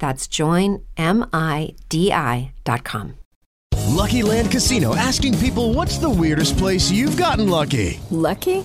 That's joinmidi.com. Lucky Land Casino asking people what's the weirdest place you've gotten lucky? Lucky?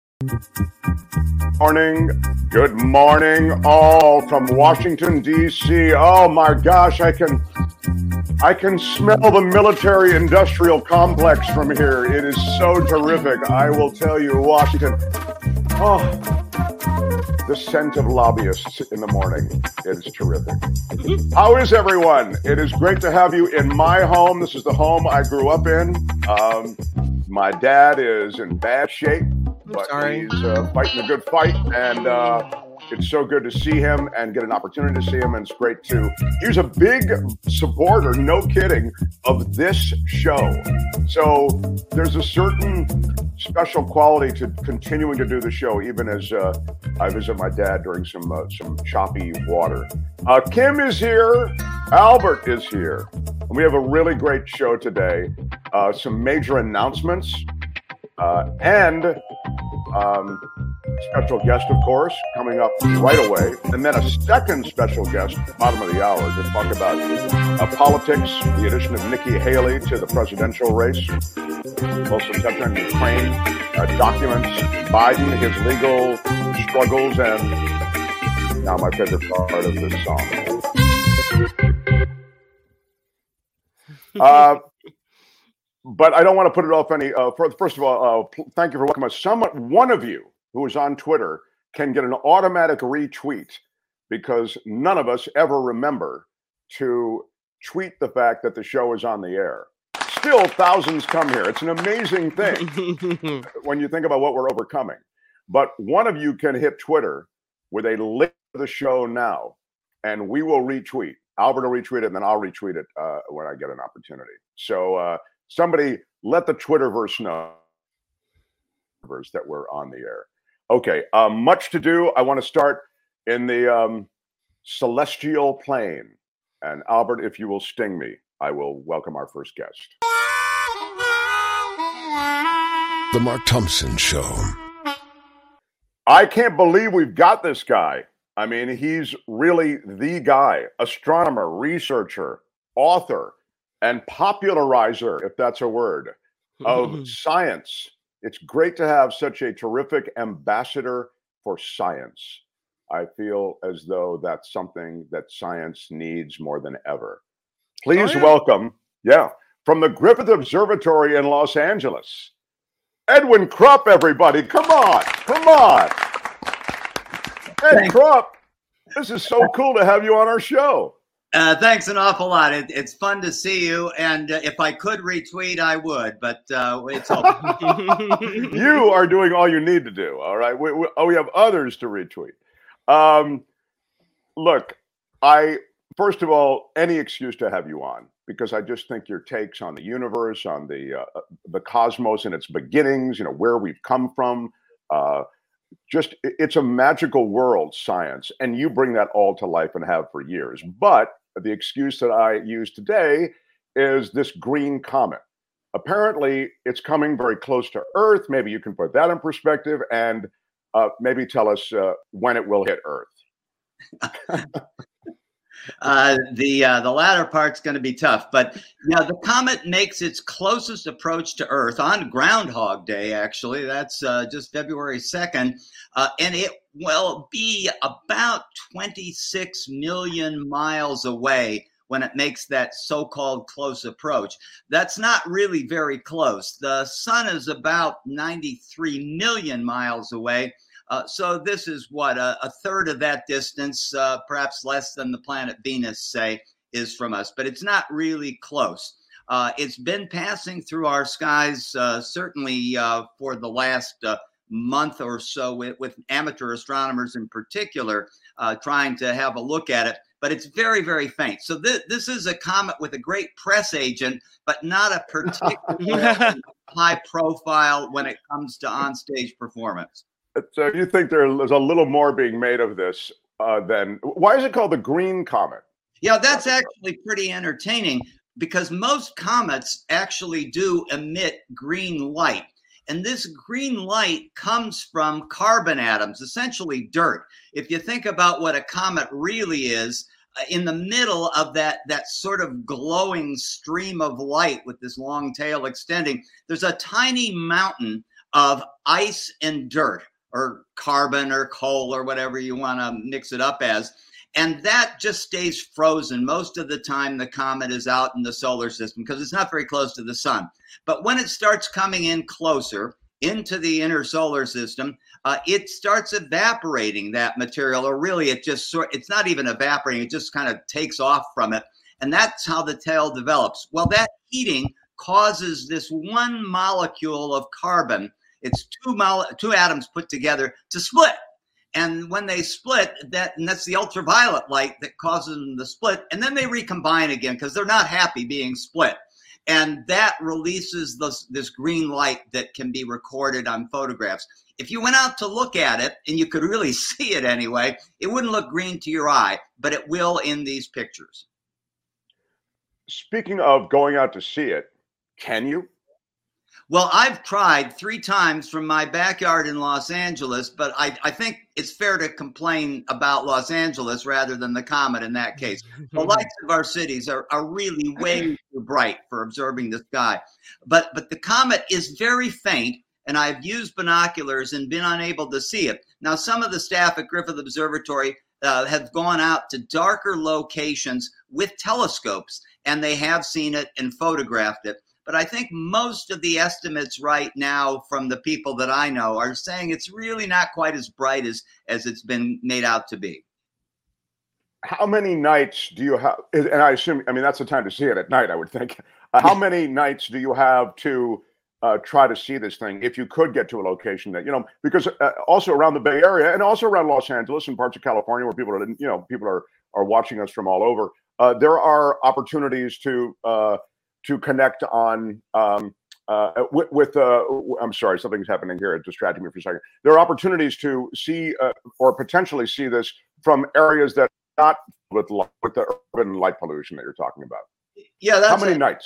Morning. Good morning, all from Washington D.C. Oh my gosh, I can I can smell the military industrial complex from here. It is so terrific. I will tell you, Washington. Oh, the scent of lobbyists in the morning. It is terrific. How is everyone? It is great to have you in my home. This is the home I grew up in. Um, my dad is in bad shape, but sorry. he's uh, fighting a good fight, and uh, it's so good to see him and get an opportunity to see him. And it's great to. He's a big supporter, no kidding, of this show. So there's a certain special quality to continuing to do the show, even as uh, I visit my dad during some uh, some choppy water. Uh, Kim is here. Albert is here. And we have a really great show today. Uh, some major announcements uh, and um, special guest, of course, coming up right away. And then a second special guest, bottom of the hour, to talk about uh, politics, the addition of Nikki Haley to the presidential race. Also touch on Ukraine, uh, documents, Biden, his legal struggles, and now my favorite part of this song. Uh, but I don't want to put it off any. Uh, for, first of all, uh, thank you for welcoming us. Someone, one of you who is on Twitter, can get an automatic retweet because none of us ever remember to tweet the fact that the show is on the air. Still, thousands come here. It's an amazing thing when you think about what we're overcoming. But one of you can hit Twitter with a link to the show now, and we will retweet. Albert will retweet it, and then I'll retweet it uh, when I get an opportunity. So uh, somebody let the Twitterverse know that we're on the air. Okay, um, much to do. I want to start in the um, celestial plane. And Albert, if you will sting me, I will welcome our first guest. The Mark Thompson Show. I can't believe we've got this guy. I mean, he's really the guy astronomer, researcher, author, and popularizer, if that's a word, of science. It's great to have such a terrific ambassador for science. I feel as though that's something that science needs more than ever. Oh, Please yeah. welcome, yeah, from the Griffith Observatory in Los Angeles, Edwin Krupp, everybody. Come on, come on. Ed Thanks. Krupp, this is so cool to have you on our show. Uh, thanks an awful lot. It, it's fun to see you, and uh, if I could retweet, I would, but uh, it's all. you are doing all you need to do. All right. We, we, oh, we have others to retweet. Um, look, I first of all, any excuse to have you on because I just think your takes on the universe, on the uh, the cosmos and its beginnings, you know, where we've come from. Uh, just it's a magical world, science, and you bring that all to life and have for years. But the excuse that I use today is this green comet. apparently, it's coming very close to Earth. Maybe you can put that in perspective and uh, maybe tell us uh, when it will hit Earth. Uh, the uh, the latter part's going to be tough, but yeah, the comet makes its closest approach to Earth on Groundhog Day. Actually, that's uh, just February second, uh, and it will be about 26 million miles away when it makes that so-called close approach. That's not really very close. The sun is about 93 million miles away. Uh, so this is what a, a, third of that distance, uh, perhaps less than the planet Venus, say, is from us, but it's not really close. Uh, it's been passing through our skies uh, certainly uh, for the last uh, month or so, with, with, amateur astronomers in particular, trying to have a look at it. But it's very, very faint. So th- this is a comet with a great press agent, but not a particularly high profile when it comes to onstage performance. So you think there's a little more being made of this uh, than why is it called the Green Comet? Yeah, that's actually pretty entertaining because most comets actually do emit green light. And this green light comes from carbon atoms, essentially dirt. If you think about what a comet really is, uh, in the middle of that that sort of glowing stream of light with this long tail extending, there's a tiny mountain of ice and dirt or carbon or coal or whatever you want to mix it up as. And that just stays frozen most of the time the comet is out in the solar system because it's not very close to the sun. But when it starts coming in closer into the inner solar system, uh, it starts evaporating that material, or really, it just sort it's not even evaporating, it just kind of takes off from it. And that's how the tail develops. Well, that heating causes this one molecule of carbon it's two mole- two atoms put together to split. And when they split, that and that's the ultraviolet light that causes them to split, and then they recombine again because they're not happy being split. And that releases this, this green light that can be recorded on photographs. If you went out to look at it, and you could really see it anyway, it wouldn't look green to your eye, but it will in these pictures. Speaking of going out to see it, can you? Well, I've tried three times from my backyard in Los Angeles, but I, I think it's fair to complain about Los Angeles rather than the comet in that case. the lights of our cities are, are really way too bright for observing the sky. But but the comet is very faint, and I've used binoculars and been unable to see it. Now, some of the staff at Griffith Observatory uh, have gone out to darker locations with telescopes, and they have seen it and photographed it. But I think most of the estimates right now from the people that I know are saying it's really not quite as bright as, as it's been made out to be. How many nights do you have? And I assume, I mean, that's the time to see it at night, I would think. Uh, how many nights do you have to uh, try to see this thing if you could get to a location that you know because uh, also around the bay area and also around los angeles and parts of california where people are you know people are are watching us from all over uh, there are opportunities to uh, to connect on um, uh, with, with uh, I'm sorry, something's happening here. It distracted me for a second. There are opportunities to see uh, or potentially see this from areas that not with with the urban light pollution that you're talking about. Yeah, that's how many a, nights?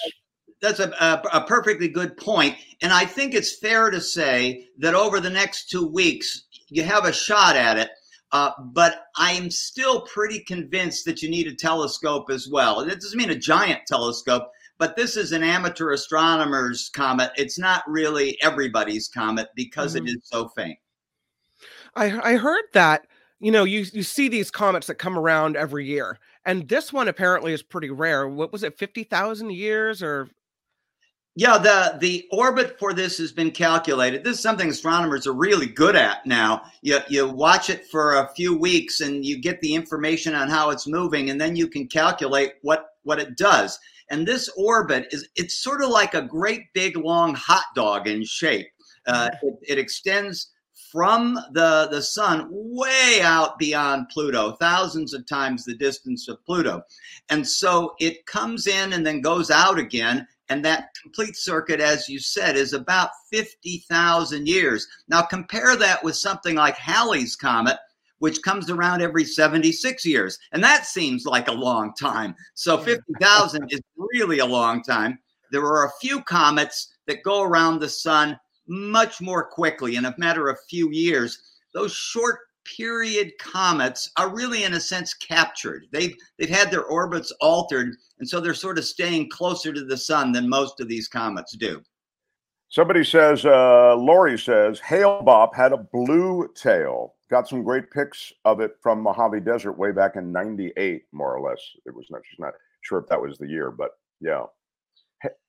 That's a, a, a perfectly good point, and I think it's fair to say that over the next two weeks you have a shot at it. Uh, but I'm still pretty convinced that you need a telescope as well. And it doesn't mean a giant telescope, but this is an amateur astronomer's comet. It's not really everybody's comet because mm-hmm. it is so faint. I, I heard that you know you you see these comets that come around every year, and this one apparently is pretty rare. What was it, fifty thousand years or? Yeah, the the orbit for this has been calculated. This is something astronomers are really good at now. You you watch it for a few weeks and you get the information on how it's moving, and then you can calculate what what it does. And this orbit is it's sort of like a great big long hot dog in shape. Uh, it, it extends from the, the sun way out beyond Pluto, thousands of times the distance of Pluto. And so it comes in and then goes out again. And that complete circuit, as you said, is about 50,000 years. Now, compare that with something like Halley's Comet, which comes around every 76 years. And that seems like a long time. So 50,000 is really a long time. there are a few comets that go around the sun much more quickly in a matter of a few years. Those short period comets are really in a sense captured. They've they've had their orbits altered and so they're sort of staying closer to the sun than most of these comets do. Somebody says, uh, Lori says, Hale-Bopp had a blue tail. Got some great pics of it from Mojave Desert way back in 98, more or less. It was not, she's not sure if that was the year, but yeah.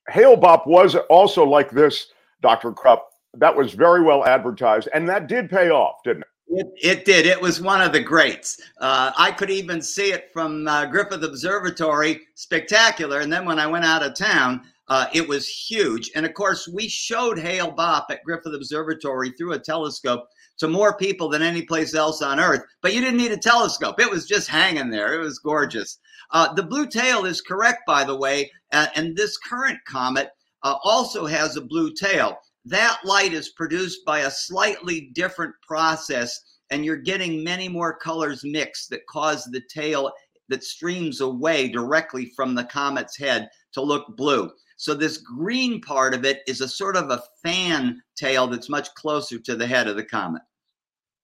Hale-Bopp was also like this, Dr. Krupp. That was very well advertised, and that did pay off, didn't it? It, it did. It was one of the greats. Uh, I could even see it from uh, Griffith Observatory, spectacular. And then when I went out of town, uh, it was huge. And of course, we showed Hale-Bopp at Griffith Observatory through a telescope to more people than any place else on Earth. But you didn't need a telescope, it was just hanging there. It was gorgeous. Uh, the blue tail is correct, by the way. and this current comet uh, also has a blue tail that light is produced by a slightly different process and you're getting many more colors mixed that cause the tail that streams away directly from the comet's head to look blue. So this green part of it is a sort of a fan tail that's much closer to the head of the comet.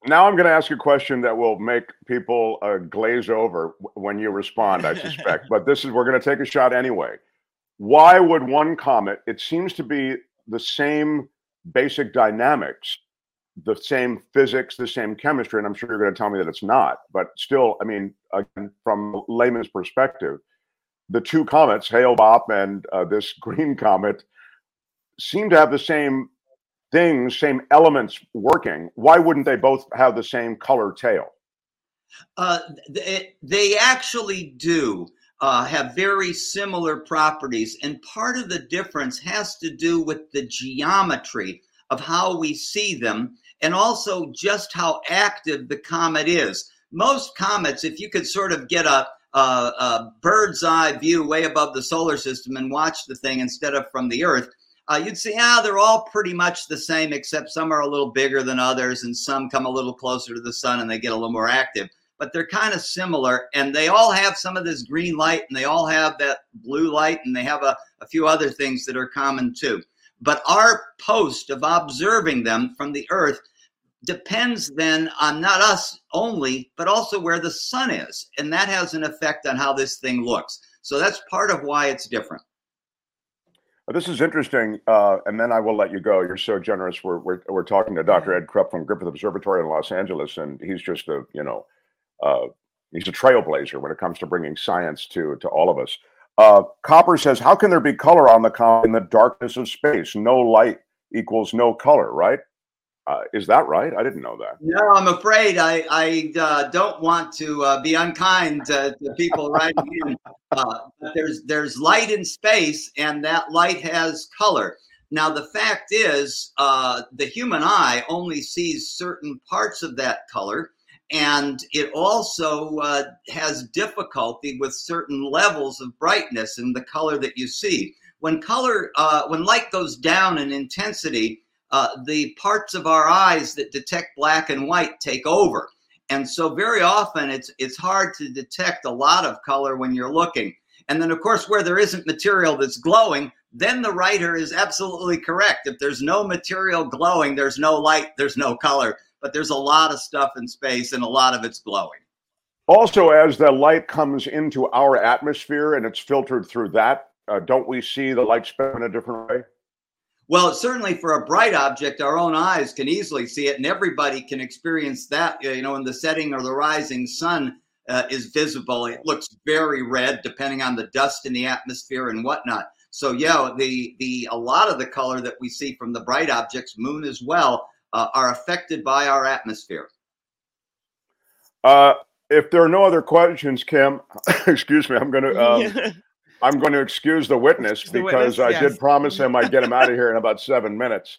Now I'm going to ask a question that will make people uh, glaze over when you respond, I suspect. but this is we're going to take a shot anyway. Why would one comet? It seems to be the same basic dynamics, the same physics, the same chemistry. And I'm sure you're going to tell me that it's not, but still, I mean, again, from layman's perspective, the two comets, Hale-Bopp and uh, this green comet, seem to have the same things, same elements working. Why wouldn't they both have the same color tail? Uh, they, they actually do uh, have very similar properties. And part of the difference has to do with the geometry of how we see them and also just how active the comet is. Most comets, if you could sort of get a, a, a bird's eye view way above the solar system and watch the thing instead of from the Earth, uh, you'd see, ah, they're all pretty much the same, except some are a little bigger than others, and some come a little closer to the sun and they get a little more active but they're kind of similar and they all have some of this green light and they all have that blue light and they have a, a few other things that are common too. But our post of observing them from the earth depends then on not us only, but also where the sun is. And that has an effect on how this thing looks. So that's part of why it's different. This is interesting, uh, and then I will let you go. You're so generous. We're, we're, we're talking to Dr. Ed Krupp from Griffith Observatory in Los Angeles, and he's just a you know uh, he's a trailblazer when it comes to bringing science to to all of us. Uh, Copper says, "How can there be color on the comet in the darkness of space? No light equals no color, right? Uh, is that right? I didn't know that. No, I'm afraid I, I uh, don't want to uh, be unkind to, to people writing in. Uh, there's there's light in space, and that light has color. Now, the fact is, uh, the human eye only sees certain parts of that color and it also uh, has difficulty with certain levels of brightness in the color that you see. When color, uh, when light goes down in intensity, uh, the parts of our eyes that detect black and white take over, and so very often it's it's hard to detect a lot of color when you're looking. And then, of course, where there isn't material that's glowing, then the writer is absolutely correct. If there's no material glowing, there's no light, there's no color but there's a lot of stuff in space and a lot of it's glowing. Also, as the light comes into our atmosphere and it's filtered through that, uh, don't we see the light spectrum in a different way? Well, certainly for a bright object, our own eyes can easily see it, and everybody can experience that. You know, when the setting or the rising sun uh, is visible, it looks very red, depending on the dust in the atmosphere and whatnot. So, yeah, the the a lot of the color that we see from the bright objects, moon as well, uh, are affected by our atmosphere. Uh, if there are no other questions, Kim, excuse me, I'm going to um, I'm going to excuse the witness the because witness, I yes. did promise him I'd get him out of here in about seven minutes.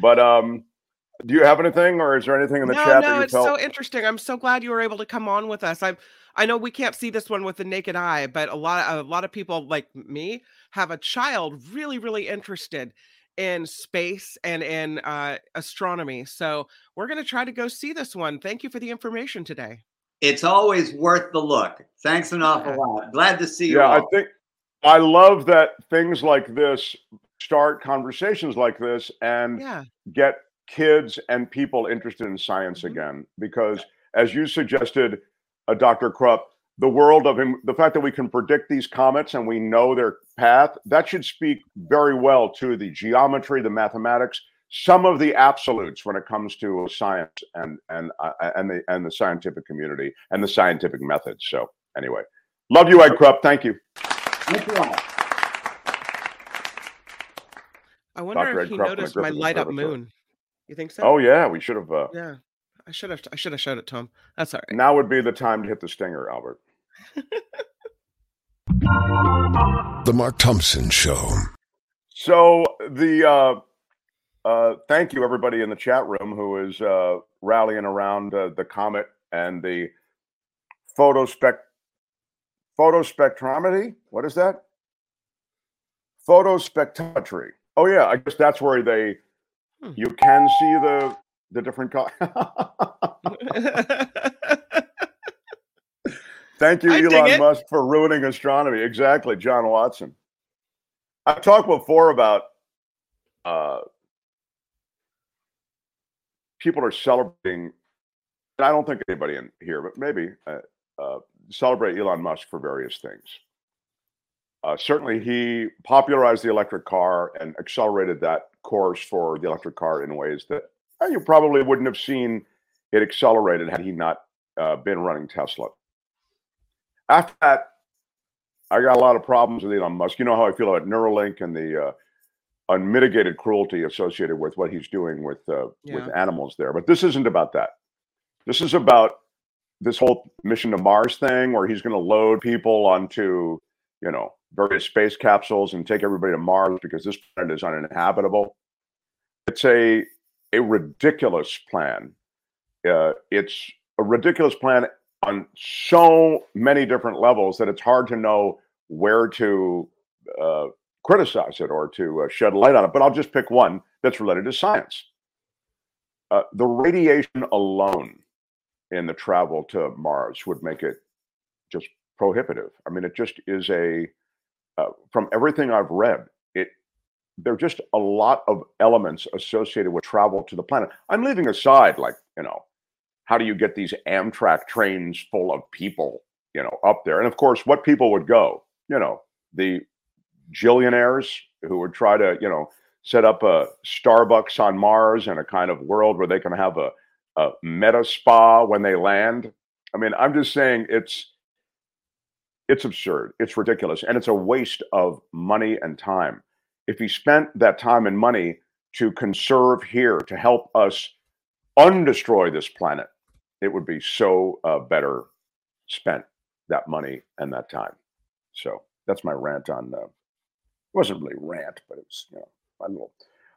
But um, do you have anything, or is there anything in the no, chat? No, that you it's felt? so interesting. I'm so glad you were able to come on with us. I I know we can't see this one with the naked eye, but a lot a lot of people like me have a child really really interested in space and in uh, astronomy. So we're going to try to go see this one. Thank you for the information today. It's always worth the look. Thanks an awful yeah. lot. Glad to see you. Yeah, all. I think I love that things like this start conversations like this and Yeah. get kids and people interested in science Mhm. again. Because as you suggested, uh, Dr. Krupp, the world of him, the fact that we can predict these comets and we know their path, that should speak very well to the geometry, the mathematics, some of the absolutes when it comes to science and and uh, and the and the scientific community and the scientific methods. So anyway, love you, Ed Krupp. Thank you. No problem. I wonder Dr. if Ed he Krupp noticed my light up moon. You think so? Oh yeah, we should have. Uh, yeah. I should have. I should have showed it to him. That's all right. Now would be the time to hit the stinger, Albert. The Mark Thompson Show. So the uh, uh, thank you everybody in the chat room who is uh, rallying around uh, the comet and the photospec photospectrometry. What is that? Photospectrometry. Oh yeah, I guess that's where they Hmm. you can see the the different colors. Thank you, I Elon. Musk, for ruining astronomy. Exactly, John Watson. I've talked before about uh, people are celebrating, and I don't think anybody in here, but maybe uh, uh, celebrate Elon Musk for various things. Uh, certainly, he popularized the electric car and accelerated that course for the electric car in ways that uh, you probably wouldn't have seen it accelerated had he not uh, been running Tesla. After that, I got a lot of problems with Elon Musk. You know how I feel about Neuralink and the uh, unmitigated cruelty associated with what he's doing with uh, with animals there. But this isn't about that. This is about this whole mission to Mars thing, where he's going to load people onto you know various space capsules and take everybody to Mars because this planet is uninhabitable. It's a a ridiculous plan. Uh, it's a ridiculous plan on so many different levels that it's hard to know where to uh, criticize it or to uh, shed light on it. But I'll just pick one that's related to science. Uh, the radiation alone in the travel to Mars would make it just prohibitive. I mean, it just is a uh, from everything I've read, it there are just a lot of elements associated with travel to the planet. I'm leaving aside, like you know, how do you get these Amtrak trains full of people, you know, up there? And of course, what people would go, you know, the jillionaires who would try to, you know, set up a Starbucks on Mars and a kind of world where they can have a, a meta spa when they land. I mean, I'm just saying it's it's absurd. It's ridiculous. And it's a waste of money and time. If he spent that time and money to conserve here, to help us undestroy this planet, it would be so uh, better spent that money and that time. So that's my rant on. Uh, it wasn't really rant, but it was you know my little.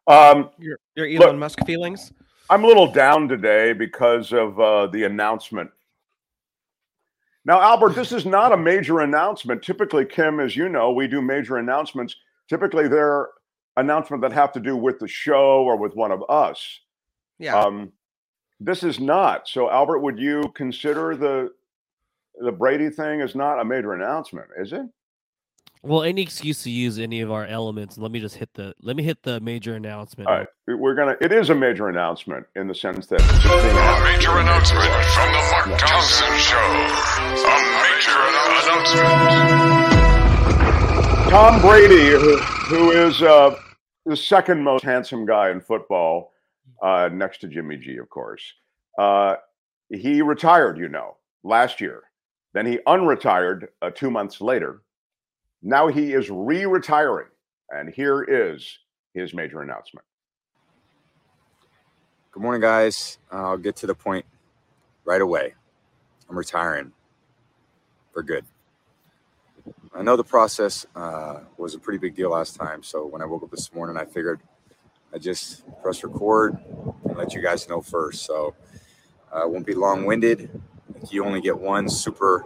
Um, Your your Elon Look- Musk feelings. I'm a little down today because of uh, the announcement. Now, Albert, this is not a major announcement. Typically, Kim, as you know, we do major announcements. Typically, they're announcements that have to do with the show or with one of us. Yeah. Um, this is not. So, Albert, would you consider the the Brady thing is not a major announcement, is it? Well, any excuse to use any of our elements. Let me just hit the let me hit the major announcement. All right, we- we're gonna. It is a major announcement in the sense that it's just being announced. Major announcement from the Mark Thompson Show. A major announcement. Tom Brady, who, who is uh, the second most handsome guy in football, uh, next to Jimmy G, of course. Uh, he retired, you know, last year. Then he unretired uh, two months later. Now he is re retiring. And here is his major announcement. Good morning, guys. I'll get to the point right away. I'm retiring for good. I know the process uh, was a pretty big deal last time. So when I woke up this morning, I figured I just press record and let you guys know first. So uh, won't be long winded. You only get one super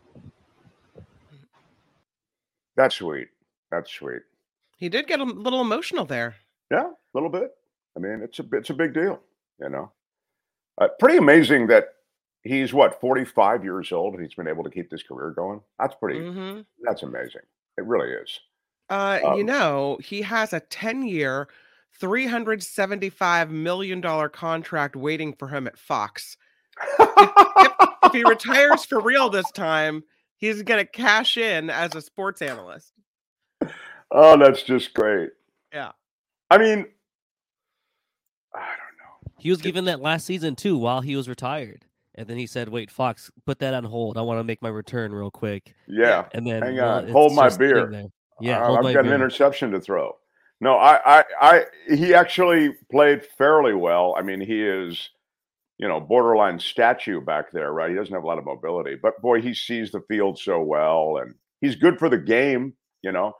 That's sweet. That's sweet. He did get a little emotional there. Yeah, a little bit. I mean, it's a it's a big deal, you know. Uh, pretty amazing that he's what 45 years old and he's been able to keep this career going. That's pretty. Mhm. That's amazing. It really is. Uh, you Um, know, he has a 10 year, $375 million contract waiting for him at Fox. if, if he retires for real this time, he's going to cash in as a sports analyst. Oh, that's just great. Yeah. I mean, I don't know. He was given that last season too while he was retired. And then he said, "Wait, Fox, put that on hold. I want to make my return real quick." yeah. And then hang on, it's hold my beer. Yeah, Uh, hold I've my got an interception to throw. No, I, I, I, he actually played fairly well. I mean, he is, you know, borderline statue back there, right? He doesn't have a lot of mobility, but boy, he sees the field so well, and he's good for the game. You know,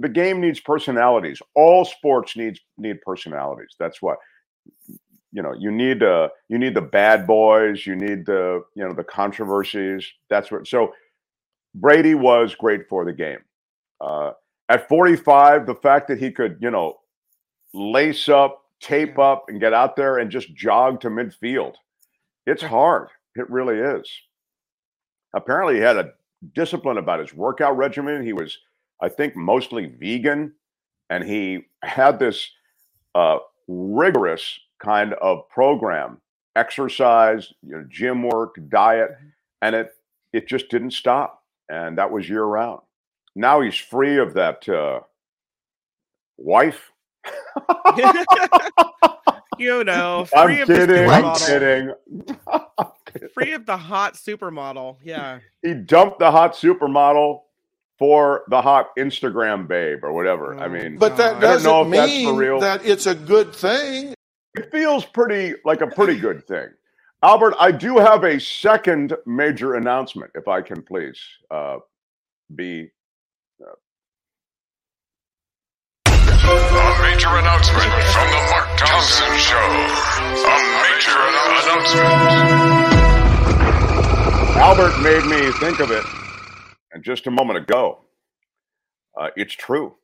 the game needs personalities. All sports needs need personalities. That's what you know. You need uh, you need the bad boys. You need the you know the controversies. That's what. So Brady was great for the game. Uh, at 45, the fact that he could, you know, lace up, tape up, and get out there and just jog to midfield, it's hard. It really is. Apparently, he had a discipline about his workout regimen. He was, I think, mostly vegan, and he had this uh, rigorous kind of program, exercise, you know, gym work, diet, and it it just didn't stop, and that was year round. Now he's free of that uh, wife. You know, I'm free of the kidding. I'm kidding. Free of the hot supermodel. Yeah. He dumped the hot supermodel for the hot Instagram babe or whatever. I mean, But that I don't know doesn't that's for mean real. that it's a good thing. It feels pretty like a pretty good thing. Albert, I do have a second major announcement, if I can please uh, be. A major announcement from the Mark Thompson Show. A major announcement. Albert made me think of it, and just a moment ago, uh, it's true.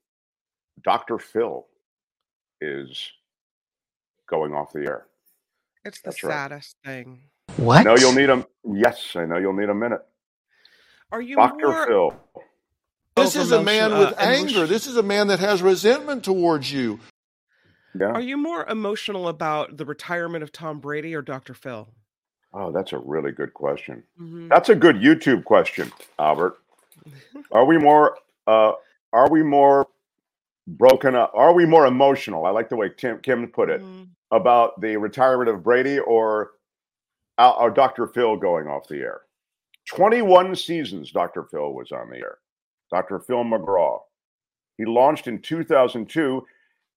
Dr. Phil is going off the air. It's the That's right. saddest thing. What? I know you'll need a yes. I know you'll need a minute. Are you Dr. more Phil. This is a man with uh, anger. This is a man that has resentment towards you. Yeah. Are you more emotional about the retirement of Tom Brady or Dr. Phil? Oh, that's a really good question. Mhm. That's a good YouTube question, Albert. Are we more? Uh, are we more broken up? Are we more emotional? I like the way Tim Kim put it Mm-hmm. about the retirement of Brady or, uh, or Dr. Phil going off the air. Twenty-one seasons, Dr. Phil was on the air. Dr. Phil McGraw. He launched in 2002.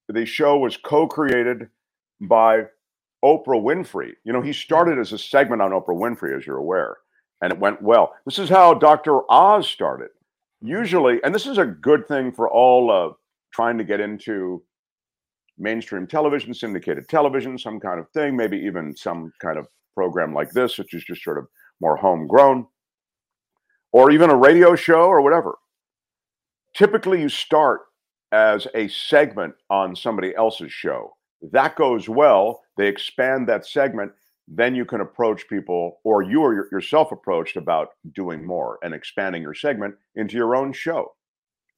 The show was co-created by Oprah Winfrey. You know, he started as a segment on Oprah Winfrey, as you're aware, and it went well. This is how Dr. Oz started. Usually, and this is a good thing for all uh, trying to get into mainstream television, syndicated television, some kind of thing, maybe even some kind of program like this, which is just sort of more homegrown, or even a radio show or whatever. Typically, you start as a segment on somebody else's show. That goes well. They expand that segment. Then you can approach people, or you are yourself approached about doing more and expanding your segment into your own show.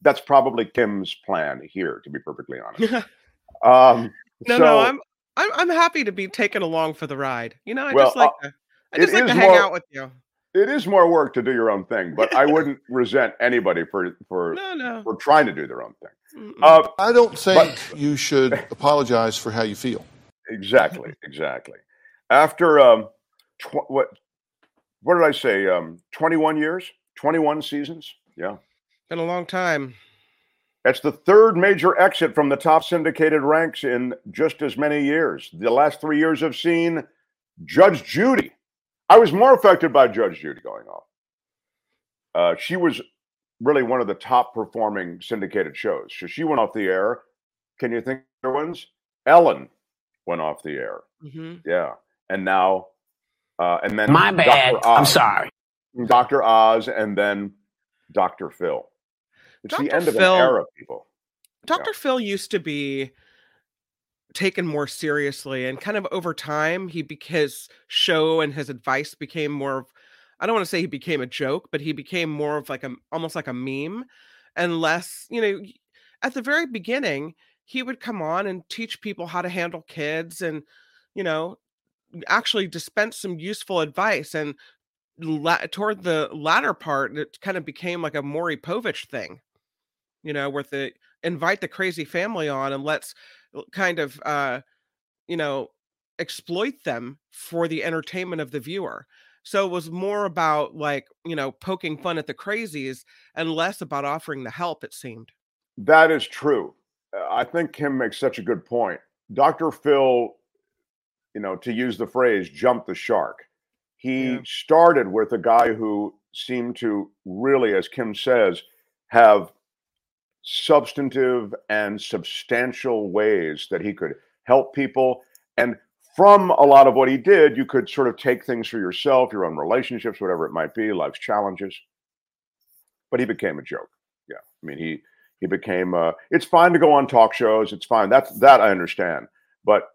That's probably Kim's plan here, to be perfectly honest. Um, No, so- no, I'm I'm I'm happy to be taken along for the ride. You know, I Well, just like uh, to I just like to hang more- out with you. It is more work to do your own thing, but I wouldn't resent anybody for for No, no. for trying to do their own thing. Uh, I don't think you should apologize for how you feel. Exactly, exactly. After um, tw- what what did I say? Um, twenty one years, twenty one seasons. Yeah, Been a long time. that's the third major exit from the top syndicated ranks in just as many years. The last three years have seen Judge Judy. I was more affected by Judge Judy going off. Uh, she was really one of the top performing syndicated shows. So she went off the air. Can you think of other ones? Ellen went off the air. Mhm. Yeah, and now, uh, and then My bad. Dr. I'm sorry. Dr. Oz, and then Dr. Phil. It's the Dr. end of an era, people. Dr. Phil used to be taken more seriously and kind of over time he his show and his advice became more of I don't want to say he became a joke, but he became more of like a almost like a meme and less, you know, at the very beginning, he would come on and teach people how to handle kids and you know, actually dispense some useful advice and la- toward the latter part it kind of became like a Maury Povich thing you know, where the invite the crazy family on and let's kind of uh, you know, exploit them for the entertainment of the viewer. So it was more about like, you know, poking fun at the crazies and less about offering the help, it seemed. That is true. Uh, I think Kim makes such a good point. Dr. Phil, you know, to use the phrase, jumped the shark. He started with a guy who seemed to really, as Kim says, have substantive and substantial ways that he could help people. And from a lot of what he did, you could sort of take things for yourself, your own relationships, whatever it might be, life's challenges. But he became a joke. Yeah. I mean, he he became uh it's fine to go on talk shows, it's fine. That's that I understand. But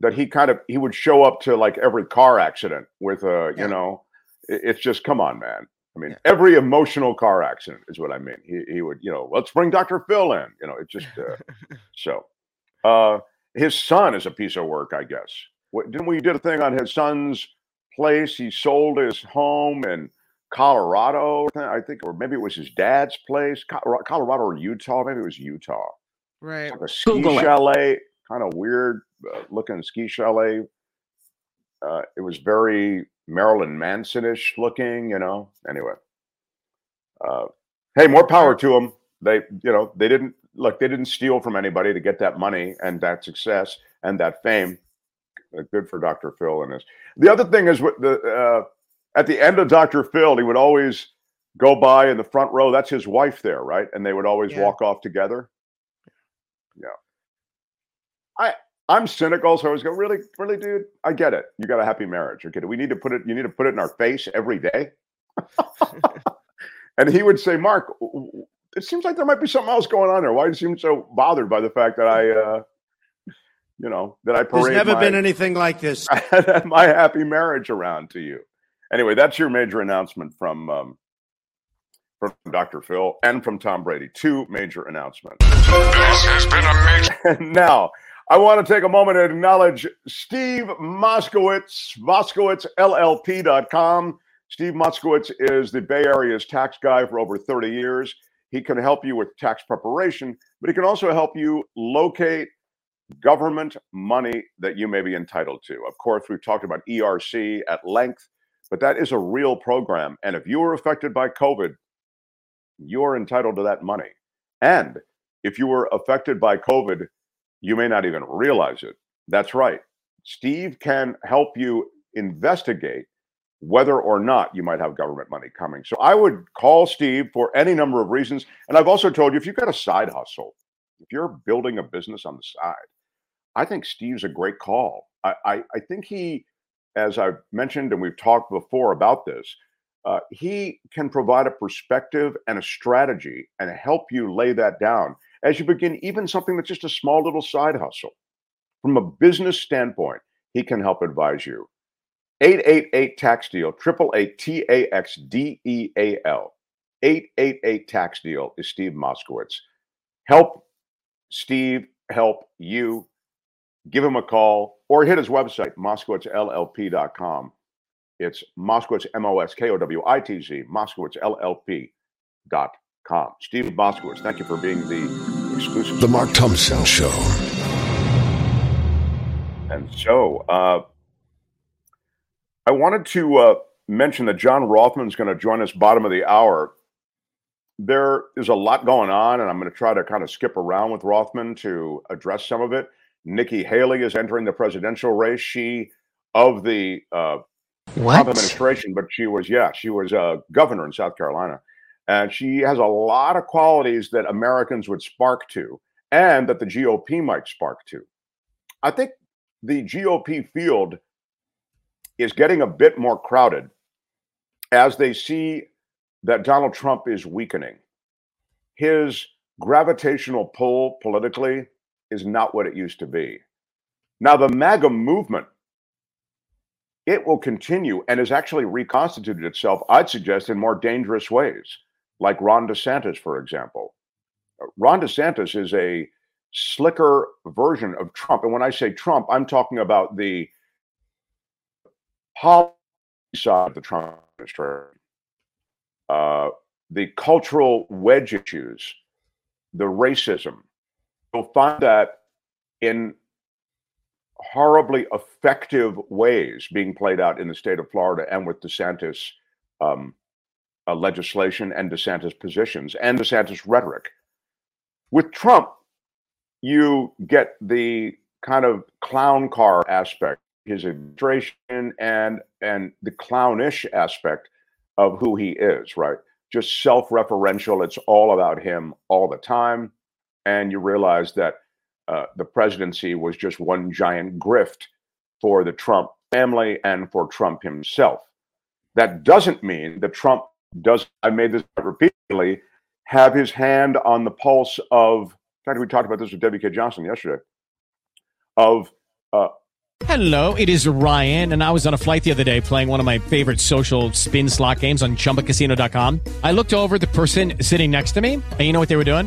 that he kind of he would show up to like every car accident with a, you know, it's just come on, man. I mean, every emotional car accident is what I mean. He he would, you know, let's bring Dr. Phil in. You know, it just uh, so. Uh, his son is a piece of work, I guess. What, didn't we did a thing on his son's place? He sold his home in Colorado, I think, or maybe it was his dad's place, Colorado or Utah. Maybe it was Utah. Right. Like a ski Google it. chalet, kind of weird uh, looking ski chalet. Uh, it was very Marilyn Manson-ish looking, you know. Anyway, uh, hey, more power to them. They, you know, they didn't look. They didn't steal from anybody to get that money and that success and that fame. Uh, good for Dr. Phil and this. The other thing is with the uh, at the end of Dr. Phil, he would always go by in the front row. That's his wife there, right? And they would always Yeah. walk off together. Yeah. I I'm cynical, so I always go, really, really, dude. I get it. You got a happy marriage. Okay, do we need to put it? You need to put it in our face every day. and he would say, Mark, w- w- it seems like there might be something else going on there. Why do you seem so bothered by the fact that I, uh, you know, that I There's parade never my, been anything like this. my happy marriage around to you? Anyway, that's your major announcement from um, from Dr. Phil and from Tom Brady. Two major announcements. This has been a major. And now I want to take a moment and acknowledge Steve Moskowitz, MoskowitzLLP.com. Steve Moskowitz is the Bay Area's tax guy for over 30 years. He can help you with tax preparation, but he can also help you locate government money that you may be entitled to. Of course, we've talked about ERC at length, but that is a real program. And if you were affected by COVID, you're entitled to that money. And if you were affected by COVID, you may not even realize it. That's right. Steve can help you investigate whether or not you might have government money coming. So I would call Steve for any number of reasons. And I've also told you if you've got a side hustle, if you're building a business on the side, I think Steve's a great call. I, I, I think he, as I've mentioned and we've talked before about this, uh, he can provide a perspective and a strategy and help you lay that down as you begin even something that's just a small little side hustle. From a business standpoint, he can help advise you. 888 tax deal, 888 T A X D E A L. 888 tax deal is Steve Moskowitz. Help Steve help you. Give him a call or hit his website, moskowitzllp.com. It's Moskowitz, M O S K O W I T Z, moskowitzllp.com. Steve Moskowitz, thank you for being the. The Mark Thompson Show. And so, uh, I wanted to uh, mention that John Rothmann is going to join us bottom of the hour. There is a lot going on, and I'm going to try to kind of skip around with Rothmann to address some of it. Nikki Haley is entering the presidential race. She of the uh, What? Trump administration, but she was yeah, she was uh, governor in South Carolina. And she has a lot of qualities that Americans would spark to and that the GOP might spark to. I think the GOP field is getting a bit more crowded as they see that Donald Trump is weakening. His gravitational pull politically is not what it used to be. Now, the MAGA movement, it will continue and has actually reconstituted itself, I'd suggest, in more dangerous ways, like Ron DeSantis, for example. Uh, Ron DeSantis is a slicker version of Trump. And when I say Trump, I'm talking about the policy side of the Trump administration, uh, the cultural wedge issues, the racism. You'll find that in horribly effective ways being played out in the state of Florida and with DeSantis um, uh, legislation and DeSantis positions and DeSantis rhetoric. With Trump, you get the kind of clown car aspect, his administration, and and the clownish aspect of who he is, right? Just self-referential. It's all about him all the time, and you realize that uh, the presidency was just one giant grift for the Trump family and for Trump himself. That doesn't mean that Trump does. I made this repeatedly. Have his hand on the pulse of in fact, we talked about this with Debbie K. Johnson yesterday. Of uh, Hello, it is Ryan, and I was on a flight the other day playing one of my favorite social spin slot games on ChumbaCasino.com. I looked over the person sitting next to me, and you know what they were doing?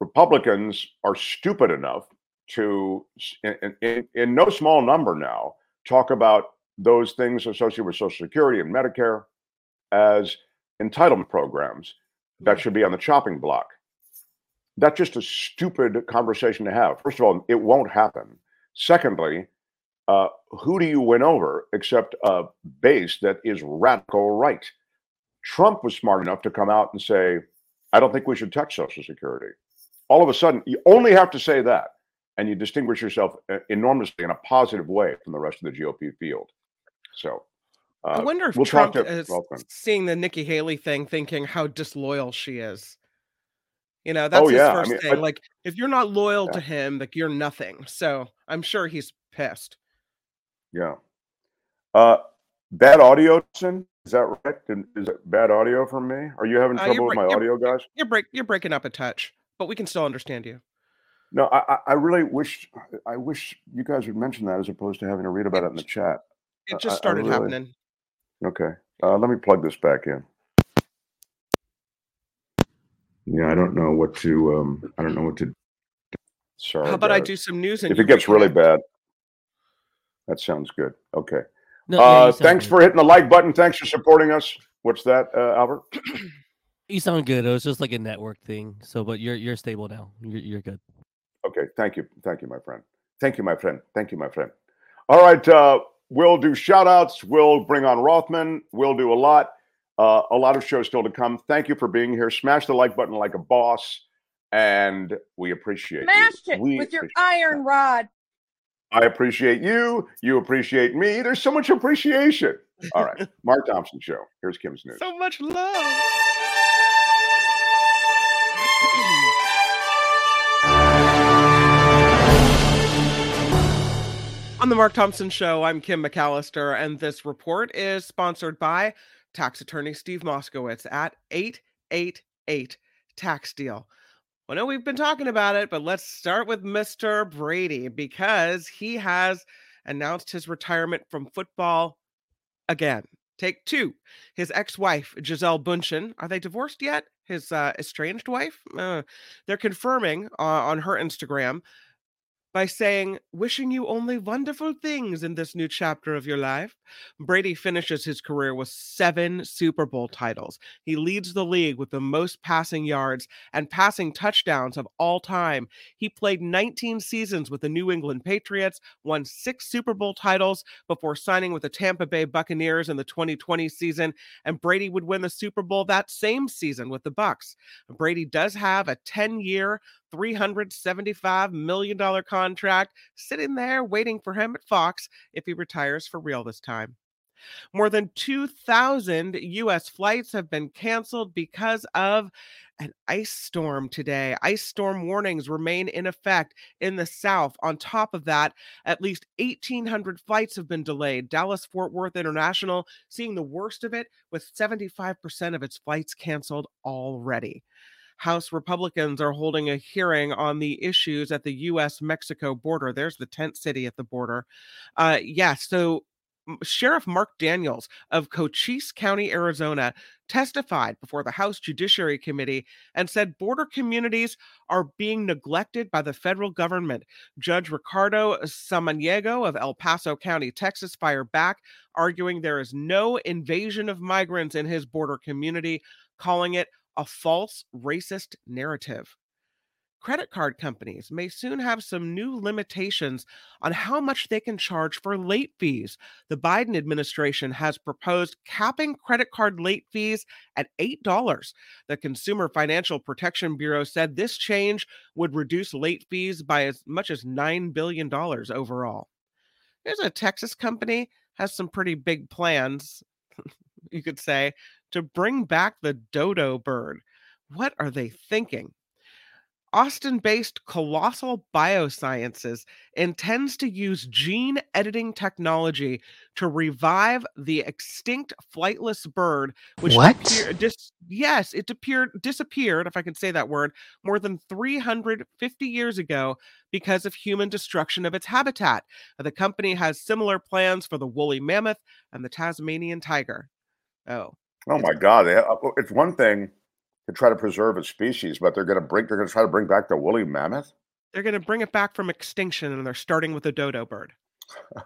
Republicans are stupid enough to, in, in, in no small number now, talk about those things associated with Social Security and Medicare as entitlement programs that should be on the chopping block. That's just a stupid conversation to have. First of all, it won't happen. Secondly, uh, who do you win over except a base that is radical right? Trump was smart enough to come out and say, I don't think we should touch Social Security. All of a sudden, you only have to say that, and you distinguish yourself uh, enormously in a positive way from the rest of the GOP field. So, uh, I wonder if we'll Trump talk to is Welcome. seeing the Nikki Haley thing, thinking how disloyal she is. You know, that's Oh, his yeah, I first mean, thing. I- like, if you're not loyal to him, like you're nothing. So I'm sure he's pissed. Yeah. Uh, bad audio? Is that right? Is it bad audio from me? Are you having Uh, trouble with my audio, guys? You're break you're breaking up a touch, but we can still understand you. No, I, I- I really wish I wish you guys would mention that as opposed to having to read about it in the chat. It just I started really- happening. Okay. Uh, let me plug this back in. Yeah, I don't know what to. Um, I don't know what to. Sorry. How about I do some news and If it gets really bad, that sounds good. Okay. No, uh, you thanks good. for hitting the like button. Thanks for supporting us. What's that, uh, Albert? You sound good. It was just like a network thing. So, but you're you're stable now. You're you're good. Okay. Thank you. Thank you, my friend. Thank you, my friend. Thank you, my friend. All right. Uh, we'll do shout outs. We'll bring on Rothmann. We'll do a lot. Uh, a lot of shows still to come. Thank you for being here. Smash the like button like a boss. And we appreciate Smashed you. it We with your appreciate- iron rod. I appreciate you. You appreciate me. There's so much appreciation. All right. Mark Thompson Show. Here's Kim's News. So much love. On the Mark Thompson Show, I'm Kim McAllister, and this report is sponsored by tax attorney Steve Moskowitz at 888 Tax Deal. Well, no, we've been talking about it, but let's start with Mr. Brady because he has announced his retirement from football again. Take two. His ex wife, Gisele Bündchen, are they divorced yet? His uh, estranged wife? Uh, they're confirming uh, on her Instagram by saying, Wishing you only wonderful things in this new chapter of your life. Brady finishes his career with seven Super Bowl titles. He leads the league with the most passing yards and passing touchdowns of all time. He played 19 seasons with the New England Patriots, won six Super Bowl titles before signing with the Tampa Bay Buccaneers in the 2020 season, and Brady would win the Super Bowl that same season with the Bucks. Brady does have a 10 year, $375 million contract sitting there waiting for him at Fox if he retires for real this time. More than 2,000 U.S. flights have been canceled because of an ice storm today. Ice storm warnings remain in effect in the south. On top of that, at least 1,800 flights have been delayed. Dallas Fort Worth International seeing the worst of it with 75% of its flights canceled already. House Republicans are holding a hearing on the issues at the U.S. Mexico border. There's the tent city at the border. Uh, yeah, so Sheriff Mark Dannels of Cochise County, Arizona, testified before the House Judiciary Committee and said border communities are being neglected by the federal government. Judge Ricardo Samaniego of El Paso County, Texas, fired back, arguing there is no invasion of migrants in his border community, calling it a false racist narrative. Credit card companies may soon have some new limitations on how much they can charge for late fees. The Biden administration has proposed capping credit card late fees at $8. The Consumer Financial Protection Bureau said this change would reduce late fees by as much as $9 billion overall. There's a Texas company has some pretty big plans, you could say, to bring back the dodo bird. What are they thinking? Austin based Colossal Biosciences intends to use gene editing technology to revive the extinct flightless bird, which What? dis- yes, it appeared, disappeared, if I can say that word, more than 350 years ago because of human destruction of its habitat. The company has similar plans for the woolly mammoth and the Tasmanian tiger. Oh, Oh my God! Uh, It's one thing to try to preserve a species, but they're going to bring they're going to try to bring back the woolly mammoth. they're going to bring it back from extinction and they're starting with the dodo bird.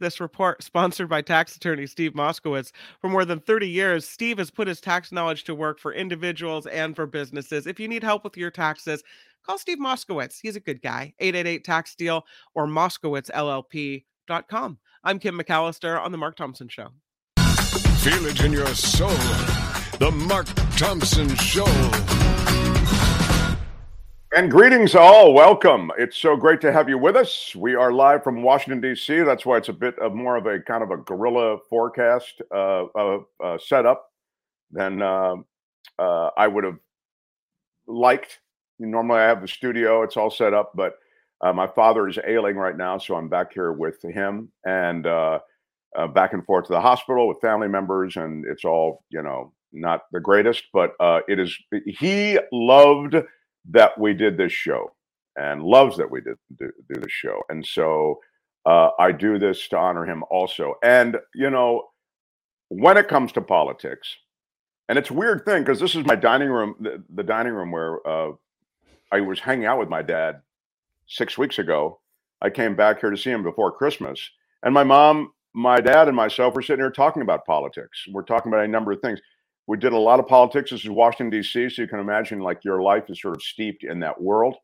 This report, sponsored by tax attorney Steve Moskowitz. For more than 30 years, Steve has put his tax knowledge to work for individuals and for businesses. If you need help with your taxes, call Steve Moskowitz. He's a good guy. 888 Tax Deal or MoskowitzLLP.com. I'm Kim McAllister on The Mark Thompson Show. Feel it in your soul. The Mark Thompson Show. And greetings all. Welcome. It's so great to have you with us. We are live from Washington D.C. That's why it's a bit of more of a kind of a guerrilla forecast uh, uh, uh, setup than uh, uh, I would have liked. Normally, I have the studio; it's all set up, but uh, my father is ailing right now, so I'm back here with him and uh, uh, back and forth to the hospital with family members, and it's all you know not the greatest, but uh, it is. He loved that we did this show and loves that we did do, do this show, and so uh, I do this to honor him also. And you know, when it comes to politics, and it's weird thing because this is my dining room, the, the dining room where uh, I was hanging out with my dad six weeks ago. I came back here to see him before Christmas, and my mom, my dad, and myself were sitting here talking about politics. We're talking about a number of things. We did a lot of politics. This is Washington D.C., so you can imagine like your life is sort of steeped in that world.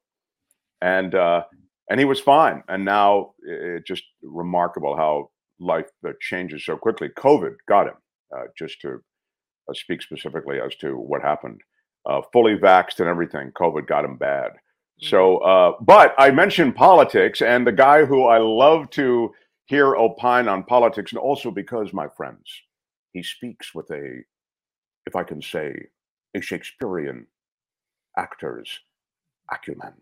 And uh, and he was fine. And now it's just remarkable how life uh, changes so quickly. COVID got him. Uh, just to uh, speak specifically as to what happened, uh, fully vaxxed and everything, COVID got him bad. So, uh, but I mentioned politics, and the guy who I love to hear opine on politics, and also because, my friends, he speaks with a, if I can say, a Shakespearean actor's acumen.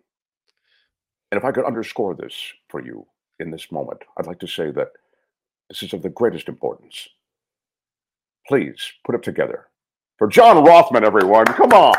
And if I could underscore this for you in this moment, I'd like to say that this is of the greatest importance. Please put it together for John Rothmann, everyone. Come on.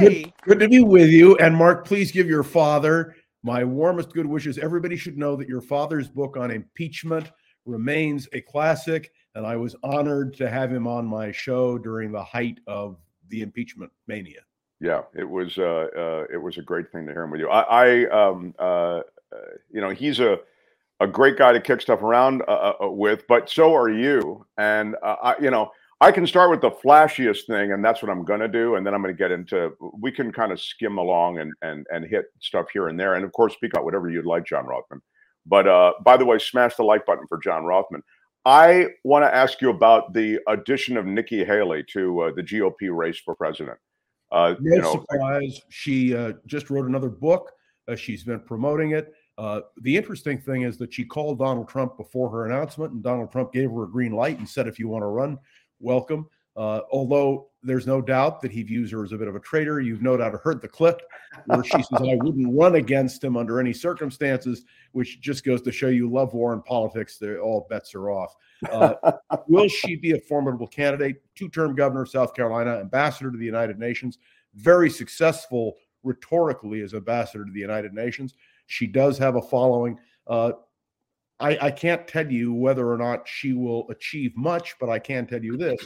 Good, good to be with you. And Mark, please give your father my warmest good wishes. Everybody should know that your father's book on impeachment remains a classic, and I was honored to have him on my show during the height of the impeachment mania. Yeah, it was uh, uh, it was a great thing to hear him with you. I, I um, uh, uh you know, he's a a great guy to kick stuff around uh, uh, with, but so are you. And I, you know, I can start with the flashiest thing, and that's what I'm going to do, and then I'm going to get into. We can kind of skim along and and and hit stuff here and there, and of course, speak out whatever you'd like, John Rothmann. But uh, by the way, smash the like button for John Rothmann. I want to ask you about the addition of Nikki Haley to uh, the GOP race for president. Uh, no you know, surprise. She uh, just wrote another book. Uh, she's been promoting it. Uh, the interesting thing is that she called Donald Trump before her announcement, and Donald Trump gave her a green light and said, "If you want to run, welcome." Uh, although there's no doubt that he views her as a bit of a traitor. You've no doubt heard the clip where she says, I wouldn't run against him under any circumstances, which just goes to show you love war and politics. They're all bets are off. Uh, will she be a formidable candidate? Two term governor of South Carolina, ambassador to the United Nations, very successful rhetorically as ambassador to the United Nations. She does have a following. Uh, I, I can't tell you whether or not she will achieve much, but I can tell you this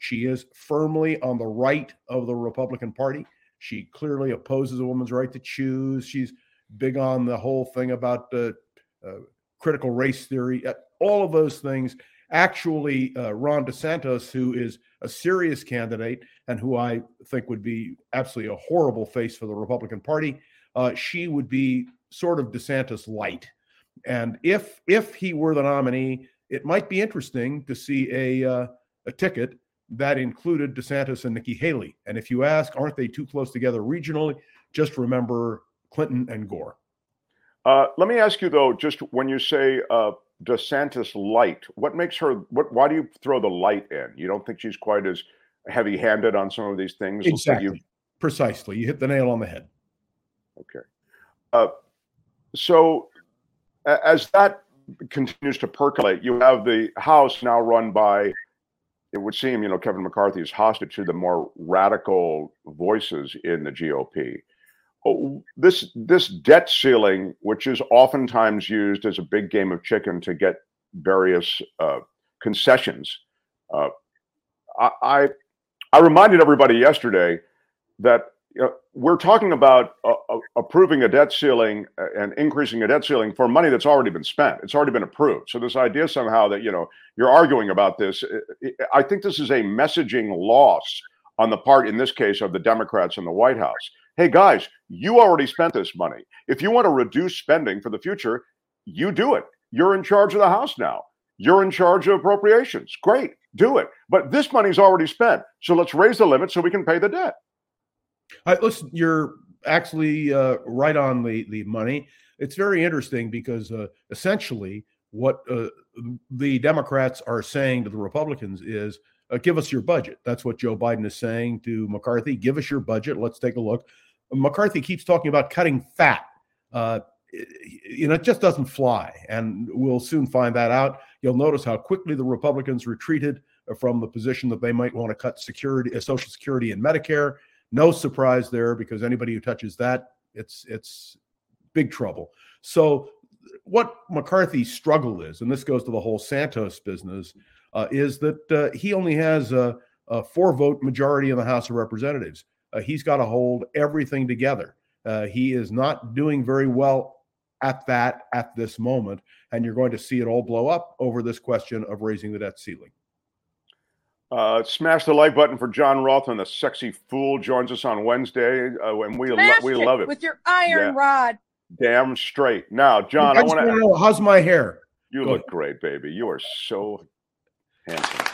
she is firmly on the right of the Republican Party. She clearly opposes a woman's right to choose. She's big on the whole thing about uh, uh, critical race theory, uh, all of those things. Actually, uh, Ron DeSantis, who is a serious candidate and who I think would be absolutely a horrible face for the Republican Party, uh, she would be sort of DeSantis light. And if if he were the nominee, it might be interesting to see a uh, a ticket that included DeSantis and Nikki Haley. And if you ask, aren't they too close together regionally? Just remember Clinton and Gore. Uh, let me ask you though, just when you say uh, DeSantis light, what makes her? What? Why do you throw the light in? You don't think she's quite as heavy-handed on some of these things? Exactly. You, Precisely. You hit the nail on the head. Okay. Uh, so as that continues to percolate, you have the House now run by it would seem, you know, Kevin McCarthy is hostage to the more radical voices in the GOP. Oh, this this debt ceiling, which is oftentimes used as a big game of chicken to get various uh, concessions, uh, I, I, I reminded everybody yesterday that you know, we're talking about uh, uh, approving a debt ceiling uh, and increasing a debt ceiling for money that's already been spent. It's already been approved. So this idea somehow that you know you're arguing about this, I think this is a messaging loss on the part, in this case, of the Democrats in the White House. Hey guys, you already spent this money. If you want to reduce spending for the future, you do it. You're in charge of the House now. You're in charge of appropriations. Great, do it. But this money's already spent. So let's raise the limit so we can pay the debt. I, listen, you're actually uh, right on the the money. It's very interesting because uh, essentially what uh, the Democrats are saying to the Republicans is, uh, "Give us your budget." That's what Joe Biden is saying to McCarthy. Give us your budget. Let's take a look. McCarthy keeps talking about cutting fat. Uh, you know, it just doesn't fly, and we'll soon find that out. You'll notice how quickly the Republicans retreated from the position that they might want to cut security, uh, Social Security, and Medicare. No surprise there because anybody who touches that, it's it's big trouble. So what McCarthy's struggle is, and this goes to the whole Santos business, uh, is that uh, he only has a, a, four vote majority in the House of Representatives. Uh, he's got to hold everything together. Uh, he is not doing very well at that at this moment, and you're going to see it all blow up over this question of raising the debt ceiling. Uh, smash the like button for John Roth and the sexy fool, joins us on Wednesday, uh, and we lo- we love it with your iron Yeah. rod. Damn straight. Now, John, I I want wanna to. know how's my hair. You Go look great, baby. You are so handsome.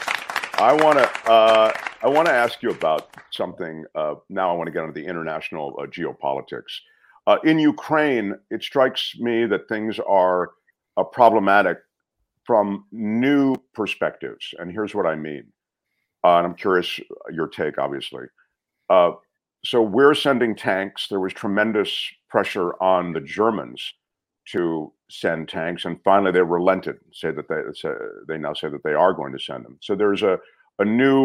I want to. Uh, I want to ask you about something. Uh, now, I want to get into the international uh, geopolitics. Uh, in Ukraine, it strikes me that things are uh, problematic from new perspectives, and here's what I mean. Uh, and I'm curious uh, your take, obviously. Uh, so we're sending tanks. There was tremendous pressure on the Germans to send tanks, and finally they relented, say that they say, they now say that they are going to send them. So there's a a new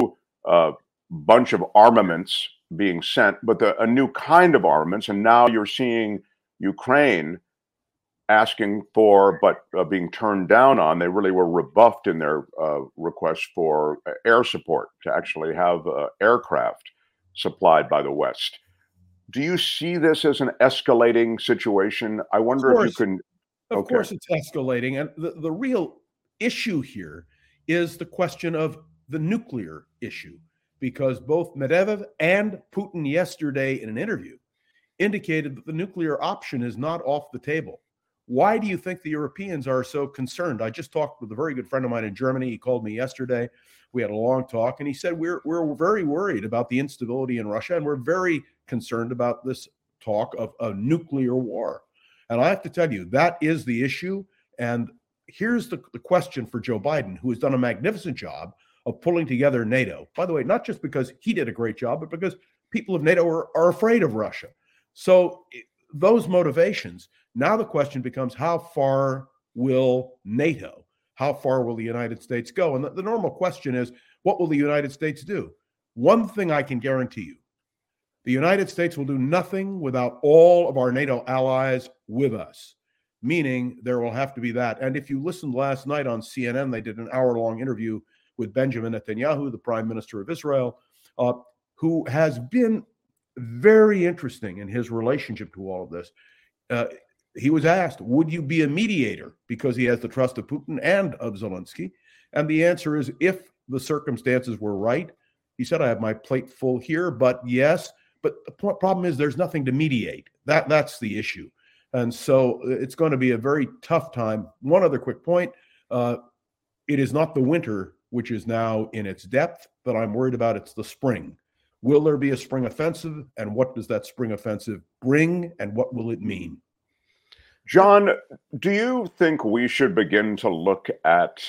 uh, bunch of armaments being sent, but the, a new kind of armaments. And now you're seeing Ukraine asking for, but uh, being turned down on. They really were rebuffed in their uh, request for uh, air support to actually have uh, aircraft supplied by the West. Do you see this as an escalating situation? I wonder if you can. Of okay. course, it's escalating. And the, the real issue here is the question of the nuclear issue, because both Medvedev and Putin yesterday in an interview indicated that the nuclear option is not off the table. Why do you think the Europeans are so concerned? I just talked with a very good friend of mine in Germany. He called me yesterday. We had a long talk, and he said we're we're very worried about the instability in Russia, and we're very concerned about this talk of a nuclear war. And I have to tell you, that is the issue. And here's the, the question for Joe Biden, who has done a magnificent job of pulling together NATO. By the way, not just because he did a great job, but because people of NATO are, are afraid of Russia. So eh, those motivations. Now the question becomes how far will NATO, how far will the United States go? And the, the normal question is what will the United States do? One thing I can guarantee you the United States will do nothing without all of our NATO allies with us, meaning there will have to be that. And if you listened last night on CNN, they did an hour long interview with Benjamin Netanyahu, the prime minister of Israel, uh, who has been very interesting in his relationship to all of this. Uh, he was asked, Would you be a mediator? Because he has the trust of Putin and of Zelensky. And the answer is, if the circumstances were right, he said, I have my plate full here, but yes. But the problem is, there's nothing to mediate. That That's the issue. And so uh, it's going to be a very tough time. One other quick point uh, it is not the winter, which is now in its depth, that I'm worried about. It's the spring. Will there be a spring offensive? And what does that spring offensive bring? And what will it mean? John, do you think we should begin to look at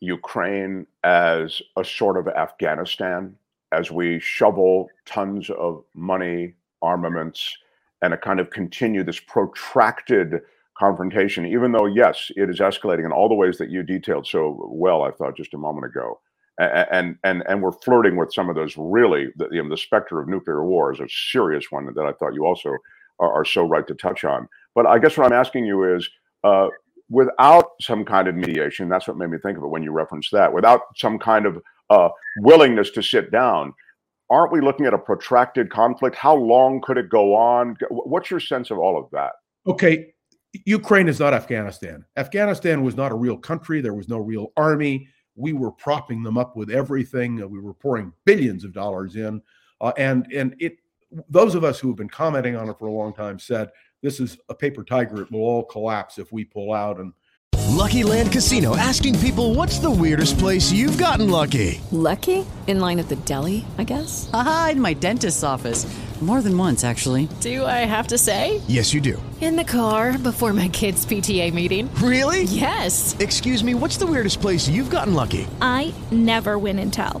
Ukraine as a sort of Afghanistan as we shovel tons of money, armaments, and a kind of continue this protracted confrontation, even though, yes, it is escalating in all the ways that you detailed so well, I thought just a moment ago. And and and we're flirting with some of those really the, you know, the specter of nuclear war is a serious one that I thought you also are, are so right to touch on. But I guess what I'm asking you is, uh, without some kind of mediation, that's what made me think of it when you referenced that. Without some kind of uh, willingness to sit down, aren't we looking at a protracted conflict? How long could it go on? What's your sense of all of that? Okay, Ukraine is not Afghanistan. Afghanistan was not a real country. There was no real army we were propping them up with everything. We were pouring billions of dollars in, uh, and and it. Those of us who have been commenting on it for a long time said this is a paper tiger. It will all collapse if we pull out. And Lucky Land Casino asking people, "What's the weirdest place you've gotten lucky?" Lucky in line at the deli, I guess. Aha, in my dentist's office. More than once, actually. Do I have to say? Yes, you do. In the car before my kids' PTA meeting. Really? Yes. Excuse me, what's the weirdest place you've gotten lucky? I never win and tell.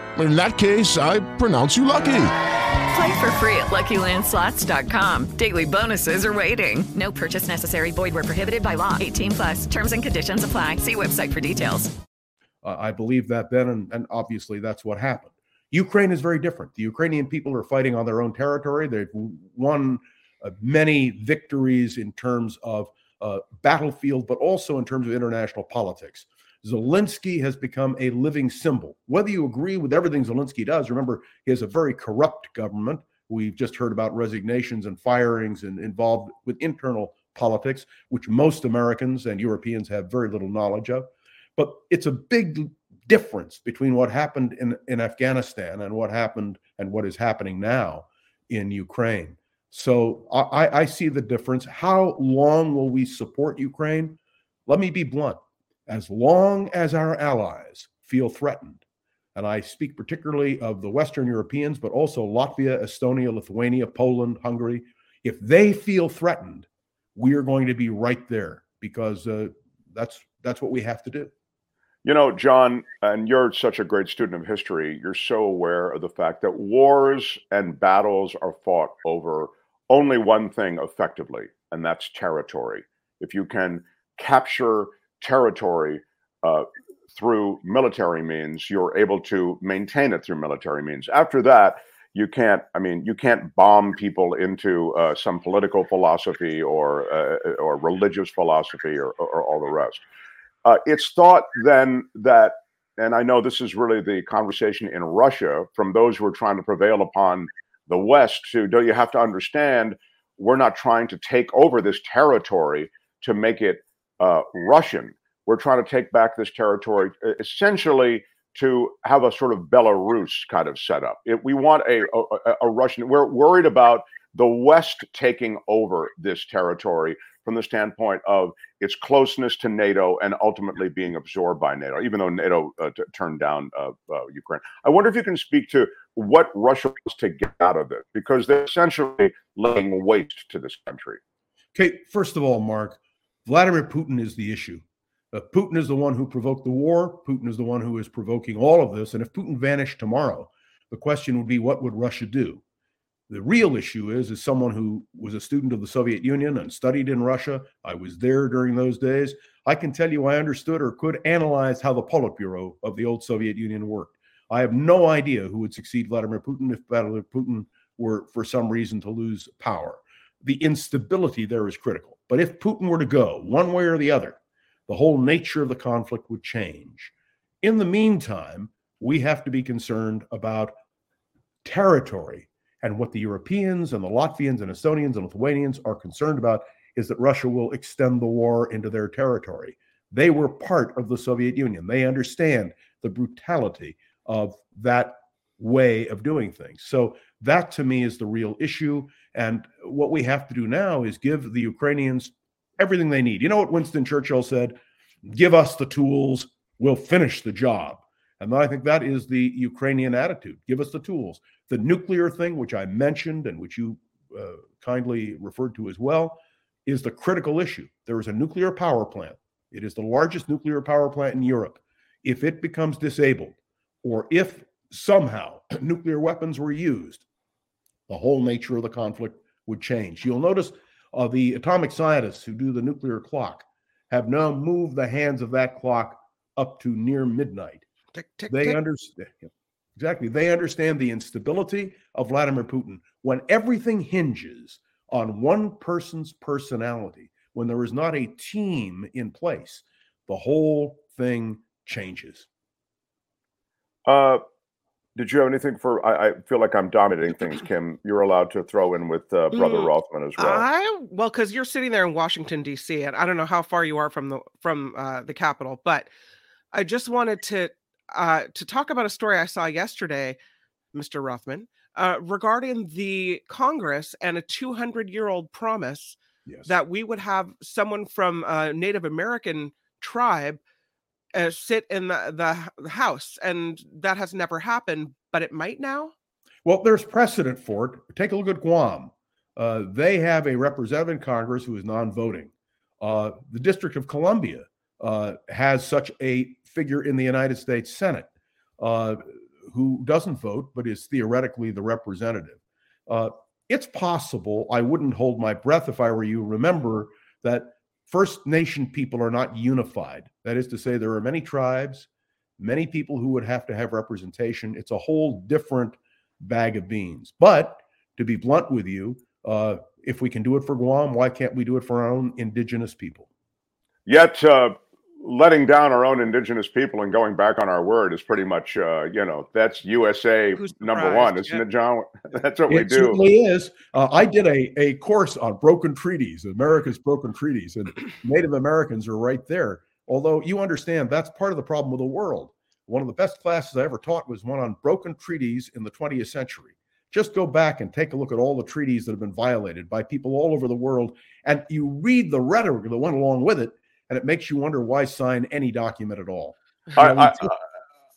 In that case, I pronounce you lucky. Play for free at LuckyLandSlots.com. Daily bonuses are waiting. No purchase necessary. Void were prohibited by law. 18 plus. Terms and conditions apply. See website for details. Uh, I believe that then, and, and obviously that's what happened. Ukraine is very different. The Ukrainian people are fighting on their own territory. They've won uh, many victories in terms of uh, battlefield, but also in terms of international politics. Zelensky has become a living symbol. Whether you agree with everything Zelensky does, remember, he has a very corrupt government. We've just heard about resignations and firings and involved with internal politics, which most Americans and Europeans have very little knowledge of. But it's a big difference between what happened in, in Afghanistan and what happened and what is happening now in Ukraine. So I, I see the difference. How long will we support Ukraine? Let me be blunt as long as our allies feel threatened, and I speak particularly of the Western Europeans, but also Latvia, Estonia, Lithuania, Poland, Hungary, if they feel threatened, we are going to be right there because uh, that's that's what we have to do. You know, John, and you're such a great student of history. You're so aware of the fact that wars and battles are fought over only one thing effectively, and that's territory. If you can capture territory uh, through military means, you're able to maintain it through military means. After that, you can't. I mean, you can't bomb people into uh, some political philosophy or uh, or religious philosophy or, or all the rest. Uh, it's thought then that, and I know this is really the conversation in Russia from those who are trying to prevail upon the West to, do you have to understand, we're not trying to take over this territory to make it uh, Russian. We're trying to take back this territory essentially to have a sort of Belarus kind of setup. It, we want a, a, a Russian. We're worried about the West taking over this territory from the standpoint of its closeness to NATO and ultimately being absorbed by NATO, even though NATO uh, t- turned down uh, uh, Ukraine. I wonder if you can speak to what Russia wants to get out of it, because they're essentially laying waste to this country. Okay, first of all, Mark, Vladimir Putin is the issue. Uh, Putin is the one who provoked the war. Putin is the one who is provoking all of this. And if Putin vanished tomorrow, the question would be, what would Russia do? The real issue is, as someone who was a student of the Soviet Union and studied in Russia. I was there during those days. I can tell you I understood or could analyze how the Politburo of the old Soviet Union worked. I have no idea who would succeed Vladimir Putin if Vladimir Putin were, for some reason, to lose power. The instability there is critical. But if Putin were to go one way or the other, the whole nature of the conflict would change. In the meantime, we have to be concerned about territory. And what the Europeans and the Latvians and Estonians and Lithuanians are concerned about is that Russia will extend the war into their territory. They were part of the Soviet Union. They understand the brutality of that way of doing things. So, that to me is the real issue. And what we have to do now is give the Ukrainians everything they need. You know what Winston Churchill said? Give us the tools, we'll finish the job. And I think that is the Ukrainian attitude. Give us the tools. The nuclear thing, which I mentioned and which you uh, kindly referred to as well, is the critical issue. There is a nuclear power plant. It is the largest nuclear power plant in Europe. If it becomes disabled, or if somehow nuclear weapons were used, the whole nature of the conflict would change. You'll notice uh, the atomic scientists who do the nuclear clock have now moved the hands of that clock up to near midnight. Tick, tick, they tick. understand exactly. They understand the instability of Vladimir Putin when everything hinges on one person's personality. When there is not a team in place, the whole thing changes. Uh, did you have anything for? I, I feel like I'm dominating things, Kim. You're allowed to throw in with uh, Brother Mm, Rothmann as well. I well, because you're sitting there in Washington D.C. and I don't know how far you are from the from uh, the Capitol, but I just wanted to uh, to talk about a story I saw yesterday, Mr. Rothmann, uh, regarding the Congress and a 200 year old promise that we would have someone from a Native American tribe uh, sit in the, the House, and that has never happened, but it might now. Well, there's precedent for it. Take a look at Guam. Uh, they have a representative in Congress who is non-voting. Uh, the District of Columbia uh, has such a figure in the United States Senate uh, who doesn't vote but is theoretically the representative. Uh, it's possible. I wouldn't hold my breath if I were you. Remember that First Nation people are not unified. That is to say, there are many tribes, many people who would have to have representation. It's a whole different bag of beans. But to be blunt with you, uh, if we can do it for Guam, why can't we do it for our own indigenous people? Yet, uh, letting down our own indigenous people and going back on our word is pretty much, uh, you know, that's USA number one, isn't Yeah. it, John? That's what we do. it do. certainly is. Uh, I did a, a course on broken treaties, America's broken treaties, and Native Americans are right there. Although you understand that's part of the problem with the world. One of the best classes I ever taught was one on broken treaties in the 20th century. Just go back and take a look at all the treaties that have been violated by people all over the world, and you read the rhetoric that went along with it, and it makes you wonder why sign any document at all. I, You know, we I, took-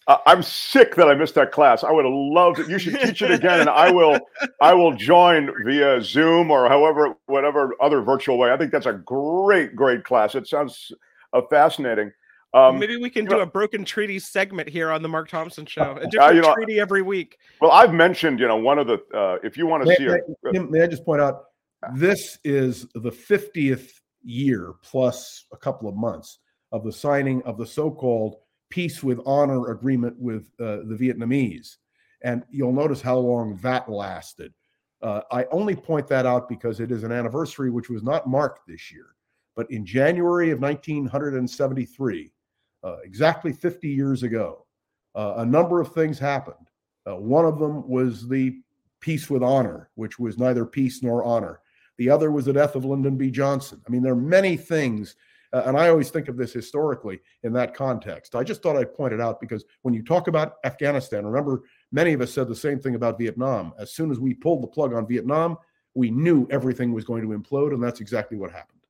I- I'm sick that I missed that class. I would have loved it. You should teach it again, and I will. I will join via Zoom or however, whatever other virtual way. I think that's a great, great class. It sounds uh, fascinating. Um, Maybe we can do know- a broken treaty segment here on the Mark Thompson show. A Uh, different you know, treaty every week. Well, I've mentioned, you know, one of the. Uh, if you want to May, see a, may- Tim, may I just point out this is the 50th year plus a couple of months of the signing of the so-called peace with honor agreement with uh, the Vietnamese, and you'll notice how long that lasted. Uh, I only point that out because it is an anniversary which was not marked this year, but in January of 1973, uh, exactly 50 years ago, uh, a number of things happened. Uh, one of them was the peace with honor, which was neither peace nor honor. The other was the death of Lyndon B. Johnson. I mean, there are many things, uh, and I always think of this historically in that context. I just thought I'd point it out because when you talk about Afghanistan, remember, many of us said the same thing about Vietnam. As soon as we pulled the plug on Vietnam, we knew everything was going to implode, and that's exactly what happened.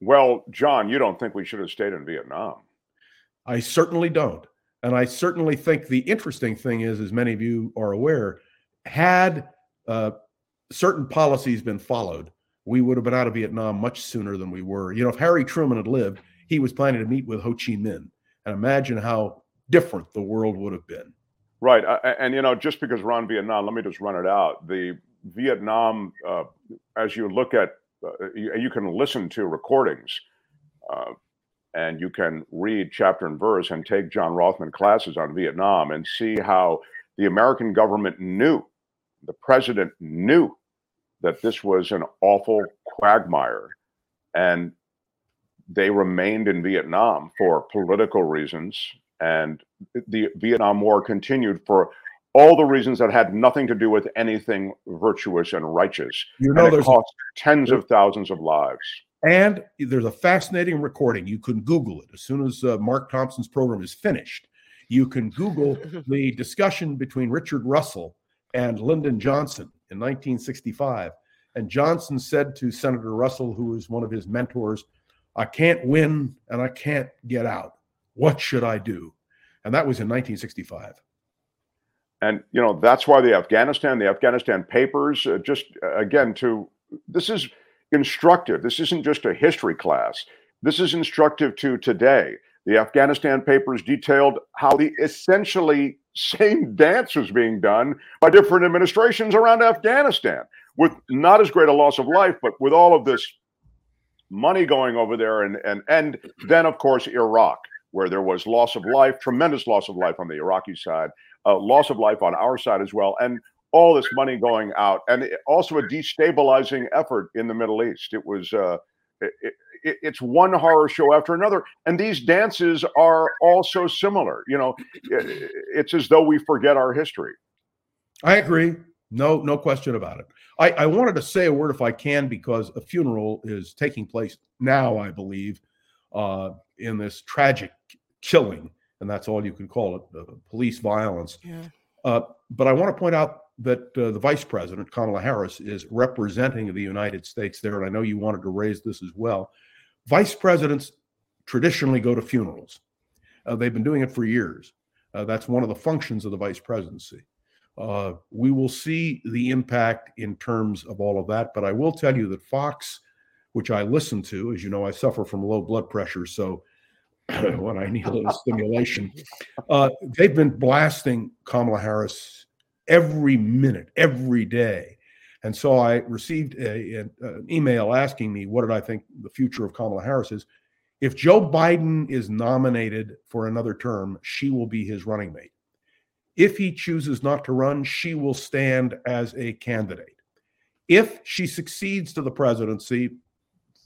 well, John, you don't think we should have stayed in Vietnam? I certainly don't. And I certainly think the interesting thing is, as many of you are aware, had uh, certain policies been followed, we would have been out of Vietnam much sooner than we were. You know, if Harry Truman had lived, he was planning to meet with Ho Chi Minh. And imagine how different the world would have been. Right. Uh, and, you know, just because we're on Vietnam, let me just run it out. The Vietnam, uh, as you look at, uh, you, you can listen to recordings uh, and you can read chapter and verse and take John Rothmann classes on Vietnam and see how the American government knew, the president knew that this was an awful quagmire. And they remained in Vietnam for political reasons. And the Vietnam War continued for all the reasons that had nothing to do with anything virtuous and righteous. You know, and it there's- cost tens of thousands of lives. And there's a fascinating recording. You can Google it as soon as uh, Mark Thompson's program is finished. You can Google the discussion between Richard Russell and Lyndon Johnson in 1965. And Johnson said to Senator Russell, who was one of his mentors, I can't win and I can't get out. What should I do? And that was in 1965. And you know that's why the Afghanistan, the Afghanistan papers, uh, just uh, again to this is instructive. This isn't just a history class. This is instructive to today. The Afghanistan papers detailed how the essentially same dance was being done by different administrations around Afghanistan, with not as great a loss of life, but with all of this money going over there, and and and then of course Iraq, where there was loss of life, tremendous loss of life on the Iraqi side, uh, loss of life on our side as well, and all this money going out, and also a destabilizing effort in the Middle East. It was. Uh, it, it, it's one horror show after another, and these dances are all so similar. You know, i- it's as though we forget our history. I agree. No, no question about it. I, I wanted to say a word if I can because a funeral is taking place now, I believe, uh, in this tragic killing, and that's all you can call it, uh, police violence. Yeah. Uh, but I want to point out that uh, the vice president, Kamala Harris, is representing the United States there, and I know you wanted to raise this as well. Vice presidents traditionally go to funerals. Uh, they've been doing it for years. Uh, that's one of the functions of the vice presidency. Uh, we will see the impact in terms of all of that, but I will tell you that Fox, which I listen to, as you know, I suffer from low blood pressure, so when I need a little stimulation, uh, they've been blasting Kamala Harris every minute, every day. And so I received a, a- an email asking me, what did I think the future of Kamala Harris is? If Joe Biden is nominated for another term, she will be his running mate. If he chooses not to run, she will stand as a candidate. If she succeeds to the presidency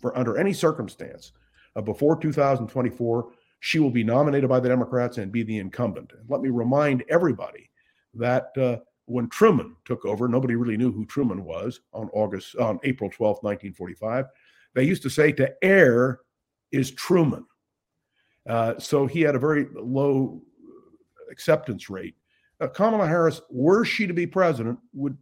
for under any circumstance uh, before 2024, she will be nominated by the Democrats and be the incumbent. And let me remind everybody that uh, when Truman took over, nobody really knew who Truman was on August on April 12, 1945. They used to say to err is Truman. Uh, so he had a very low acceptance rate. Uh, Kamala Harris, were she to be president, would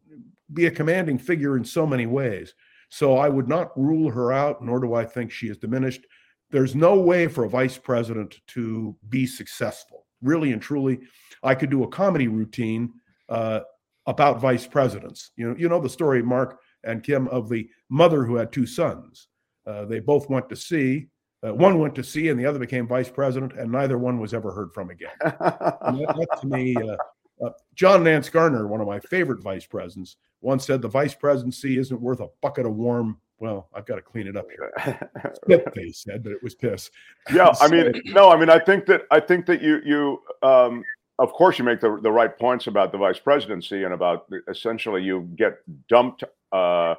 be a commanding figure in so many ways. So I would not rule her out, nor do I think she is diminished. There's no way for a vice president to be successful really and truly, I could do a comedy routine uh, about vice presidents. You know, you know the story, Mark and Kim, of the mother who had two sons. Uh, they both went to sea. Uh, one went to sea, and the other became vice president, and neither one was ever heard from again. That, that to me, uh, uh, John Nance Garner, one of my favorite vice presidents, once said the vice presidency isn't worth a bucket of warm. Well, I've got to clean it up here. Spit, they said, but it was piss. yeah i mean no i mean i think that i think that you you um of course you make the, the right points about the vice presidency and about the- essentially you get dumped uh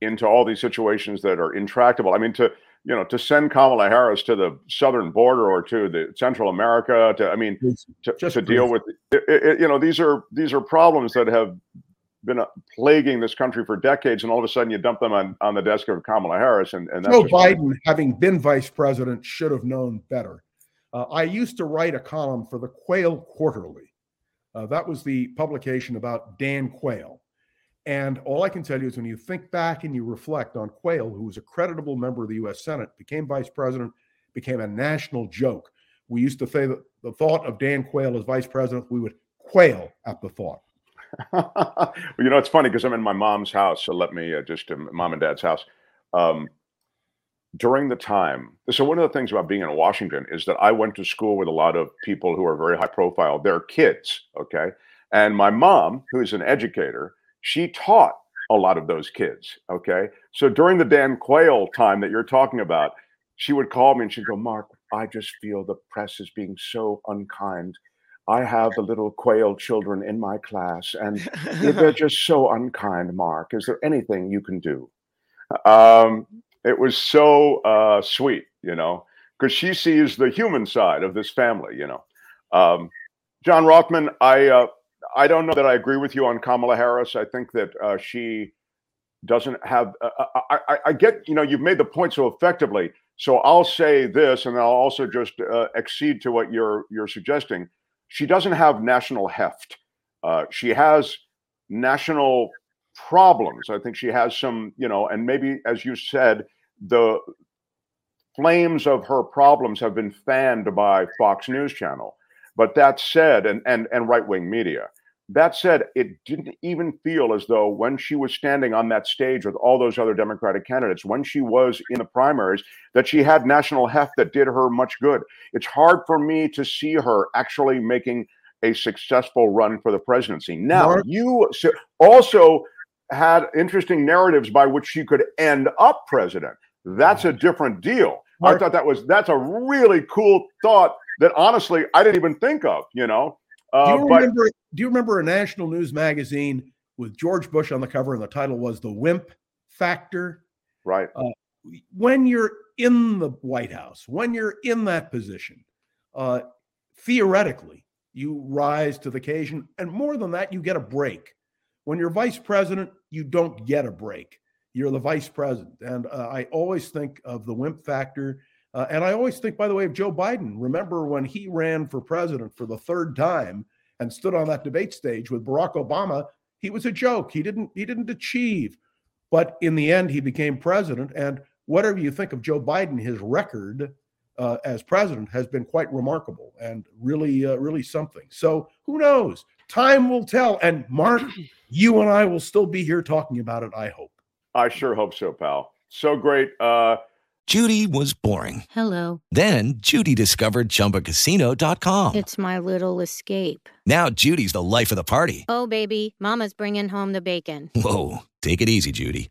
into all these situations that are intractable i mean to you know to send kamala harris to the southern border or to the central america to i mean to, to deal with it, it, you know these are these are problems that have been uh, plaguing this country for decades and all of a sudden you dump them on on the desk of kamala harris and, and that's Joe Biden, having been vice president, should have known better. Uh, I used to write a column for the Quayle Quarterly. Uh, that was the publication about Dan Quayle. And all I can tell you is when you think back and you reflect on Quayle, who was a creditable member of the US Senate, became vice president, became a national joke. We used to say that the thought of Dan Quayle as vice president, we would quail at the thought. Well, you know, it's funny because I'm in my mom's house. So let me uh, just uh, mom and dad's house. Um, during the time, so one of the things about being in Washington is that I went to school with a lot of people who are very high profile. They're kids, okay. And my mom, who's an educator, she taught a lot of those kids, okay. So during the Dan Quayle time that you're talking about, she would call me and she'd go, "Mark, I just feel the press is being so unkind." I have the little Quayle children in my class, and they're just so unkind. Mark, is there anything you can do? Um, it was so uh, sweet, you know, because she sees the human side of this family, you know. Um, John Rothmann, I uh, I don't know that I agree with you on Kamala Harris. I think that uh, she doesn't have. Uh, I, I, I get, you know, you've made the point so effectively. So I'll say this, and I'll also just uh, accede to what you're you're suggesting. She doesn't have national heft. Uh, she has national problems. I think she has some, you know, and maybe as you said, the flames of her problems have been fanned by Fox News Channel. But that said, and and and right wing media. That said, it didn't even feel as though when she was standing on that stage with all those other Democratic candidates, when she was in the primaries, that she had national heft that did her much good. It's hard for me to see her actually making a successful run for the presidency. Now, Mark? you also had interesting narratives by which she could end up president. That's a different deal. I thought that was that's a really cool thought that honestly I didn't even think of. You know, Do uh, you but remember? Do you remember a national news magazine with George Bush on the cover, and the title was "The Wimp Factor"? right. Uh, when you're in the White House, when you're in that position, uh, theoretically, you rise to the occasion, and more than that, you get a break. When you're vice president, you don't get a break. You're the vice president, and uh, I always think of the Wimp Factor. Uh, and I always think, by the way, of Joe Biden. Remember when he ran for president for the third time and stood on that debate stage with Barack Obama? He was a joke. He didn't. He didn't achieve. But in the end, he became president. And whatever you think of Joe Biden, his record uh, as president has been quite remarkable and really, uh, really something. So who knows? Time will tell. And Mark, you and I will still be here talking about it. I hope. I sure hope so, pal. So great. Uh, Judy was boring. Hello. Then Judy discovered ChumbaCasino.com. It's my little escape. Now Judy's the life of the party. Oh, baby, Mama's bringing home the bacon. Whoa, take it easy, Judy.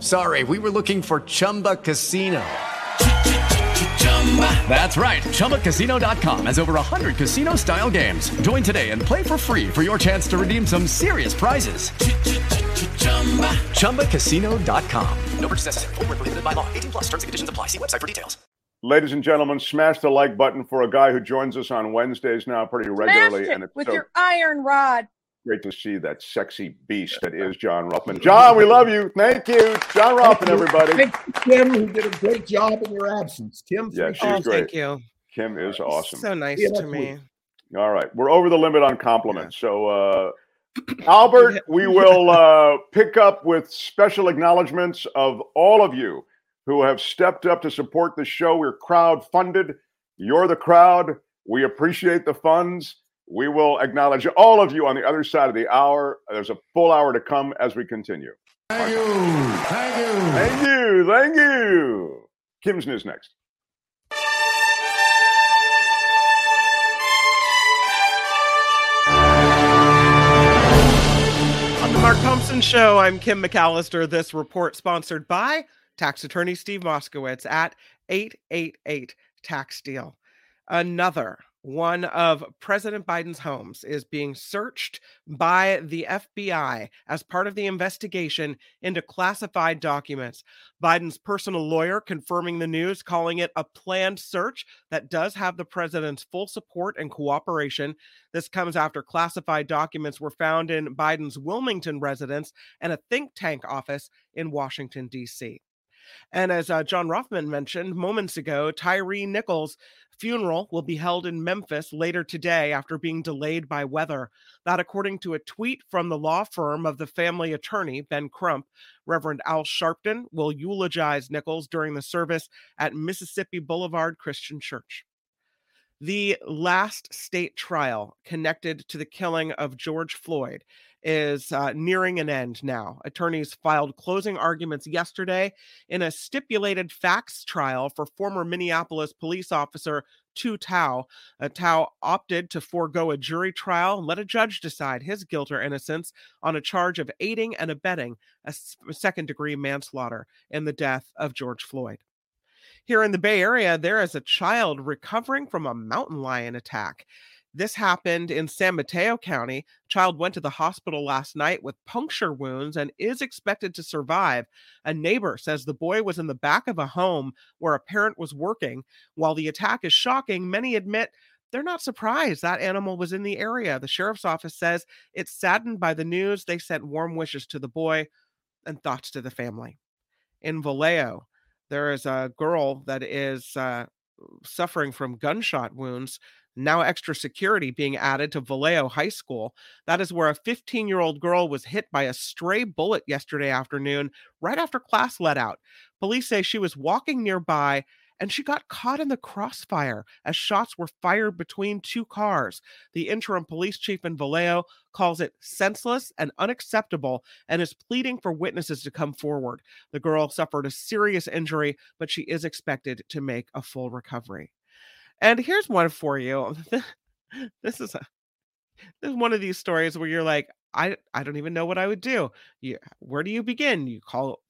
sorry, we were looking for Chumba Casino. That's right. ChumbaCasino.com has over 100 casino style games. Join today and play for free for your chance to redeem some serious prizes. ChumbaCasino.com. No purchase necessary. Void where prohibited by law. 18 plus terms and conditions apply. See website for details. Ladies and gentlemen, smash the like button for a guy who joins us on Wednesdays now pretty regularly, Smashed and it's with so your iron rod. Great to see that sexy beast that is John Rothmann. John, we love you. Thank you, John Rothmann, everybody. Thank you, Kim, who did a great job in your absence. Kim, Yeah, thank she's you. Oh, great. thank you. Kim is awesome. So nice Yeah, to that's me. All right, we're over the limit on compliments. So, uh, Albert, we will uh, pick up with special acknowledgments of all of you who have stepped up to support the show. We're crowd funded. You're the crowd. We appreciate the funds. We will acknowledge all of you on the other side of the hour. There's a full hour to come as we continue. Thank you. Thank you. Thank you. Thank you. Kim's News next. On the Mark Thompson Show, I'm Kim McAllister. This report sponsored by tax attorney Steve Moskowitz at 888 Tax Deal. Another one of President Biden's homes is being searched by the FBI as part of the investigation into classified documents. Biden's personal lawyer confirming the news, calling it a planned search that does have the president's full support and cooperation. This comes after classified documents were found in Biden's Wilmington residence and a think tank office in Washington, D.C. And as uh, John Rothmann mentioned moments ago, Tyre Nichols' funeral will be held in Memphis later today after being delayed by weather. That, according to a tweet from the law firm of the family attorney, Ben Crump, Reverend Al Sharpton will eulogize Nichols during the service at Mississippi Boulevard Christian Church. The last state trial connected to the killing of George Floyd is uh, nearing an end now. Attorneys filed closing arguments yesterday in a stipulated facts trial for former Minneapolis police officer Tou Thao. Uh, Thao opted to forego a jury trial and let a judge decide his guilt or innocence on a charge of aiding and abetting a second degree manslaughter in the death of George Floyd. Here in the Bay Area, there is a child recovering from a mountain lion attack. This happened in San Mateo County. Child went to the hospital last night with puncture wounds and is expected to survive. A neighbor says the boy was in the back of a home where a parent was working. While the attack is shocking, many admit they're not surprised that animal was in the area. The sheriff's office says it's saddened by the news. They sent warm wishes to the boy and thoughts to the family. In Vallejo, there is a girl that is uh, suffering from gunshot wounds. Now, extra security being added to Vallejo High School. That is where a 15 year old girl was hit by a stray bullet yesterday afternoon, right after class let out. Police say she was walking nearby and she got caught in the crossfire as shots were fired between two cars. The interim police chief in Vallejo calls it senseless and unacceptable and is pleading for witnesses to come forward. The girl suffered a serious injury, but she is expected to make a full recovery. And here's one for you. this is a this is one of these stories where you're like, I I don't even know what I would do. You, where do you begin? You call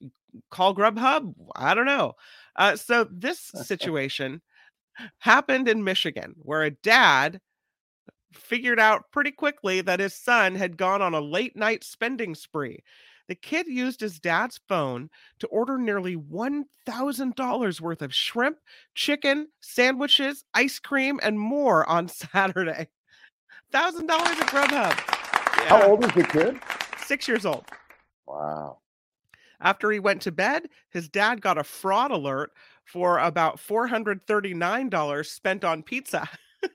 call Grubhub? I don't know. Uh, so this situation happened in Michigan, where a dad figured out pretty quickly that his son had gone on a late night spending spree. The kid used his dad's phone to order nearly $1,000 worth of shrimp, chicken, sandwiches, ice cream, and more on Saturday. $1,000 at Grubhub. How old is the kid? Six years old. Wow. After he went to bed, his dad got a fraud alert for about $439 spent on pizza.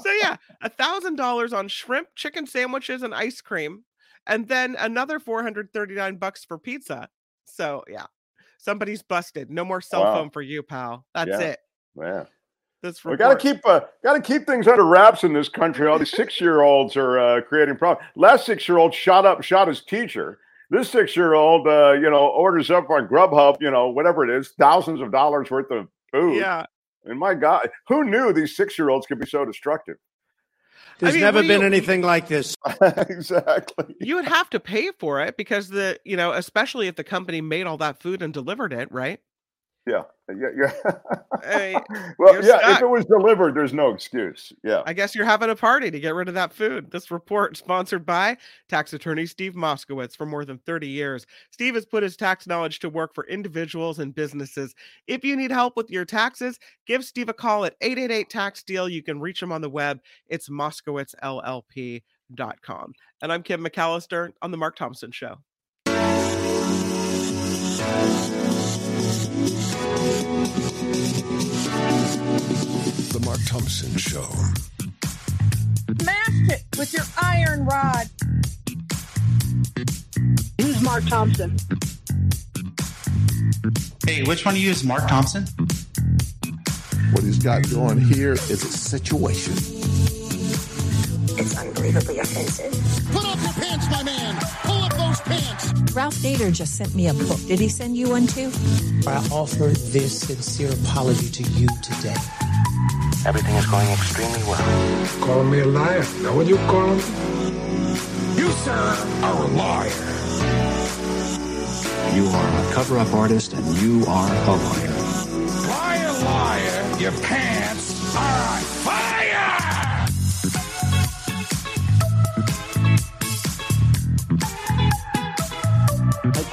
so yeah, a thousand dollars on shrimp, chicken sandwiches, and ice cream, and then another 439 bucks for pizza. So yeah, somebody's busted. No more cell Wow. phone for you, pal. That's Yeah. it. Man. This We got to keep uh, got to keep things under wraps in this country. All these six year olds are uh, creating problems. Last six year old shot up, shot his teacher. This six year old, uh, you know, orders up on Grubhub, you know, whatever it is, thousands of dollars worth of food. Yeah. And my God, who knew these six year olds could be so destructive? There's mean, never been you- anything like this. exactly. You would have to pay for it because the, you know, especially if the company made all that food and delivered it, right? Yeah, uh, yeah, yeah. Hey, well, yeah. If it was delivered, there's no excuse. Yeah. I guess you're having a party to get rid of that food. This report sponsored by tax attorney Steve Moskowitz for more than 30 years. Steve has put his tax knowledge to work for individuals and businesses. If you need help with your taxes, give Steve a call at 888 Tax Deal. You can reach him on the web. It's moskowitzllp.com. And I'm Kim McAllister on the Mark Thompson Show. The Mark Thompson Show. Smash it with your iron rod. Who's Mark Thompson? Hey, which one of you is Mark Thompson? What he's got going here is a situation. It's unbelievably offensive. Put up your pants, my man. Pull pants. Ralph Nader just sent me a book. Did he send you one too? I offer this sincere apology to you today. Everything is going extremely well. Call me a liar. Know what you call me? You, sir, are a liar. You are a cover up artist and you are a liar. Liar, liar. Your pants are on fire.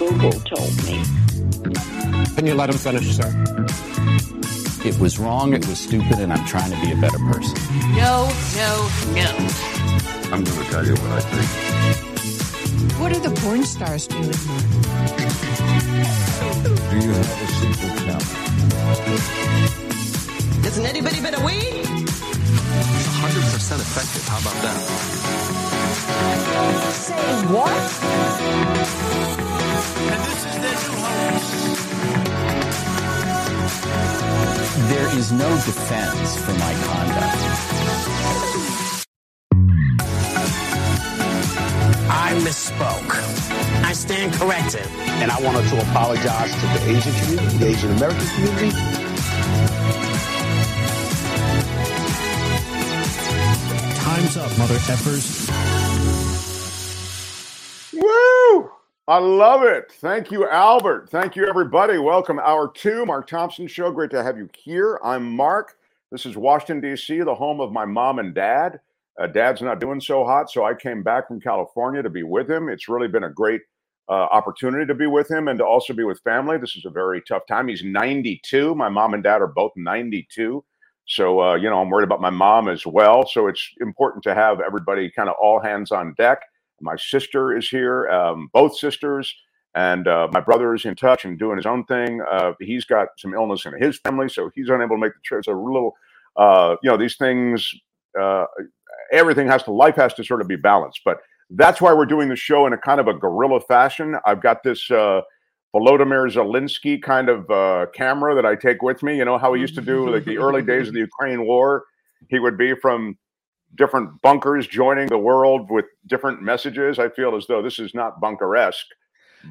Google told me. Can you let him finish, sir? It was wrong, it was stupid, and I'm trying to be a better person. No, no, no. I'm going to tell you what I think. What are the porn stars doing? Do you have a secret now? Doesn't anybody better weed? 100% effective. How about that? Say what? There is no defense for my conduct. I misspoke. I stand corrected. And I wanted to apologize to the Asian community, the Asian American community. Time's up, mother effers. I love it. Thank you, Albert. Thank you, everybody. Welcome, hour two, Mark Thompson Show. Great to have you here. I'm Mark. This is Washington, D.C., the home of my mom and dad. Uh, dad's not doing so hot, so I came back from California to be with him. It's really been a great uh, opportunity to be with him and to also be with family. This is a very tough time. He's 92. My mom and dad are both 92. So, uh, you know, I'm worried about my mom as well. So it's important to have everybody kind of all hands on deck. My sister is here, um, both sisters, and uh, my brother is in touch and doing his own thing. Uh, he's got some illness in his family, so he's unable to make the trip. It's a little, uh, you know, these things, uh, everything has to, life has to sort of be balanced. But that's why we're doing the show in a kind of a guerrilla fashion. I've got this uh, Volodymyr Zelensky kind of uh, camera that I take with me. You know how he used to do like the early days of the Ukraine war. He would be from different bunkers joining the world with different messages. I feel as though this is not bunker-esque,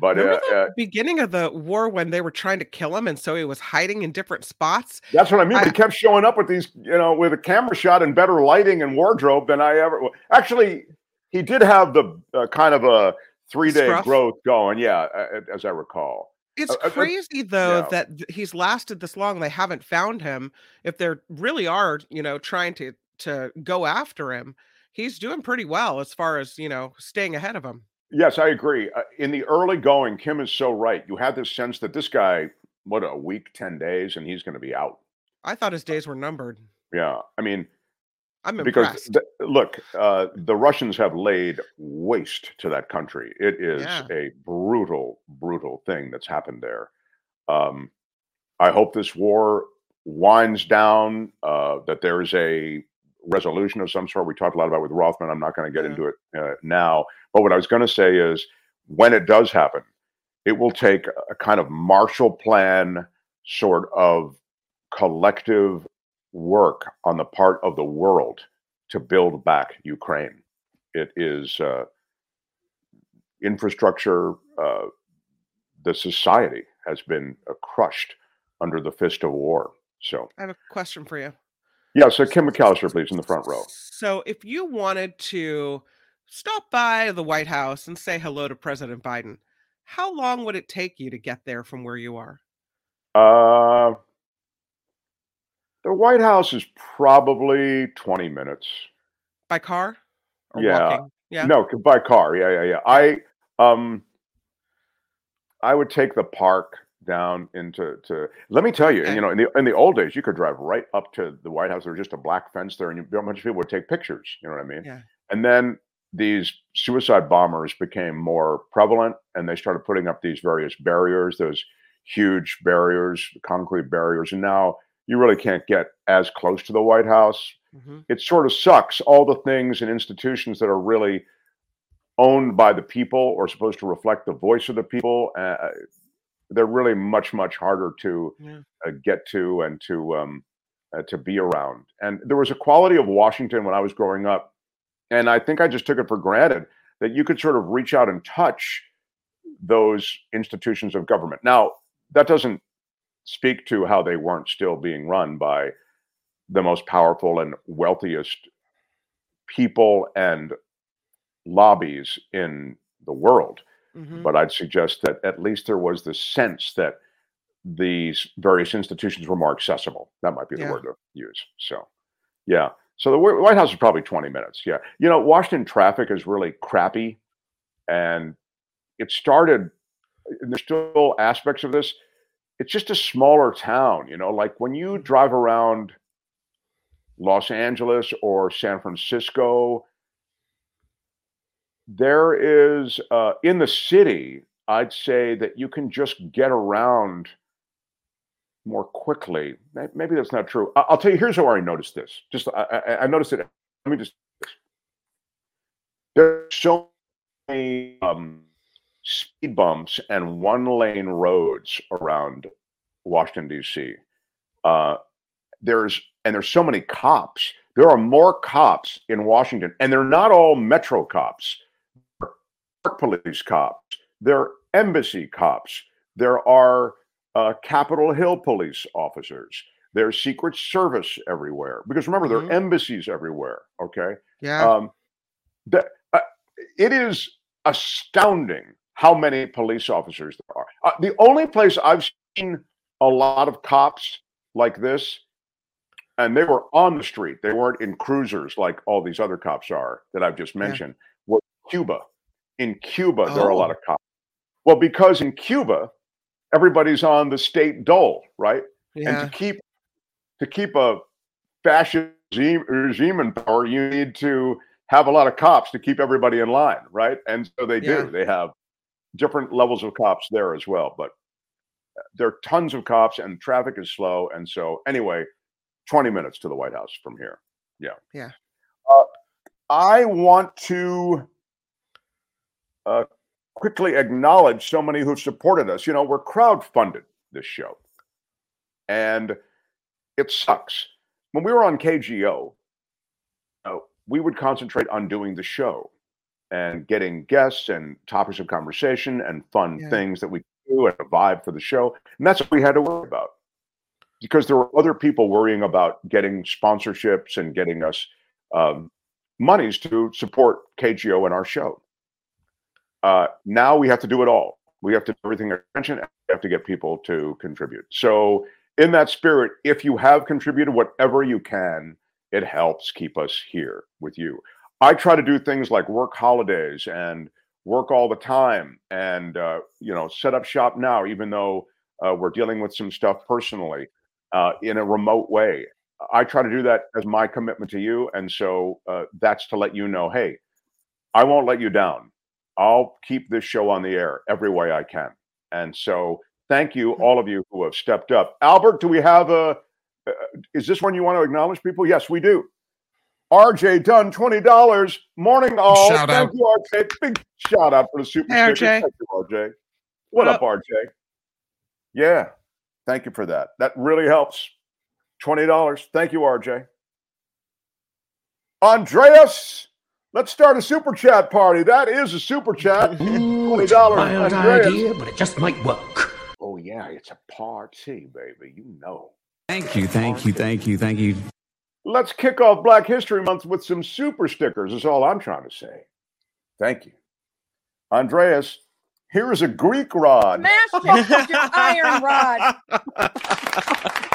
but uh, the uh, beginning of the war when they were trying to kill him, and so he was hiding in different spots. that's what I mean. He kept showing up with these, you know, with a camera shot and better lighting and wardrobe than I ever. Actually, he did have the uh, kind of a three-day Scruff? growth going. Yeah, as I recall. It's Uh, uh, uh, crazy though yeah. that he's lasted this long. They haven't found him. If they really are, you know, trying to to go after him, he's doing pretty well as far as you know staying ahead of him. Yes, I agree. Uh, in the early going, Kim is so right. You had this sense that this guy, what a week, ten days, and he's going to be out. I thought his days were numbered. Yeah, I mean, I'm because impressed. th- look, uh, the Russians have laid waste to that country. It is Yeah. a brutal, brutal thing that's happened there. Um, I hope this war winds down. Uh, that there is a resolution of some sort. We talked a lot about with Rothmann. I'm not going to get into it uh, now. But what I was going to say is, when it does happen, it will take a kind of Marshall Plan sort of collective work on the part of the world to build back Ukraine. It is uh, infrastructure. Uh, the society has been uh, crushed under the fist of war. So, I have a question for you. Yeah. So Kim McAllister, please, in the front row. So, if you wanted to stop by the White House and say hello to President Biden, how long would it take you to get there from where you are? Uh, the White House is probably 20 minutes. By car or yeah. walking? Yeah. No, by car. Yeah, yeah, yeah. I um I would take the park down into to let me tell you, Okay. you know, in the in the old days you could drive right up to the White House. There was just a black fence there and you, a bunch of people would take pictures, you know what I mean? Yeah. And then these suicide bombers became more prevalent and they started putting up these various barriers, those huge barriers, concrete barriers. And now you really can't get as close to the White House. Mhm. It sort of sucks all the things and institutions that are really owned by the people or supposed to reflect the voice of the people. Uh, they're really much, much harder to Yeah. uh, get to and to um, uh, to be around. And there was a quality of Washington when I was growing up, and I think I just took it for granted that you could sort of reach out and touch those institutions of government. Now, that doesn't speak to how they weren't still being run by the most powerful and wealthiest people and lobbies in the world. Mhm. But I'd suggest that at least there was the sense that these various institutions were more accessible. That might be the Yeah. word to use. So, yeah. So the White House is probably 20 minutes. Yeah. You know, Washington traffic is really crappy. And it started, and there's still aspects of this. It's just a smaller town, you know, like when you drive around Los Angeles or San Francisco, there is uh, in the city, I'd say that you can just get around more quickly. Maybe that's not true. I'll tell you. Here's how I noticed this. Just I, I, I noticed it. Let me just. There's so many um, speed bumps and one-lane roads around Washington D.C. Uh, there's and there's so many cops. There are more cops in Washington, and they're not all metro cops. Police cops. there are embassy cops. There are uh, Capitol Hill police officers. There's Secret Service everywhere. Because remember, there are embassies everywhere. Okay. Yeah. Um, that uh, it is astounding how many police officers there are. Uh, the only place I've seen a lot of cops like this, and they were on the street. They weren't in cruisers like all these other cops are that I've just mentioned. Was Cuba. In Cuba, there are a lot Oh. of cops. Well, because in Cuba, everybody's on the state dole, right? Yeah. And to keep to keep a fascist regime, regime in power, you need to have a lot of cops to keep everybody in line, right? And so they Yeah. do. They have different levels of cops there as well. But there are tons of cops, and traffic is slow. And so, anyway, 20 minutes to the White House from here. Yeah. Yeah. Uh, I want to uh, quickly acknowledge so many who've supported us. You know, we're crowd-funded this show, and it sucks. When we were on KGO, uh, we would concentrate on doing the show and getting guests and topics of conversation and fun Yeah. things that we do and a vibe for the show. And that's what we had to worry about because there were other people worrying about getting sponsorships and getting us um, monies to support KGO and our show. Uh, now we have to do it all. We have to do everything and We have to get people to contribute. So, in that spirit, if you have contributed whatever you can, it helps keep us here with you. I try to do things like work holidays and work all the time, and uh, you know, set up shop now, even though uh, we're dealing with some stuff personally uh, in a remote way. I try to do that as my commitment to you, and so uh, that's to let you know, hey, I won't let you down. I'll keep this show on the air every way I can. And so, thank you, all of you who have stepped up. Albert, do we have a? Uh, is this one you want to acknowledge people? Yes, we do. RJ Dunn, twenty dollars. Morning, all. Shout thank out. you, RJ. Big shout out for the super Hey, sticker. RJ. Thank you, RJ. What, What up, RJ? Yeah, thank you for that. That really helps. Twenty dollars. Thank you, RJ. Andreas, let's start a super chat party. That is a super chat. Twenty dollars. Wild idea, but it just might work. Oh yeah, it's a party, baby. You know. Thank you, thank you, thank you, thank you. Let's kick off Black History Month with some super stickers. Is all I'm trying to say. Thank you, Andreas. Here is a Greek rod. Smash it with your iron rod.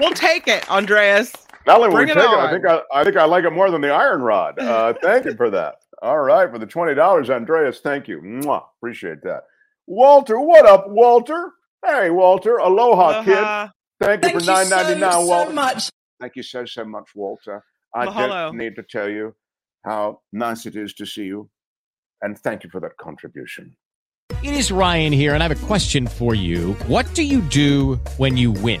We'll take it, Andreas. Not only will we Bring take it it, I think I, I think I like it more than the iron rod. Uh, thank you for that. All right, for the twenty dollars, Andreas. Thank you. Mwah, appreciate that. Walter, what up, Walter? Hey, Walter. Aloha, Aloha. kid. Thank you Thank for you nine so, ninety nine, so Walter. much. Thank you so so much, Walter. I Mahalo. don't need to tell you how nice it is to see you, and thank you for that contribution. It is Ryan here, and I have a question for you. What do you do when you win?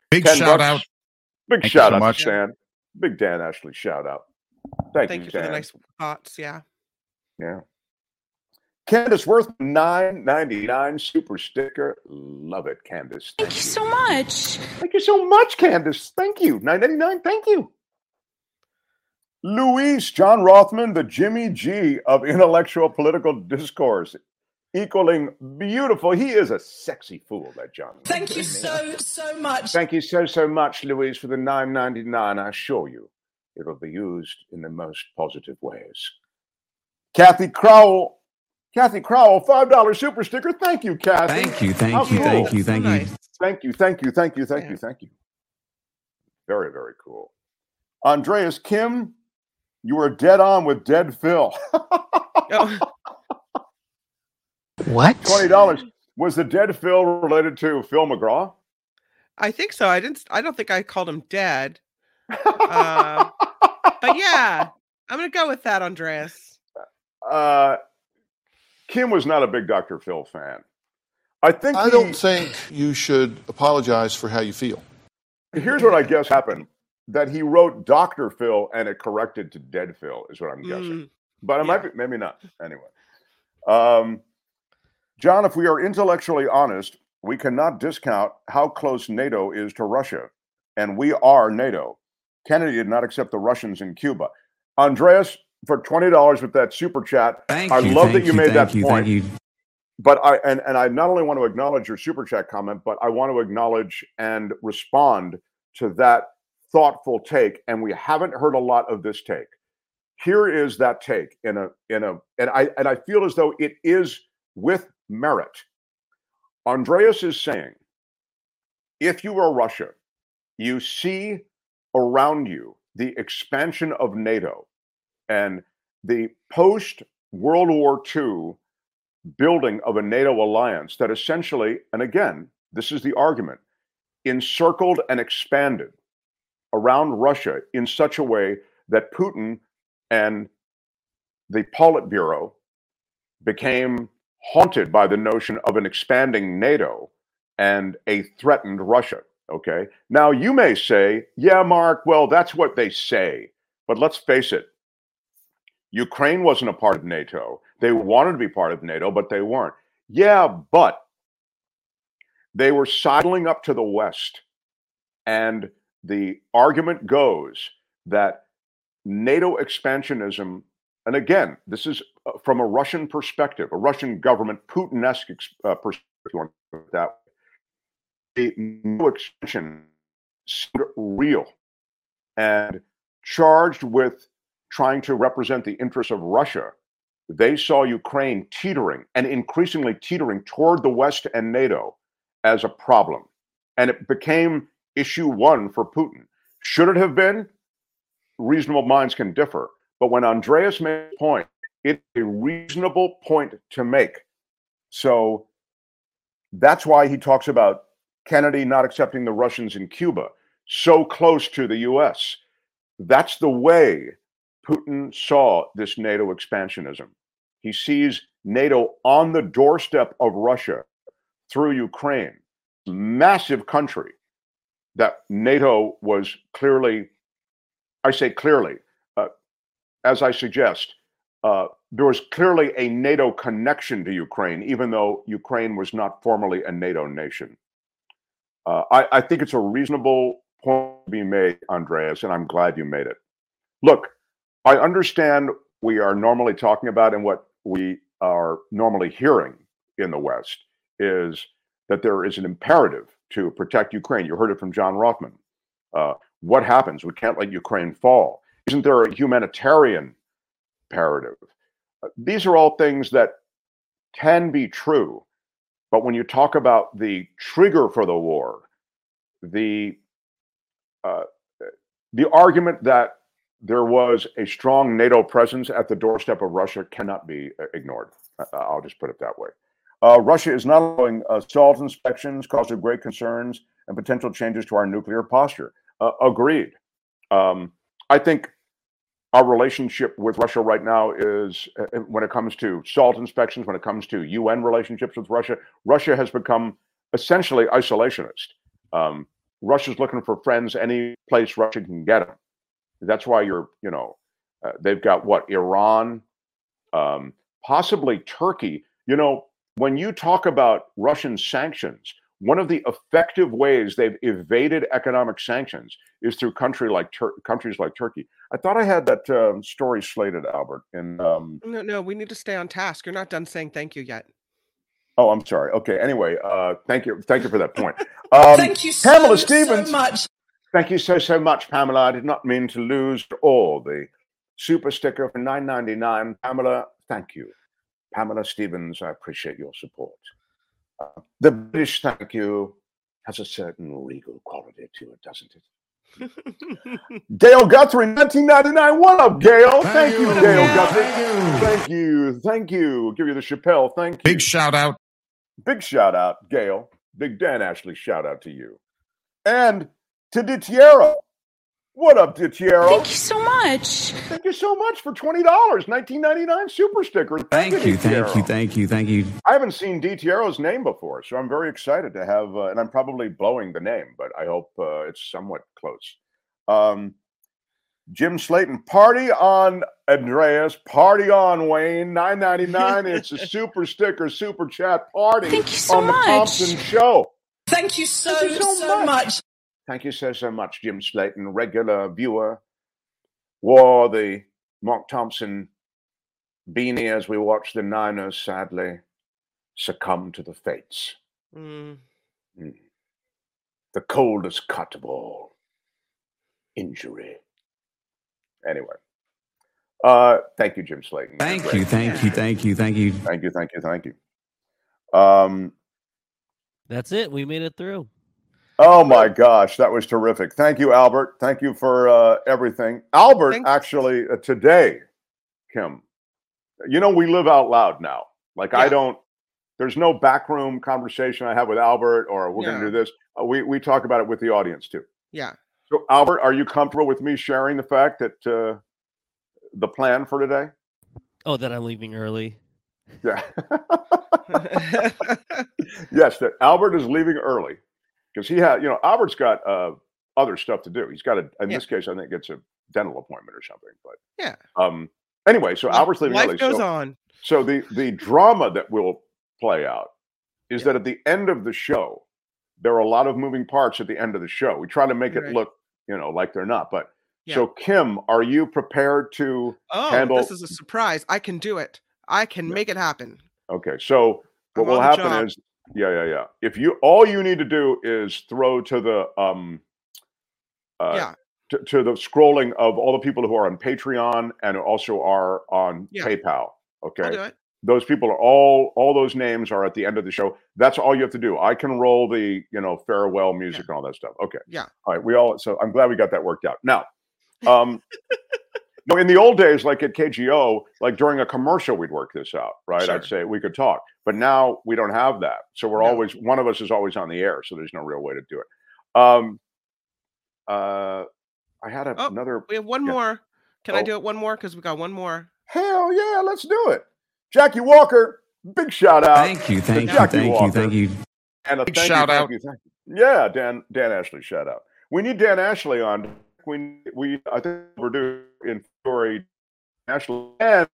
Big 10 shout bucks. out. Big Thank shout so out much. to Stan. Big Dan Ashley shout out. Thank, Thank you, you for the nice thoughts. Yeah. Yeah. Candace Worth, nine ninety nine super sticker. Love it, Candace. Thank, you so much. Thank you so much, Candace. Thank you. Nine ninety nine. Thank you. Luis John Rothmann, the Jimmy G of intellectual political discourse, equaling beautiful. He is a sexy fool, that John. Thank you so, so much. Thank you so so much, Louise, for the nine ninety nine. I assure you, it'll be used in the most positive ways. Kathy Crowell, Kathy Crowell, five dollar super sticker. Thank you, Kathy. Thank you, thank How you, cool. thank you, thank you. Thank you, thank you, thank you, thank you, thank you. Very very cool. Andreas Kim, you were dead on with Dead Phil. Oh, What? Twenty dollars. Was the Dead Phil related to Phil McGraw? I think so. I didn't. I don't think I called him dead. Uh, but yeah, I'm gonna go with that, Andreas. Uh, Kim was not a big Dr. Phil fan. I think I he- don't think you should apologize for how you feel. Here's what I guess happened: that he wrote Doctor Phil and it corrected to Dead Phil is what I'm guessing. Mm, But it might be, maybe not. Anyway, um, John, if we are intellectually honest, we cannot discount how close NATO is to Russia, and we are NATO. Kennedy did not accept the Russians in Cuba. Andreas, for twenty dollars with that super chat, Thank I you, love that you, made thank that you, point. Thank you. But I and, and I not only want to acknowledge your super chat comment, but I want to acknowledge and respond to that thoughtful take. And we haven't heard a lot of this take. Here is that take in a in a and I and I feel as though it is with merit. Andreas is saying, if you are Russia, you see around you the expansion of NATO and the post World War II building of a NATO alliance that essentially, and again, this is the argument, encircled and expanded around Russia in such a way that Putin and the Politburo became haunted by the notion of an expanding NATO and a threatened Russia. Okay. Now you may say, yeah, Mark, well, that's what they say. But let's face it, Ukraine wasn't a part of NATO. They wanted to be part of NATO, but they weren't. Yeah, but they were sidling up to the West. And the argument goes that NATO expansionism, and again, this is uh, from a Russian perspective, a Russian government, Putin esque uh, perspective, that. The NATO expansion seemed real and charged with trying to represent the interests of Russia. They saw Ukraine teetering and increasingly teetering toward the West and NATO as a problem. And it became issue one for Putin. Should it have been? Reasonable minds can differ. But when Andreas made a point, it's a reasonable point to make. So that's why he talks about Kennedy not accepting the Russians in Cuba, so close to the US. That's the way Putin saw this NATO expansionism. He sees NATO on the doorstep of Russia through Ukraine, massive country that NATO was clearly, I say clearly, as I suggest, uh, there was clearly a NATO connection to Ukraine, even though Ukraine was not formally a NATO nation. Uh, I, I think it's a reasonable point to be made, Andreas, and I'm glad you made it. Look, I understand we are normally talking about and what we are normally hearing in the West is that there is an imperative to protect Ukraine. You heard it from John Rothmann. Uh, what happens? We can't let Ukraine fall. Isn't there a humanitarian imperative? Uh, these are all things that can be true. But when you talk about the trigger for the war, the uh, the argument that there was a strong NATO presence at the doorstep of Russia cannot be uh, ignored. Uh, I'll just put it that way. Uh, Russia is not allowing assault inspections, causing great concerns and potential changes to our nuclear posture. Uh, agreed. Um, I think our relationship with Russia right now is, uh, when it comes to SALT inspections, when it comes to UN relationships with Russia, Russia has become essentially isolationist. Um, Russia's looking for friends any place Russia can get them. That's why you're, you know, uh, they've got what Iran, um, possibly Turkey. You know, when you talk about Russian sanctions, one of the effective ways they've evaded economic sanctions is through country like Tur- countries like Turkey. I thought I had that um, story slated, Albert. And um, no, no, we need to stay on task. You're not done saying thank you yet. Oh, I'm sorry. Okay. Anyway, uh, thank you. Thank you for that point. Um, thank you so, Pamela Stevens. so much. Thank you so so much, Pamela. I did not mean to lose all the super sticker for 9.99. Pamela, thank you. Pamela Stevens, I appreciate your support. The British thank you has a certain regal quality to it, doesn't it? Gail Guthrie, 1999. What up, Gail? Thank, thank you, you, Gail Guthrie. Thank you. Thank you. Give you the Chappelle. Thank you. Big shout out. Big shout out, Gail. Big Dan Ashley shout out to you. And to Ditiero. What up, Ditiero? Thank you so much. Thank you so much for $20. 1999 super sticker. Thank, thank you, thank you, thank you, thank you. I haven't seen Ditiero's name before, so I'm very excited to have, uh, and I'm probably blowing the name, but I hope uh, it's somewhat close. Um, Jim Slayton, party on Andreas, party on Wayne, 999. it's a super sticker, super chat party Thank you so on the much. Thompson Show. Thank you so, Thank you so, so much. much. Thank you so, so much, Jim Slayton, regular viewer. Wore the Mark Thompson beanie as we watched the Niners sadly succumb to the fates. Mm. Mm. The coldest cut of all injury. Anyway. Uh, thank you, Jim Slayton. Thank you, thank you, thank you, thank you. Thank you, thank you, thank you. Um, That's it. We made it through. Oh my gosh, that was terrific. Thank you, Albert. Thank you for uh, everything. Albert, Thanks. actually, uh, today, Kim, you know, we live out loud now. Like, I don't, there's no backroom conversation I have with Albert or we're going to do this. Uh, we, we talk about it with the audience too. Yeah. So, Albert, are you comfortable with me sharing the fact that uh, the plan for today? Oh, that I'm leaving early. Yeah. yes, that Albert is leaving early because he had, you know, Albert's got uh, other stuff to do. He's got a, in Yeah. this case, I think it's a dental appointment or something. But Yeah. um, anyway, so Albert's leaving Life early. goes so, on. so the the drama that will play out is that at the end of the show, there are a lot of moving parts at the end of the show. We try to make it look, you know, like they're not. But Yeah. so Kim, are you prepared to Oh, handle? this is a surprise. I can do it. I can make it happen. Okay, so what will happen job. is, yeah, yeah, yeah. If you all you need to do is throw to the um, uh, Yeah. to, to the scrolling of all the people who are on Patreon and also are on Yeah. PayPal. Okay, I'll do it. those people are all all those names are at the end of the show. That's all you have to do. I can roll the you know farewell music and all that stuff. Okay, Yeah. all right. We all so I'm glad we got that worked out. Now, um, no, in the old days, like at KGO, like during a commercial, we'd work this out, right? I'd say we could talk, but now we don't have that. So we're No. always one of us is always on the air, so there's no real way to do it. Um, uh, I had a, Oh, another. We have one yeah. more. Can I Oh. do it one more? Because we got one more. Hell yeah, let's do it. Jackie Walker, big shout out. Thank you, thank you, Jackie thank you, Walker. thank you. And a Big thank shout you, out. Thank you, thank you. Yeah, Dan Dan Ashley shout out. We need Dan Ashley on. We we I think we're due in February. Ashley and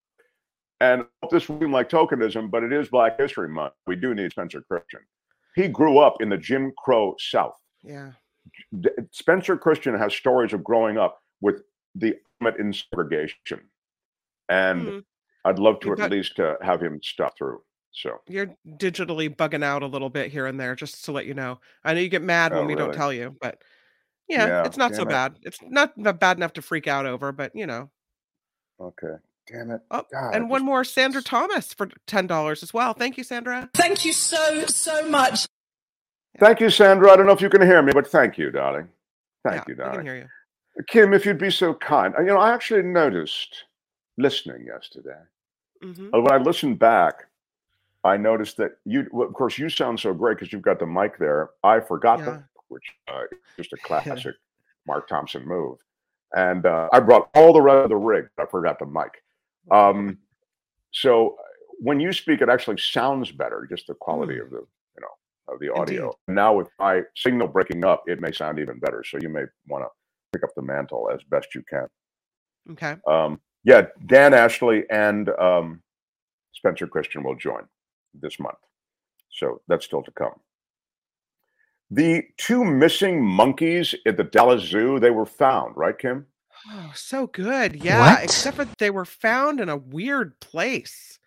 And this seem like tokenism, but it is Black History Month. We do need Spencer Christian. He grew up in the Jim Crow South. Yeah. Spencer Christian has stories of growing up with the in segregation, and Mhm. I'd love to at least uh, have him stuff through. So You're digitally bugging out a little bit here and there, just to let you know. I know you get mad Oh, when we don't tell you, but yeah, Yeah, it's not so it. bad. It's not bad enough to freak out over, but you know. okay, damn it. Oh, God, and I one just- more, Sandra Thomas for ten dollars as well. Thank you, Sandra. Thank you so, so much. Thank you, Sandra. I don't know if you can hear me, but thank you, darling. Thank yeah, you, darling. I can hear you. Kim, if you'd be so kind. uh, You know, I actually noticed listening yesterday. hmm Uh, When I listened back, I noticed that you, of course, you sound so great because you've got the mic there. I forgot Yeah. the, which uh, is just a classic Mark Thompson move. And uh, I brought all the rest of the rig. but I forgot the mic. Um, so uh, when you speak, it actually sounds better. Just the quality of the, you know, of the audio. Now with my signal breaking up, it may sound even better. So you may want to pick up the mantle as best you can. Okay. Um, yeah, Dan Ashley and um, Spencer Christian will join this month. So that's still to come. The two missing monkeys at the Dallas Zoo, they were found, right, Kim? Oh, so good. Yeah, What? except that they were found in a weird place.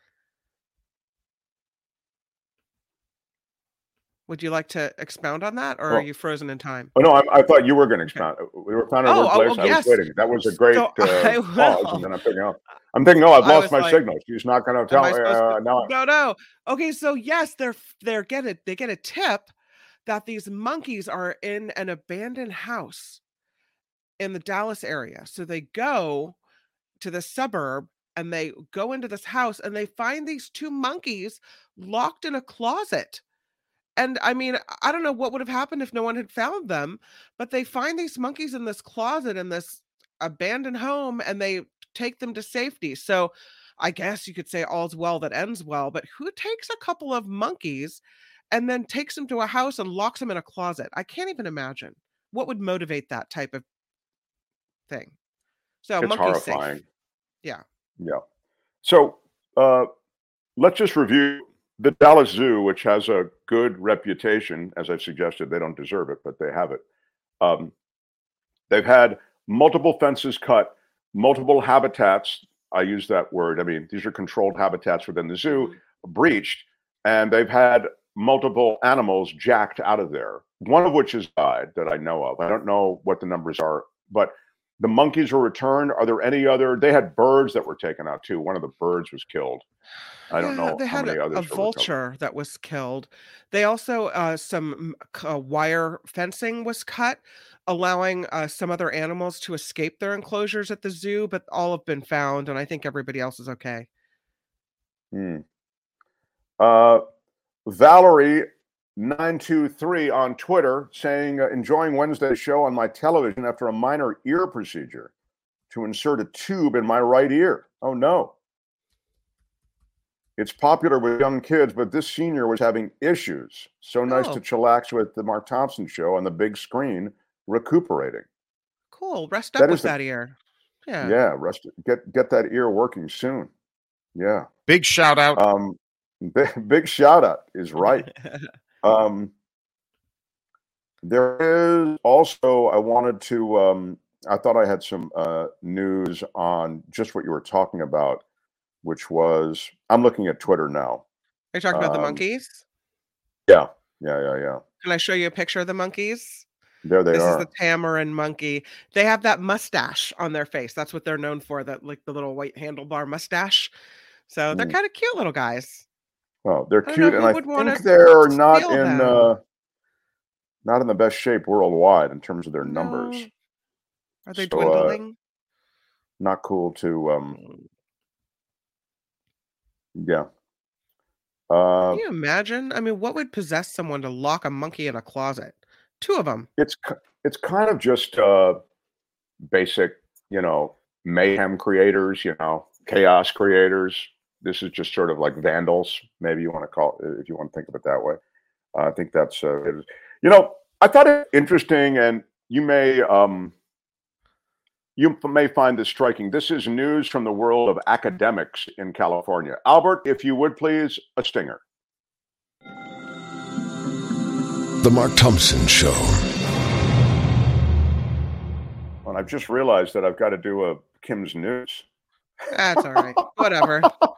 Would you like to expound on that, or are you frozen in time? Oh no, I, I thought you were going to expound. We were found in a Oh, weird oh, place. oh, I yes. was waiting. That was a great So uh, I pause, and then I'm thinking, oh, I'm thinking, oh, I've I lost my like, signal. She's not going to tell I me. Uh, to- no, no. Okay, so yes, they're they're get it. They get a tip that these monkeys are in an abandoned house in the Dallas area. So they go to the suburb and they go into this house and they find these two monkeys locked in a closet. And I mean, I don't know what would have happened if no one had found them, but they find these monkeys in this closet in this abandoned home and they take them to safety. So I guess you could say all's well that ends well, but who takes a couple of monkeys and then takes them to a house and locks them in a closet? I can't even imagine what would motivate that type of thing. So it's monkey's safe. horrifying. Yeah. Yeah. So uh, let's just review the Dallas Zoo, which has a good reputation. As I've suggested, they don't deserve it, but they have it. Um, they've had multiple fences cut, multiple habitats. I use that word. I mean, these are controlled habitats within the zoo, breached, and they've had multiple animals jacked out of there. One of which has died that I know of. I don't know what the numbers are, but the monkeys were returned. Are there any other? They had birds that were taken out too. One of the birds was killed. I don't Yeah, know They how had many a, others. a vulture that was killed. They also uh, some uh, wire fencing was cut, allowing uh, some other animals to escape their enclosures at the zoo. But all have been found, and I think everybody else is okay. Hmm. Valerie nine two three on Twitter saying uh, enjoying Wednesday's show on my television after a minor ear procedure to insert a tube in my right ear. Oh no. It's popular with young kids, but this senior was having issues. So nice Oh. to chillax with the Mark Thompson show on the big screen, recuperating. Cool. Rest up is with the- that ear. Yeah. Yeah, rest get get that ear working soon. Yeah. Big shout out. Um big, big shout out is right. um there is also I wanted to um I thought I had some uh news on just what you were talking about, which was I'm looking at Twitter now. Are you talking about the Um, monkeys? Yeah, yeah, yeah, yeah. Can I show you a picture of the monkeys? There they this are. This is the tamarin monkey. They have that mustache on their face. That's what they're known for. That like the little white handlebar mustache. So they're Mm. kind of cute little guys. Oh, they're I know cute, and I think they're not in uh not in the best shape worldwide in terms of their numbers. No. Are they So, uh, dwindling? not cool to um yeah uh Can you imagine? I mean, what would possess someone to lock a monkey in a closet? Two of them. it's it's kind of just uh basic you know mayhem creators you know chaos creators this is just sort of like vandals maybe you want to call it if you want to think of it that way uh, i think that's uh, it is. you know i thought it interesting and you may um you may find this striking. This is news from the world of academics in California. Albert, if you would please, a stinger. The Mark Thompson Show. And I've just realized that I've got to do a Kim's news. That's all right. Whatever.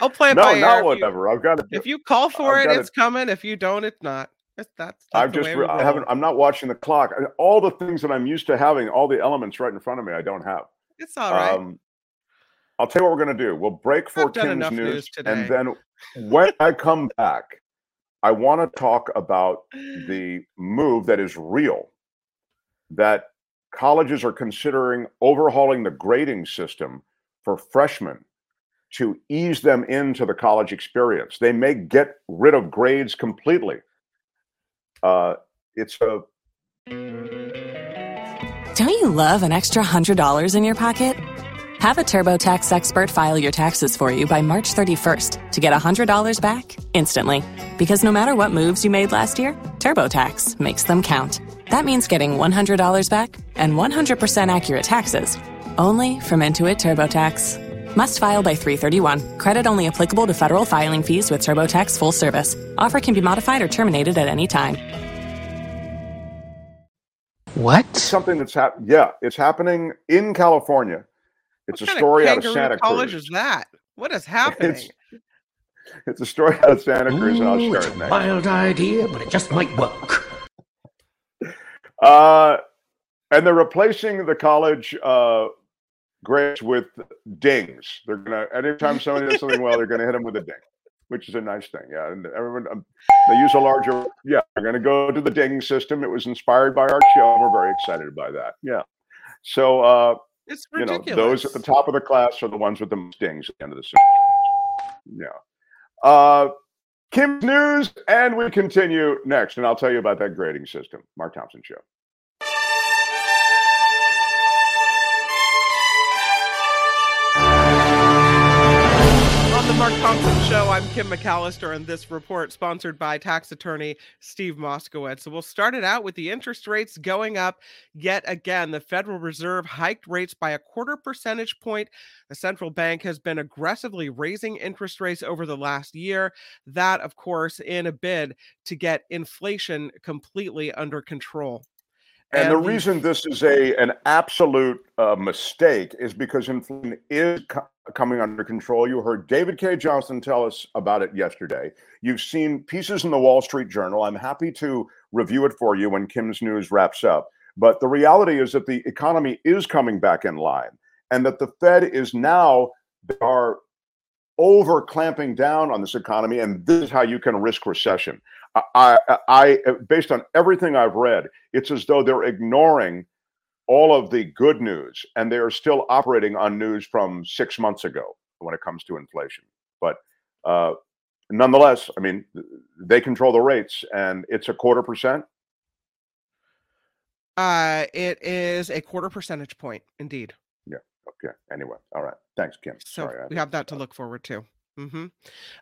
I'll play it No, by ear. not If you- whatever. I've got to. If you call for I've it, it's coming. If you don't, it's not. That's that's. I've just. re- I haven't. I'm not watching the clock. All the things that I'm used to having, all the elements right in front of me, I don't have. It's all right. Um, I'll tell you what we're going to do. We'll break for I've done Kim's enough news, news today. and then when I come back, I want to talk about the move that is real that colleges are considering overhauling the grading system for freshmen to ease them into the college experience. They may get rid of grades completely. Uh, it's a Don't you love an extra $100 in your pocket? Have a TurboTax expert file your taxes for you by March 31st to get $100 back instantly. Because no matter what moves you made last year, TurboTax makes them count. That means getting $100 back and 100% accurate taxes only from Intuit TurboTax. Must file by 331. Credit only applicable to federal filing fees with TurboTax full service. Offer can be modified or terminated at any time. what? Something that's happening. Yeah, it's happening in California. It's a What kind story of out of kangaroo Santa college Cruz. is that? What is happening? It's, it's a story out of Santa Cruz, and I'll share it's it a next. wild idea, but it just might work. Uh, and they're replacing the college uh, grades with dings. They're gonna anytime somebody does something well, they're gonna hit them with a ding, which is a nice thing. Yeah, and everyone um, they use a larger. Yeah, they're gonna go to the ding system. It was inspired by our show. We're very excited by that. Yeah. So uh, It's you know ridiculous. those at the top of the class are the ones with the most dings at the end of the semester. Yeah. Uh, Kim's news, and we continue next, and I'll tell you about that grading system. Mark Thompson Show. Thompson Show, I'm Kim McAllister, and this report sponsored by tax attorney Steve Moskowitz. So we'll start it out with the interest rates going up yet again. The Federal Reserve hiked rates by a quarter percentage point. The central bank has been aggressively raising interest rates over the last year. That, of course, in a bid to get inflation completely under control. And, the And the- reason this is a an absolute uh, mistake is because inflation is co- coming under control. You heard David Cay Johnston tell us about it yesterday. You've seen pieces in the Wall Street Journal. I'm happy to review it for you when Kim's news wraps up. But the reality is that the economy is coming back in line, and that the Fed is now they are over clamping down on this economy, and this is how you can risk recession. I, I, based on everything I've read, it's as though they're ignoring all of the good news, and they are still operating on news from six months ago when it comes to inflation. But uh, nonetheless, I mean, they control the rates, and it's a quarter percent. Uh, it is a quarter percentage point, indeed. Yeah. Okay. Anyway, all right. Thanks, Kim. So Sorry. We have that to look forward to. Hmm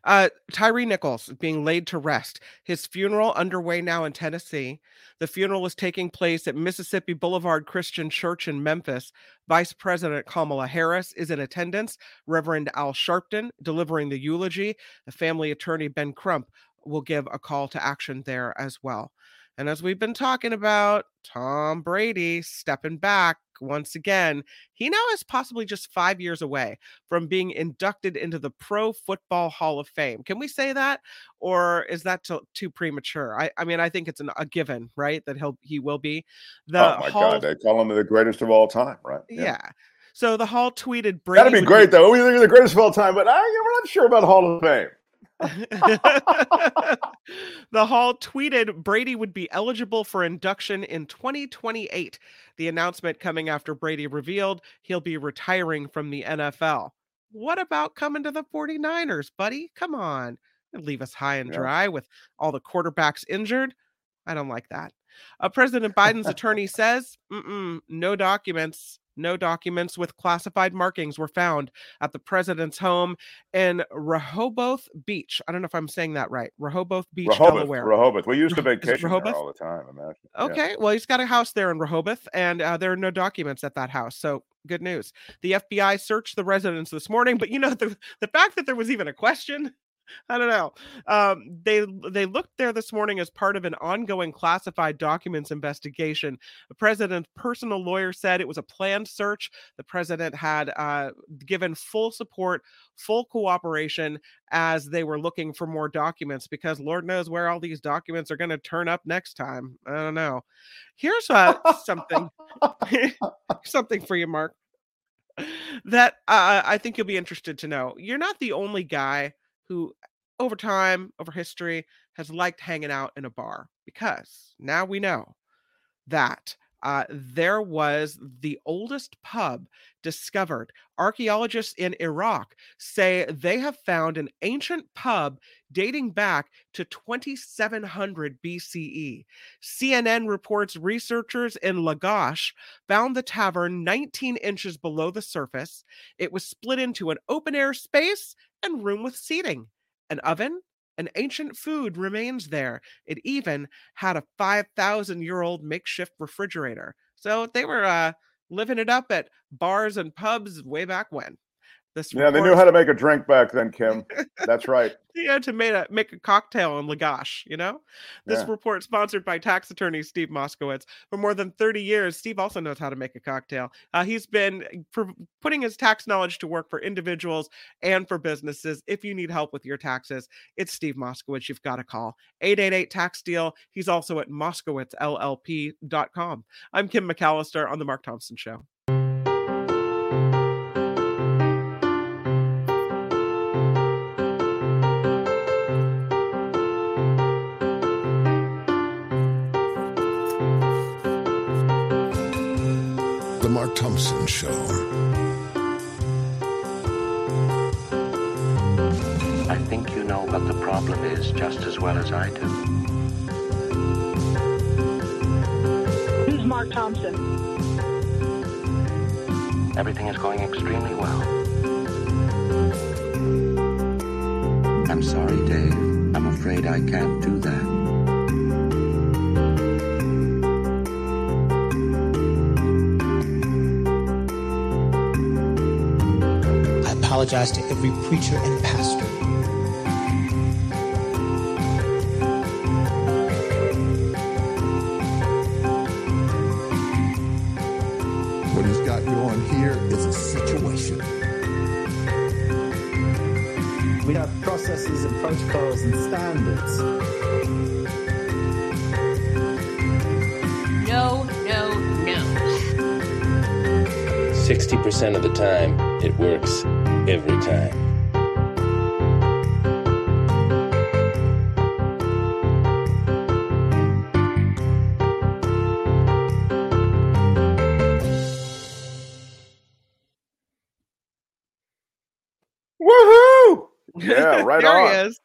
Uh, Tyre Nichols being laid to rest. His funeral underway now in Tennessee. The funeral is taking place at Mississippi Boulevard Christian Church in Memphis. Vice President Kamala Harris is in attendance. Reverend Al Sharpton delivering the eulogy. The family attorney Ben Crump will give a call to action there as well. And as we've been talking about, Tom Brady stepping back once again. He now is possibly just five years away from being inducted into the Pro Football Hall of Fame. Can we say that, or is that too, too premature? I, I mean, I think it's an, a given, right, that he'll he will be. The oh my Hall, God! They call him the greatest of all time, right? yeah. So the Hall tweeted Brady. That'd be great, though. We think of the greatest of all time, but I, we're not sure about Hall of Fame. the Hall tweeted Brady would be eligible for induction in 2028. The announcement coming after Brady revealed he'll be retiring from the NFL. What about coming to the 49ers, buddy? Come on. Leave us high and Yeah. dry with all the quarterbacks injured. I don't like that. Uh, President Biden's attorney says, Mm-mm, no documents, No documents with classified markings were found at the president's home in Rehoboth Beach. I don't know if I'm saying that right. Rehoboth Beach, Rehoboth, Delaware. Rehoboth. We used to vacation there all the time. Imagine. Yeah. Okay, well, he's got a house there in Rehoboth, and uh, there are no documents at that house. So good news. The FBI searched the residence this morning, but you know the the fact that there was even a question. I don't know. Um, they they looked there this morning as part of an ongoing classified documents investigation. The president's personal lawyer said it was a planned search. The president had uh, given full support, full cooperation as they were looking for more documents because Lord knows where all these documents are going to turn up next time. I don't know. Here's uh, something something for you, Mark. That uh, I think you'll be interested to know. You're not the only guy who, over time, over history, has liked hanging out in a bar because now we know that uh, there was the oldest pub discovered. Archaeologists in Iraq say they have found an ancient pub dating back to 2700 BCE. CNN reports researchers in Lagash found the tavern 19 inches below the surface. It was split into an open air space and room with seating, an oven, an ancient food remains there. It even had a 5,000 year old makeshift refrigerator. So they were uh, living it up at bars and pubs way back when. This Yeah, they knew how to make a drink back then, Kim. That's right. yeah, to make a, make a cocktail in Lagash, you know? This Yeah. report sponsored by tax attorney Steve Moskowitz. For more than 30 years, Steve also knows how to make a cocktail. Uh, he's been pr- putting his tax knowledge to work for individuals and for businesses. If you need help with your taxes, it's Steve Moskowitz. You've got to call 888 Tax Deal. He's also at moskowitzllp.com. I'm Kim McAllister on The Mark Thompson Show. Thompson Show. I think you know what the problem is just as well as I do. Who's Mark Thompson? Everything is going extremely well. I'm sorry, Dave. I'm afraid I can't do apologize to every preacher and pastor. What he's got going here is a situation. We have processes and protocols and standards. No, no, no. 60% of the time, it works every time. Woohoo! Yeah, right there on. he is.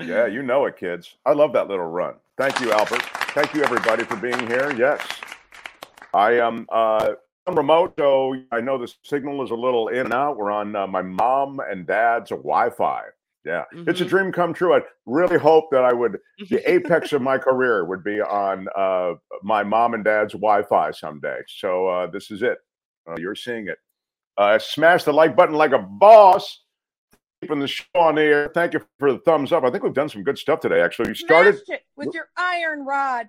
Yeah, you know it, kids. I love that little run. Thank you, Albert. Thank you, everybody, for being here. Yes, I am uh, remote, so I know the signal is a little in and out. We're on uh, my mom and dad's Wi-Fi. Yeah, it's a Mhm. dream come true. I really hope that I would. The apex of my career would be on uh, my mom and dad's Wi-Fi someday. So uh, this is it. Uh, you're seeing it. Uh, smash the like button like a boss keeping the show on the air. Thank you for the thumbs up. I think we've done some good stuff today. Actually, you started it with your iron rod.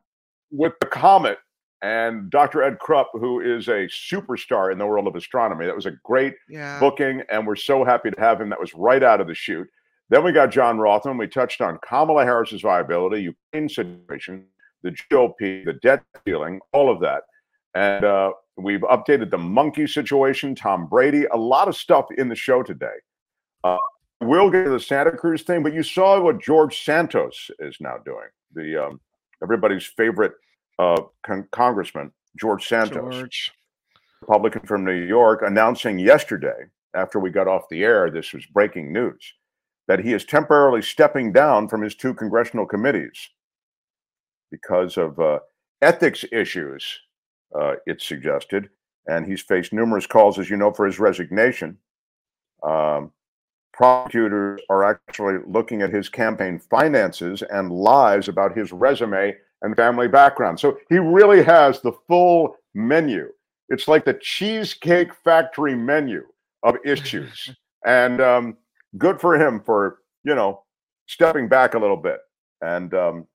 with the comet and Dr. Ed Krupp, who is a superstar in the world of astronomy. That was a great Yeah. booking, and we're so happy to have him. That was right out of the chute. Then we got John Rothmann. We touched on Kamala Harris's viability, Ukraine situation, the GOP, the debt ceiling, all of that. And uh, we've updated the monkey situation, Tom Brady, a lot of stuff in the show today. Uh, we'll get to the Santa Cruz thing, but you saw what George Santos is now doing. The um, everybody's favorite uh, con- congressman, George Santos, George. Republican from New York, announcing yesterday, after we got off the air, this was breaking news, that he is temporarily stepping down from his two congressional committees because of uh, ethics issues, uh, it's suggested. and he's faced numerous calls, as you know, for his resignation. Um, prosecutors are actually looking at his campaign finances and lies about his resume and family background. So he really has the full menu. It's like the Cheesecake Factory menu of issues. and um, good for him for, you know, stepping back a little bit. And um,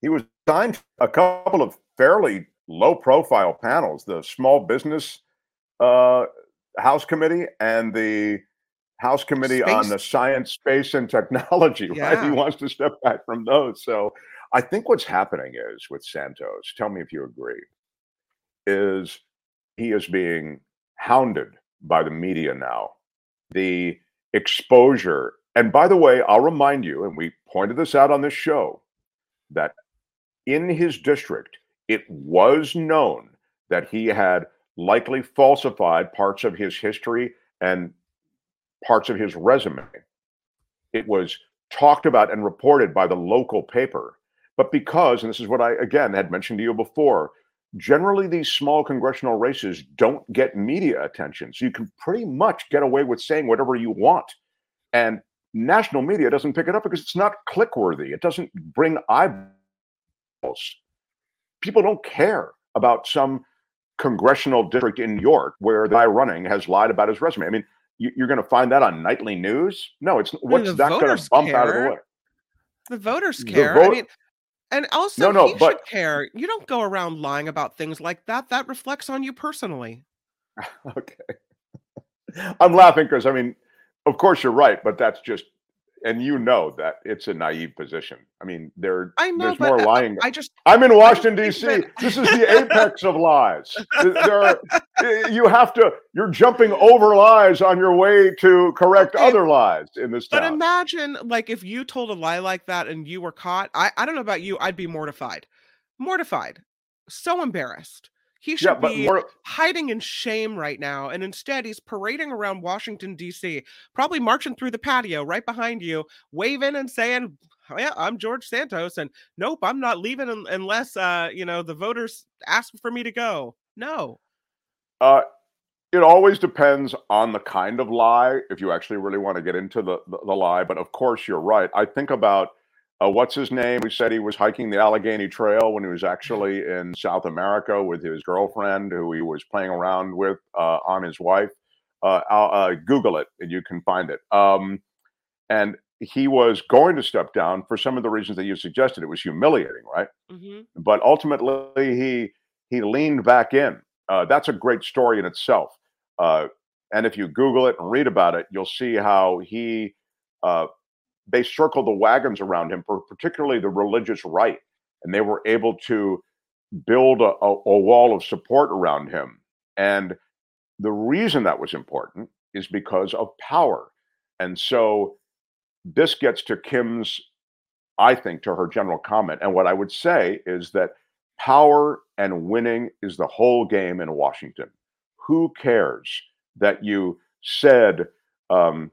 he was signed a couple of fairly low profile panels the Small Business uh, House Committee and the House Committee space. on the Science, Space, and Technology, yeah. right? He wants to step back from those. So I think what's happening is with Santos, tell me if you agree, is he is being hounded by the media now. The exposure, and by the way, I'll remind you, and we pointed this out on this show, that in his district, it was known that he had likely falsified parts of his history and parts of his resume. It was talked about and reported by the local paper. But because, and this is what I again had mentioned to you before, generally these small congressional races don't get media attention. So you can pretty much get away with saying whatever you want. And national media doesn't pick it up because it's not click worthy. It doesn't bring eyeballs. People don't care about some congressional district in New York where the guy running has lied about his resume. I mean, you, are going to find that on nightly news. No, it's what's I mean, that going to bump care. out of the way? The voters care. The vote, I mean, and also no, no, he but, should care. You don't go around lying about things like that. That reflects on you personally. okay. I'm laughing because I mean, of course you're right, but that's just and you know that it's a naive position. I mean, there I know, there's more lying. I just I'm in Washington D.C. That... this is the apex of lies. There are, eh, you have to you're jumping over lies on your way to correct okay. other lies in this town. But imagine like if you told a lie like that and you were caught. I I don't know about you. I'd be mortified, mortified, so embarrassed. He should yeah, be more... hiding in shame right now. And instead, he's parading around Washington, D.C., probably marching through the patio right behind you, waving and saying, oh, Yeah, I'm George Santos. And nope, I'm not leaving unless, uh, you know, the voters ask for me to go. No. Uh, it always depends on the kind of lie, if you actually really want to get into the, the, the lie. But of course, you're right. I think about uh, what's his name? Who said he was hiking the Allegheny Trail when he was actually in South America with his girlfriend, who he was playing around with uh, on his wife. Uh, uh, Google it and you can find it. Um, and he was going to step down for some of the reasons that you suggested. It was humiliating, right? Mm-hmm. But ultimately, he he leaned back in. Uh, that's a great story in itself. Uh, and if you Google it and read about it, you'll see how he they circled the wagons around him particularly the religious right, and they were able to build a, a, a wall of support around him. And the reason that was important is because of power. And so this gets to Kim's, I think, to her general comment. And what I would say is that power and winning is the whole game in Washington. Who cares that you said um,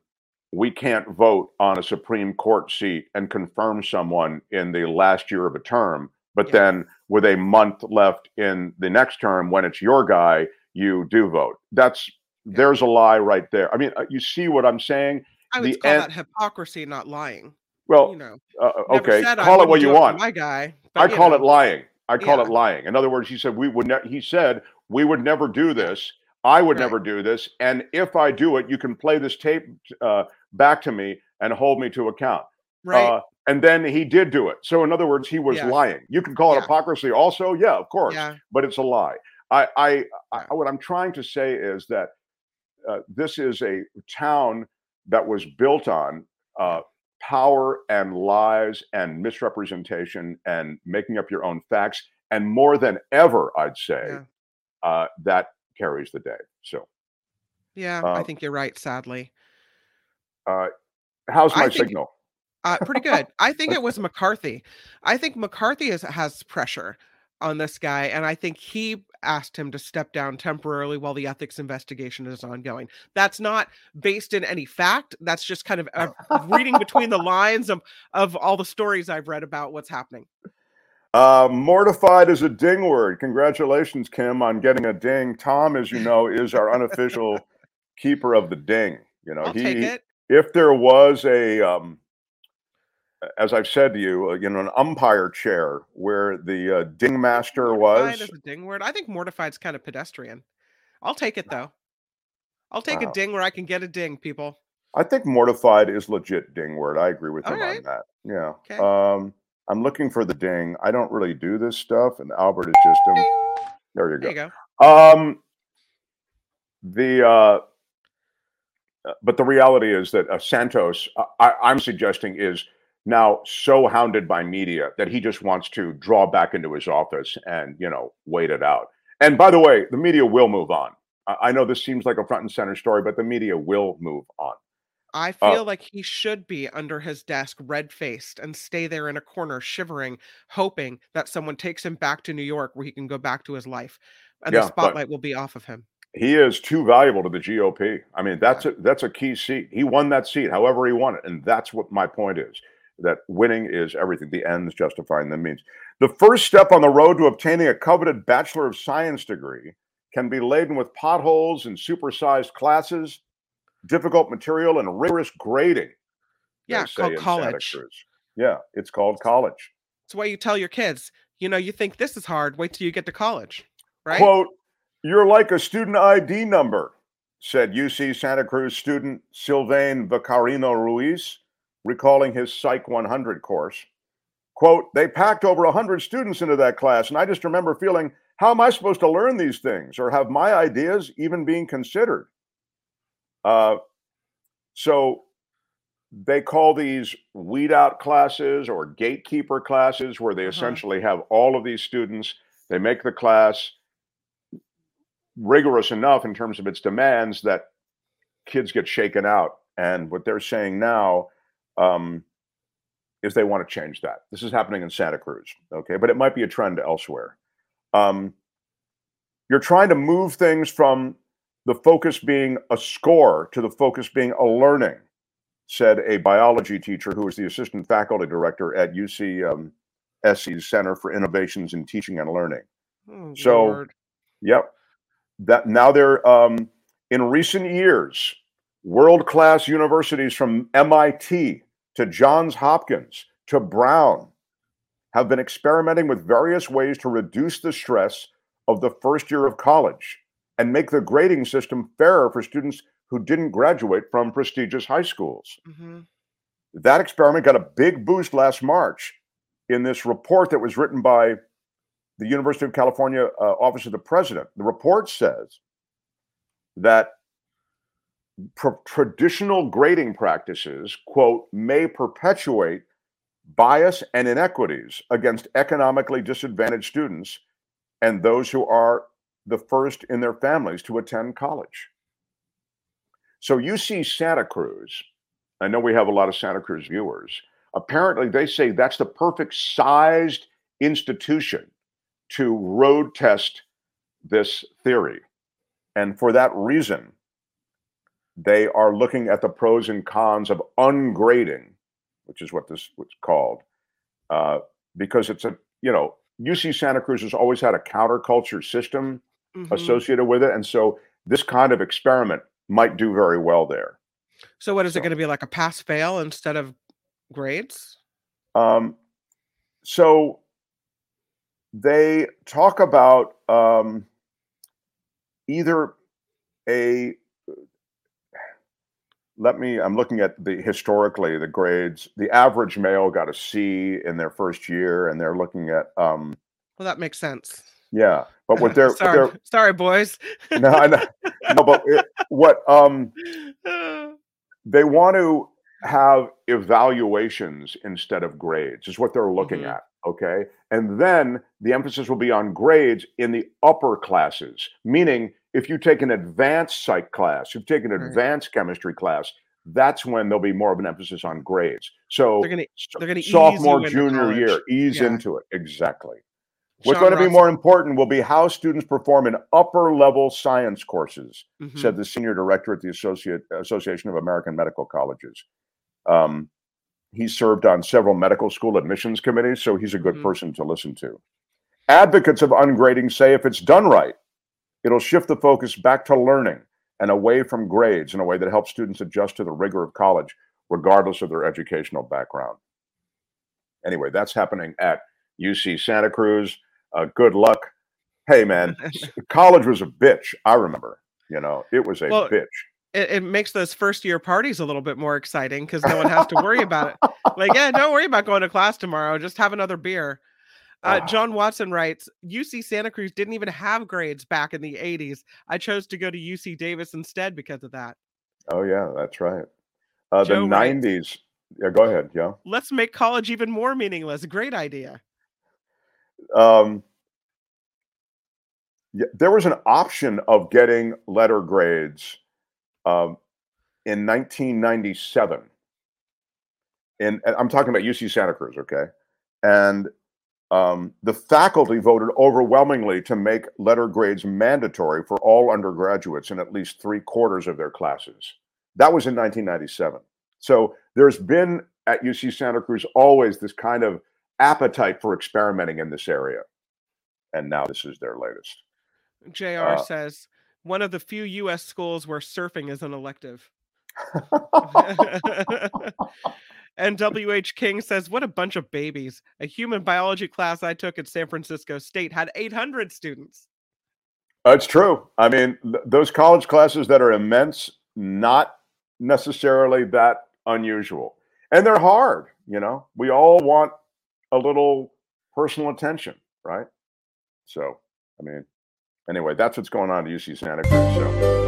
we can't vote on a Supreme Court seat and confirm someone in the last year of a term, but yeah. then with a month left in the next term, when it's your guy, you do vote. That's yeah. there's a lie right there. I mean, uh, you see what I'm saying? I would the call en- that hypocrisy, not lying. Well, you know, uh, okay, call it what you want. My guy, I call know. it lying. I call yeah. it lying. In other words, he said we would. Ne- he said we would never do this. I would right. never do this. And if I do it, you can play this tape uh, back to me and hold me to account. Right. Uh, and then he did do it. So in other words, he was lying. You can call it yeah. hypocrisy also. Yeah, of course. Yeah. But it's a lie. I, I, I, what I'm trying to say is that uh, this is a town that was built on uh, power and lies and misrepresentation and making up your own facts. And more than ever, I'd say yeah. uh, that carries the day. So, yeah, I uh, think you're right. Sadly, uh, how's my think, signal? Uh, pretty good. I think it was McCarthy. I think McCarthy is, has pressure on this guy, and I think he asked him to step down temporarily while the ethics investigation is ongoing. That's not based in any fact. That's just kind of reading between the lines of of all the stories I've read about what's happening. Uh, mortified is a ding word. Congratulations, Kim, on getting a ding. Tom, as you know, is our unofficial keeper of the ding. You know, I'll he if there was a um, as I've said to you, uh, you know, an umpire chair where the uh, ding master Mortified was. is a ding word. I think mortified's kind of pedestrian. I'll take it though. I'll take Wow. a ding where I can get a ding, people. I think mortified is legit ding word. I agree with All him right. on that. Yeah. Okay. Um, I'm looking for the ding. I don't really do this stuff, and Albert is just um, there. You go. There you go. Um, the uh, uh, but the reality is that uh, Santos, uh, I, I'm suggesting, is now so hounded by media that he just wants to draw back into his office and you know wait it out. And by the way, the media will move on. I, I know this seems like a front and center story, but the media will move on. I Uh, feel like he should be under his desk, red faced, and stay there in a corner, shivering, hoping that someone takes him back to New York where he can go back to his life. And Yeah, the spotlight will be off of him. He is too valuable to the GOP. I mean, that's a that's a key seat. He won that seat, however he won it, and that's what my point is. That winning is everything. The ends justifying the means. The first step on the road to obtaining a coveted Bachelor of Science degree can be laden with potholes and supersized classes, difficult material, and rigorous grading. Yeah, called college. Yeah, it's called college. It's why you tell your kids, you know, you think this is hard, wait till you get to college. Right? Quote, you're like a student ID number, said UC Santa Cruz student Sylvain Vicarino Ruiz, recalling his Psych 100 course. Quote, they packed over 100 students into that class, and I just remember feeling, how am I supposed to learn these things or have my ideas even being considered? Uh, so they call these weed out classes or gatekeeper classes where they Uh-huh. essentially have all of these students, they make the class rigorous enough in terms of its demands that kids get shaken out. And what they're saying now um, is they want to change that. This is happening in Santa Cruz, okay, but it might be a trend elsewhere. Um, you're trying to move things from the focus being a score to the focus being a learning, said a biology teacher who is the assistant faculty director at UC um, SC's Center for Innovations in Teaching and Learning. Oh, So, Lord. yep. That now they're um, in recent years, world class universities from MIT to Johns Hopkins to Brown have been experimenting with various ways to reduce the stress of the first year of college and make the grading system fairer for students who didn't graduate from prestigious high schools. Mhm. That experiment got a big boost last March in this report that was written by the University of California uh, Office of the President. The report says that pr- traditional grading practices, quote, may perpetuate bias and inequities against economically disadvantaged students and those who are the first in their families to attend college. So UC Santa Cruz, I know we have a lot of Santa Cruz viewers. Apparently, they say that's the perfect sized institution to road test this theory. And for that reason, they are looking at the pros and cons of ungrading, which is what this was called, uh, because it's a, you know, UC Santa Cruz has always had a counterculture system Mhm. associated with it. And so this kind of experiment might do very well there. So what is it going to be like a pass fail instead of grades? Um, so they talk about um, either a let me i'm looking at the historically the grades the average male got a c in their first year and they're looking at um Well, that makes sense. Yeah but what they're, what sorry, they're sorry, boys. no, I know, no but it, what um they want to have evaluations instead of grades is what they're looking Mhm. at okay and then the emphasis will be on grades in the upper classes meaning if you take an advanced psych class you've taken an Right. advanced chemistry class that's when there'll be more of an emphasis on grades so They're ease you sophomore junior year ease Yeah. into it exactly What's Sean going to be more important will be how students perform in upper level science courses, Mhm. said the senior director at the Associate Association of American Medical Colleges. Um, he served on several medical school admissions committees, so he's a good person to listen to. Advocates of ungrading say if it's done right, it'll shift the focus back to learning and away from grades in a way that helps students adjust to the rigor of college, regardless of their educational background. Anyway, that's happening at UC Santa Cruz. Uh, good luck. Hey, man, college was a bitch. I remember, you know, it was a Well, bitch. It, it makes those first year parties a little bit more exciting because no one has to worry about it. Like, yeah, don't worry about going to class tomorrow. Just have another beer. Uh, Ah. John Watson writes UC Santa Cruz didn't even have grades back in the 80s. I chose to go to UC Davis instead because of that. Oh, yeah, that's right. Uh, the Joe writes- 90s. Yeah, go ahead, Yeah. Let's make college even more meaningless. Great idea. Um, there was an option of getting letter grades um, in 1997. And, and I'm talking about UC Santa Cruz, okay? And um, the faculty voted overwhelmingly to make letter grades mandatory for all undergraduates in at least three quarters of their classes. That was in 1997. So there's been at UC Santa Cruz always this kind of appetite for experimenting in this area. And now this is their latest. JR Uh, says one of the few US schools where surfing is an elective. and WH King says, What a bunch of babies. A human biology class I took at San Francisco State had 800 students. It's true. I mean, th- those college classes that are immense, not necessarily that unusual. And they're hard, you know. We all want a little personal attention, right? So, I mean, anyway, that's what's going on at UC Santa Cruz. So,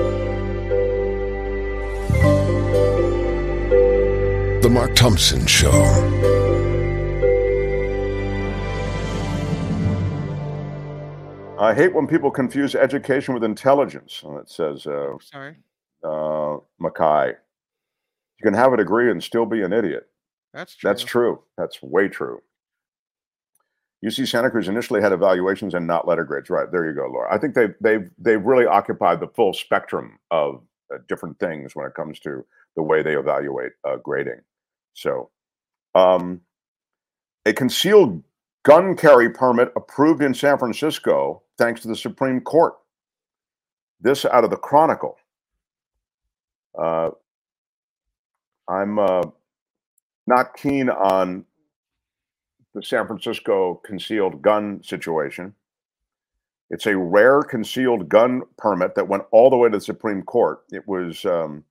The Mark Thompson Show. I hate when people confuse education with intelligence. And it says, uh, Sorry. uh, Mackay, you can have a degree and still be an idiot. That's true. That's true. That's way true. UC Santa Cruz initially had evaluations and not letter grades. Right there, you go, Laura. I think they've they've they've really occupied the full spectrum of uh, different things when it comes to the way they evaluate uh, grading. So, um, a concealed gun carry permit approved in San Francisco thanks to the Supreme Court. This out of the Chronicle. Uh, I'm uh, not keen on the San Francisco concealed gun situation. It's a rare concealed gun permit that went all the way to the Supreme Court. It was um,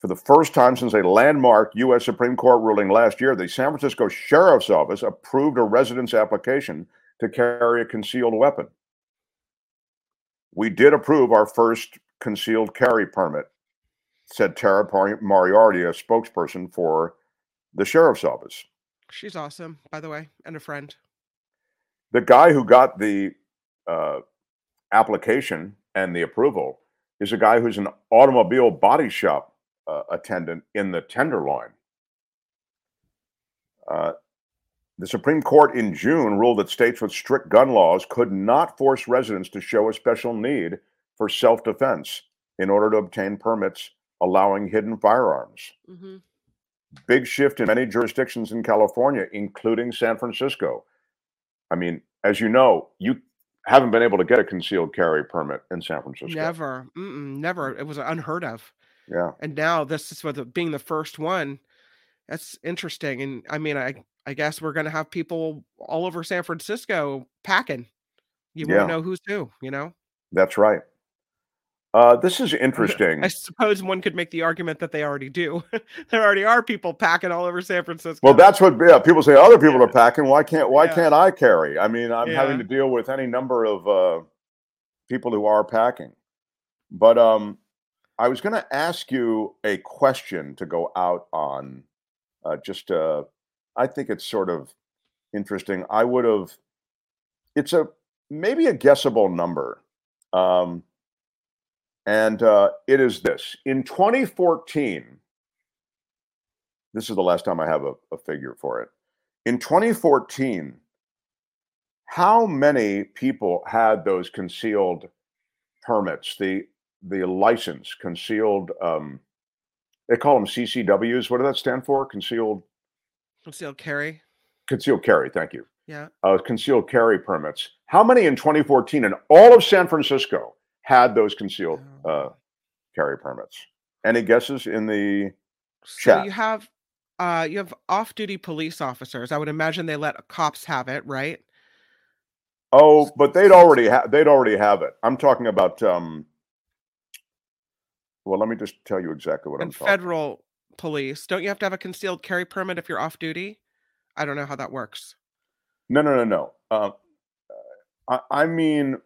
for the first time since a landmark U.S. Supreme Court ruling last year. The San Francisco Sheriff's Office approved a resident's application to carry a concealed weapon. We did approve our first concealed carry permit, said Tara Moriarty, a spokesperson for the sheriff's office. She's awesome, by the way, and a friend. The guy who got the uh, application and the approval is a guy who's an automobile body shop uh, attendant in the Tenderloin. Uh, the Supreme Court in June ruled that states with strict gun laws could not force residents to show a special need for self defense in order to obtain permits allowing hidden firearms. Mm-hmm. Big shift in many jurisdictions in California, including San Francisco. I mean, as you know, you haven't been able to get a concealed carry permit in San Francisco. Never, Mm-mm, never. Mm. It was unheard of. Yeah. And now this is with being the first one. That's interesting. And I mean, I I guess we're gonna have people all over San Francisco packing. You Yeah. won't know who's who, you know? That's right. Uh, this is interesting. I suppose one could make the argument that they already do. there already are people packing all over San Francisco. Well, that's what yeah, people say. Other people are packing. Why can't Why Yeah. can't I carry? I mean, I'm having to deal with any number of uh, people who are packing. But um, I was going to ask you a question to go out on. Uh, just, uh, I think it's sort of interesting. I would have. It's a maybe a guessable number. Um, and uh, it is this in 2014 this is the last time i have a, a figure for it in 2014 how many people had those concealed permits the the license concealed um, They call them CCWs. What does that stand for? Concealed Concealed carry. concealed carry. Thank you. Yeah. Uh, concealed carry permits. How many in 2014 in all of San Francisco had those concealed uh, carry permits? Any guesses in the So chat? you have uh you have off-duty police officers. I would imagine they let cops have it, right? Oh, but they'd already have they'd already have it. I'm talking about um well, let me just tell you exactly what I'm talking. federal police. Don't you have to have a concealed carry permit if you're off duty? I don't know how that works. No, no, no, no. Uh, I, I mean,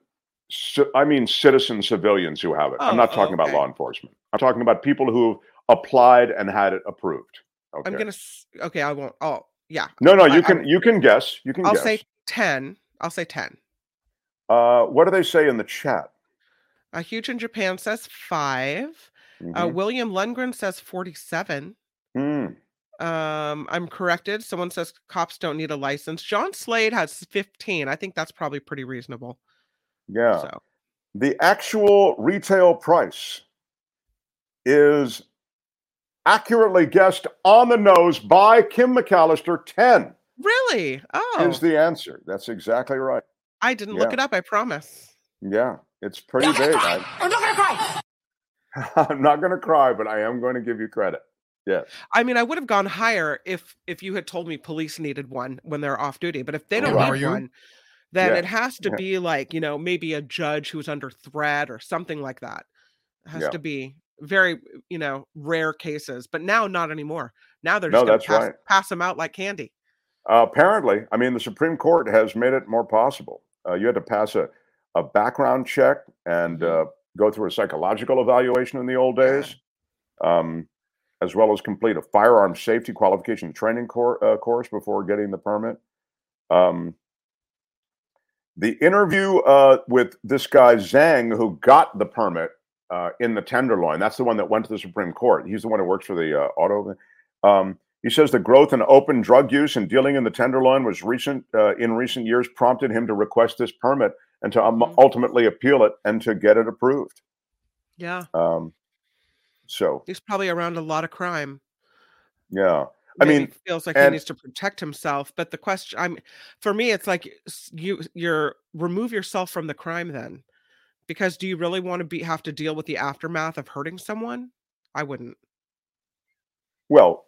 I mean citizen civilians who have it. I'm Oh, not oh, talking about law enforcement. I'm talking about people who applied and had it approved. Okay. I'm gonna okay, I won't oh yeah. No, no, you I- can you can guess. You can I'll guess. say 10. I'll say 10. uh, what do they say in the chat? Uh, Huge in Japan says 5. Uh, Mhm. William Lundgren says 47. Hmm. Um, I'm corrected. Someone says cops don't need a license. John Slade has 15. I think that's probably pretty reasonable. Yeah. So The actual retail price is accurately guessed on the nose by Kim McAllister. 10 really? Oh, is the answer. That's exactly right. I didn't look it up. I promise. Yeah, it's pretty big. I, I'm not gonna cry. I'm not going to cry, but I am going to give you credit. Yes. I mean, I would have gone higher if if you had told me police needed one when they're off duty. But if they oh, don't Right. need one, then Yeah, it has to yeah. be like you know maybe a judge who's under threat or something like that. It has Yeah. to be very you know rare cases. But now not anymore. Now they're No, just going that's to pass, right. pass them out like candy. Uh, apparently, I mean, the Supreme Court has made it more possible. Uh, you had to pass a, a background check and Mm-hmm. uh, go through a psychological evaluation in the old days, um, as well as complete a firearm safety qualification training cour- uh, course before getting the permit. Um, the interview uh, with this guy Zhang, who got the permit uh, in the Tenderloin, that's the one that went to the Supreme Court. He's the one who works for the uh, auto. Um, he says the growth in open drug use and dealing in the Tenderloin was recent uh, in recent years prompted him to request this permit and to um, ultimately appeal it and to get it approved. Yeah, Um, so he's probably around a lot of crime. yeah, I mean, feels like he needs to protect himself but the question i'm for me it's like you you're remove yourself from the crime then because do you really want to be have to deal with the aftermath of hurting someone i wouldn't Well,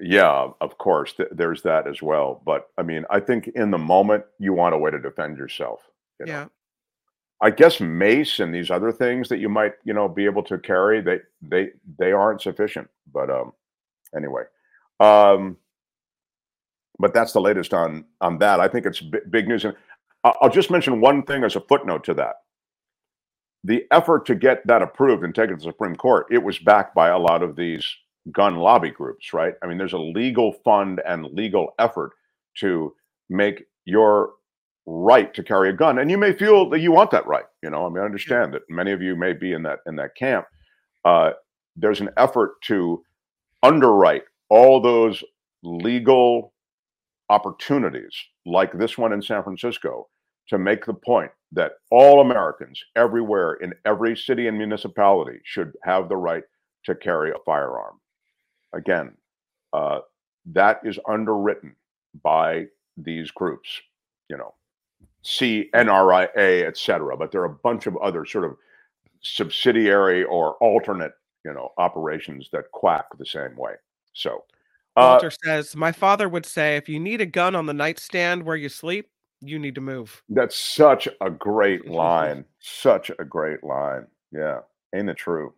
yeah, of course, th- there's that as well. But I mean, I think in the moment you want a way to defend yourself. you know. yeah I guess mace and these other things that you might, you know, be able to carry, they they they aren't sufficient. But um, anyway, um, but that's the latest on on that. I think it's bi- big news, and I'll just mention one thing as a footnote to that. The effort to get that approved and taken to the Supreme Court, it was backed by a lot of these gun lobby groups, right? I mean, there's a legal fund and legal effort to make your right to carry a gun, and you may feel that you want that right. You know, I mean, I understand that many of you may be in that in that camp. Uh, there's an effort to underwrite all those legal opportunities, like this one in San Francisco, to make the point that all Americans everywhere in every city and municipality should have the right to carry a firearm. Again, uh, that is underwritten by these groups, you know, CNRIA, et cetera. But there are a bunch of other sort of subsidiary or alternate, you know, operations that quack the same way. So, uh, walter says my father would say if you need a gun on the nightstand where you sleep you need to move that's such a great line. Such a great line. Yeah. Ain't it true?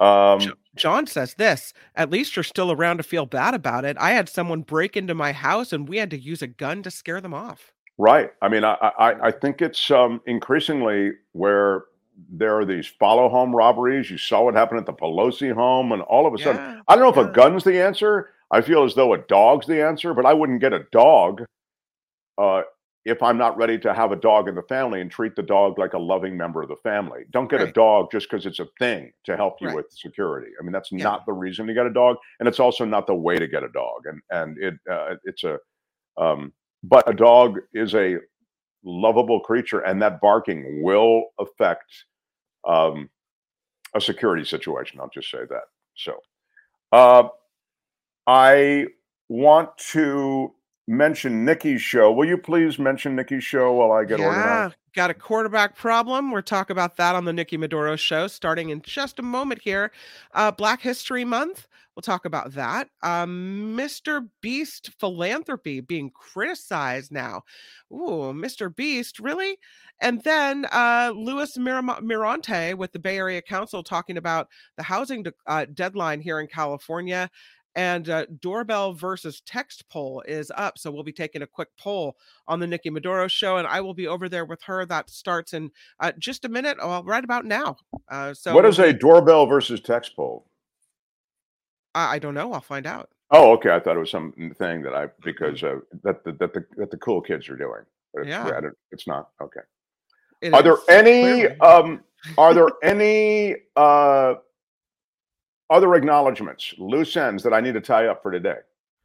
Um, John says this, at least you're still around to feel bad about it. I had someone break into my house and we had to use a gun to scare them off. Right. I mean, I, I, I think it's um, increasingly where there are these follow home robberies. You saw what happened at the Pelosi home, and all of a sudden, Yeah, I don't know if a gun's the answer. I feel as though a dog's the answer, but I wouldn't get a dog uh, if I'm not ready to have a dog in the family and treat the dog like a loving member of the family. Don't get a dog just because it's a thing to help you Right. with security. I mean, that's Yeah. not the reason to get a dog, and it's also not the way to get a dog. And and it uh, it's a um, but a dog is a lovable creature, and that barking will affect um, a security situation. I'll just say that. So, Uh, I want to mention Nikki's show. Will you please mention Nikki's show while I get yeah, organized? Got a quarterback problem. We'll talk about that on the Nikki Medoro show starting in just a moment here. Uh, Black History Month. We'll talk about that. Um, Mr. Beast philanthropy being criticized now. Ooh, Mr. Beast, really? And then uh, Louis Miram- Mirante with the Bay Area Council talking about the housing de- uh, deadline here in California. And uh, doorbell versus text poll is up. So we'll be taking a quick poll on the Nikki Medoro show, and I will be over there with her. That starts in uh, just a minute, well, right about now. Uh, so what is a doorbell versus text poll? I, I don't know. I'll find out. Oh, okay. I thought it was some thing that I because uh, that the, that the that the cool kids are doing. But it's, Yeah. I don't- it's not okay. It are there any clearly. um are there any uh other acknowledgments, loose ends that I need to tie up for today?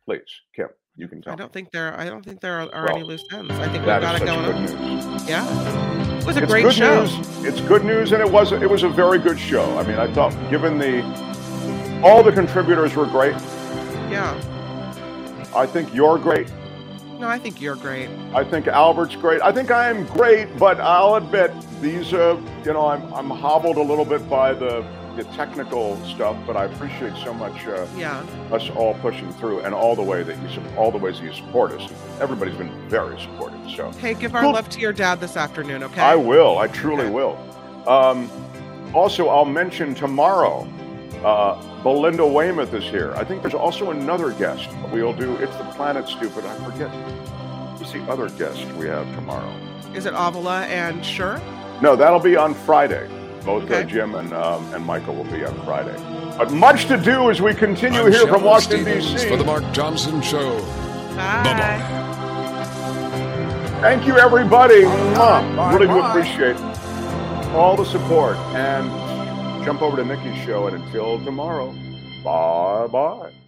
Please, Kim, you can tell. I don't think there. I don't think there are, are Well, any loose ends. I think we've got it going on. news. Yeah, it was a it's great good show. news. It's good news, and it was it was a very good show. I mean, I thought given the all the contributors were great. Yeah. I think you're great. No, I think you're great. I think Albert's great. I think I am great, but I'll admit these, are, you know, I'm I'm hobbled a little bit by the the technical stuff, but I appreciate so much uh, Yeah. us all pushing through and all the way that you all the ways that you support us. Everybody's been very supportive. So Hey, give our Cool. love to your dad this afternoon, okay? I will. I truly will. Um, also, I'll mention tomorrow. Uh, Belinda Weymouth is here. I think there's also another guest. We'll do. It's the Planet Stupid. I forget. Who's the other guest we have tomorrow? Is it Avila and Sure? No, that'll be on Friday. Both uh, Jim and um, and Michael will be on Friday. But much to do as we continue I'm here from Sheldon Washington Stevens D.C. for the Mark Thompson Show. Bye. Thank you, everybody. Mwah. really do appreciate all the support. And jump over to Nikki's show. And until tomorrow, bye bye.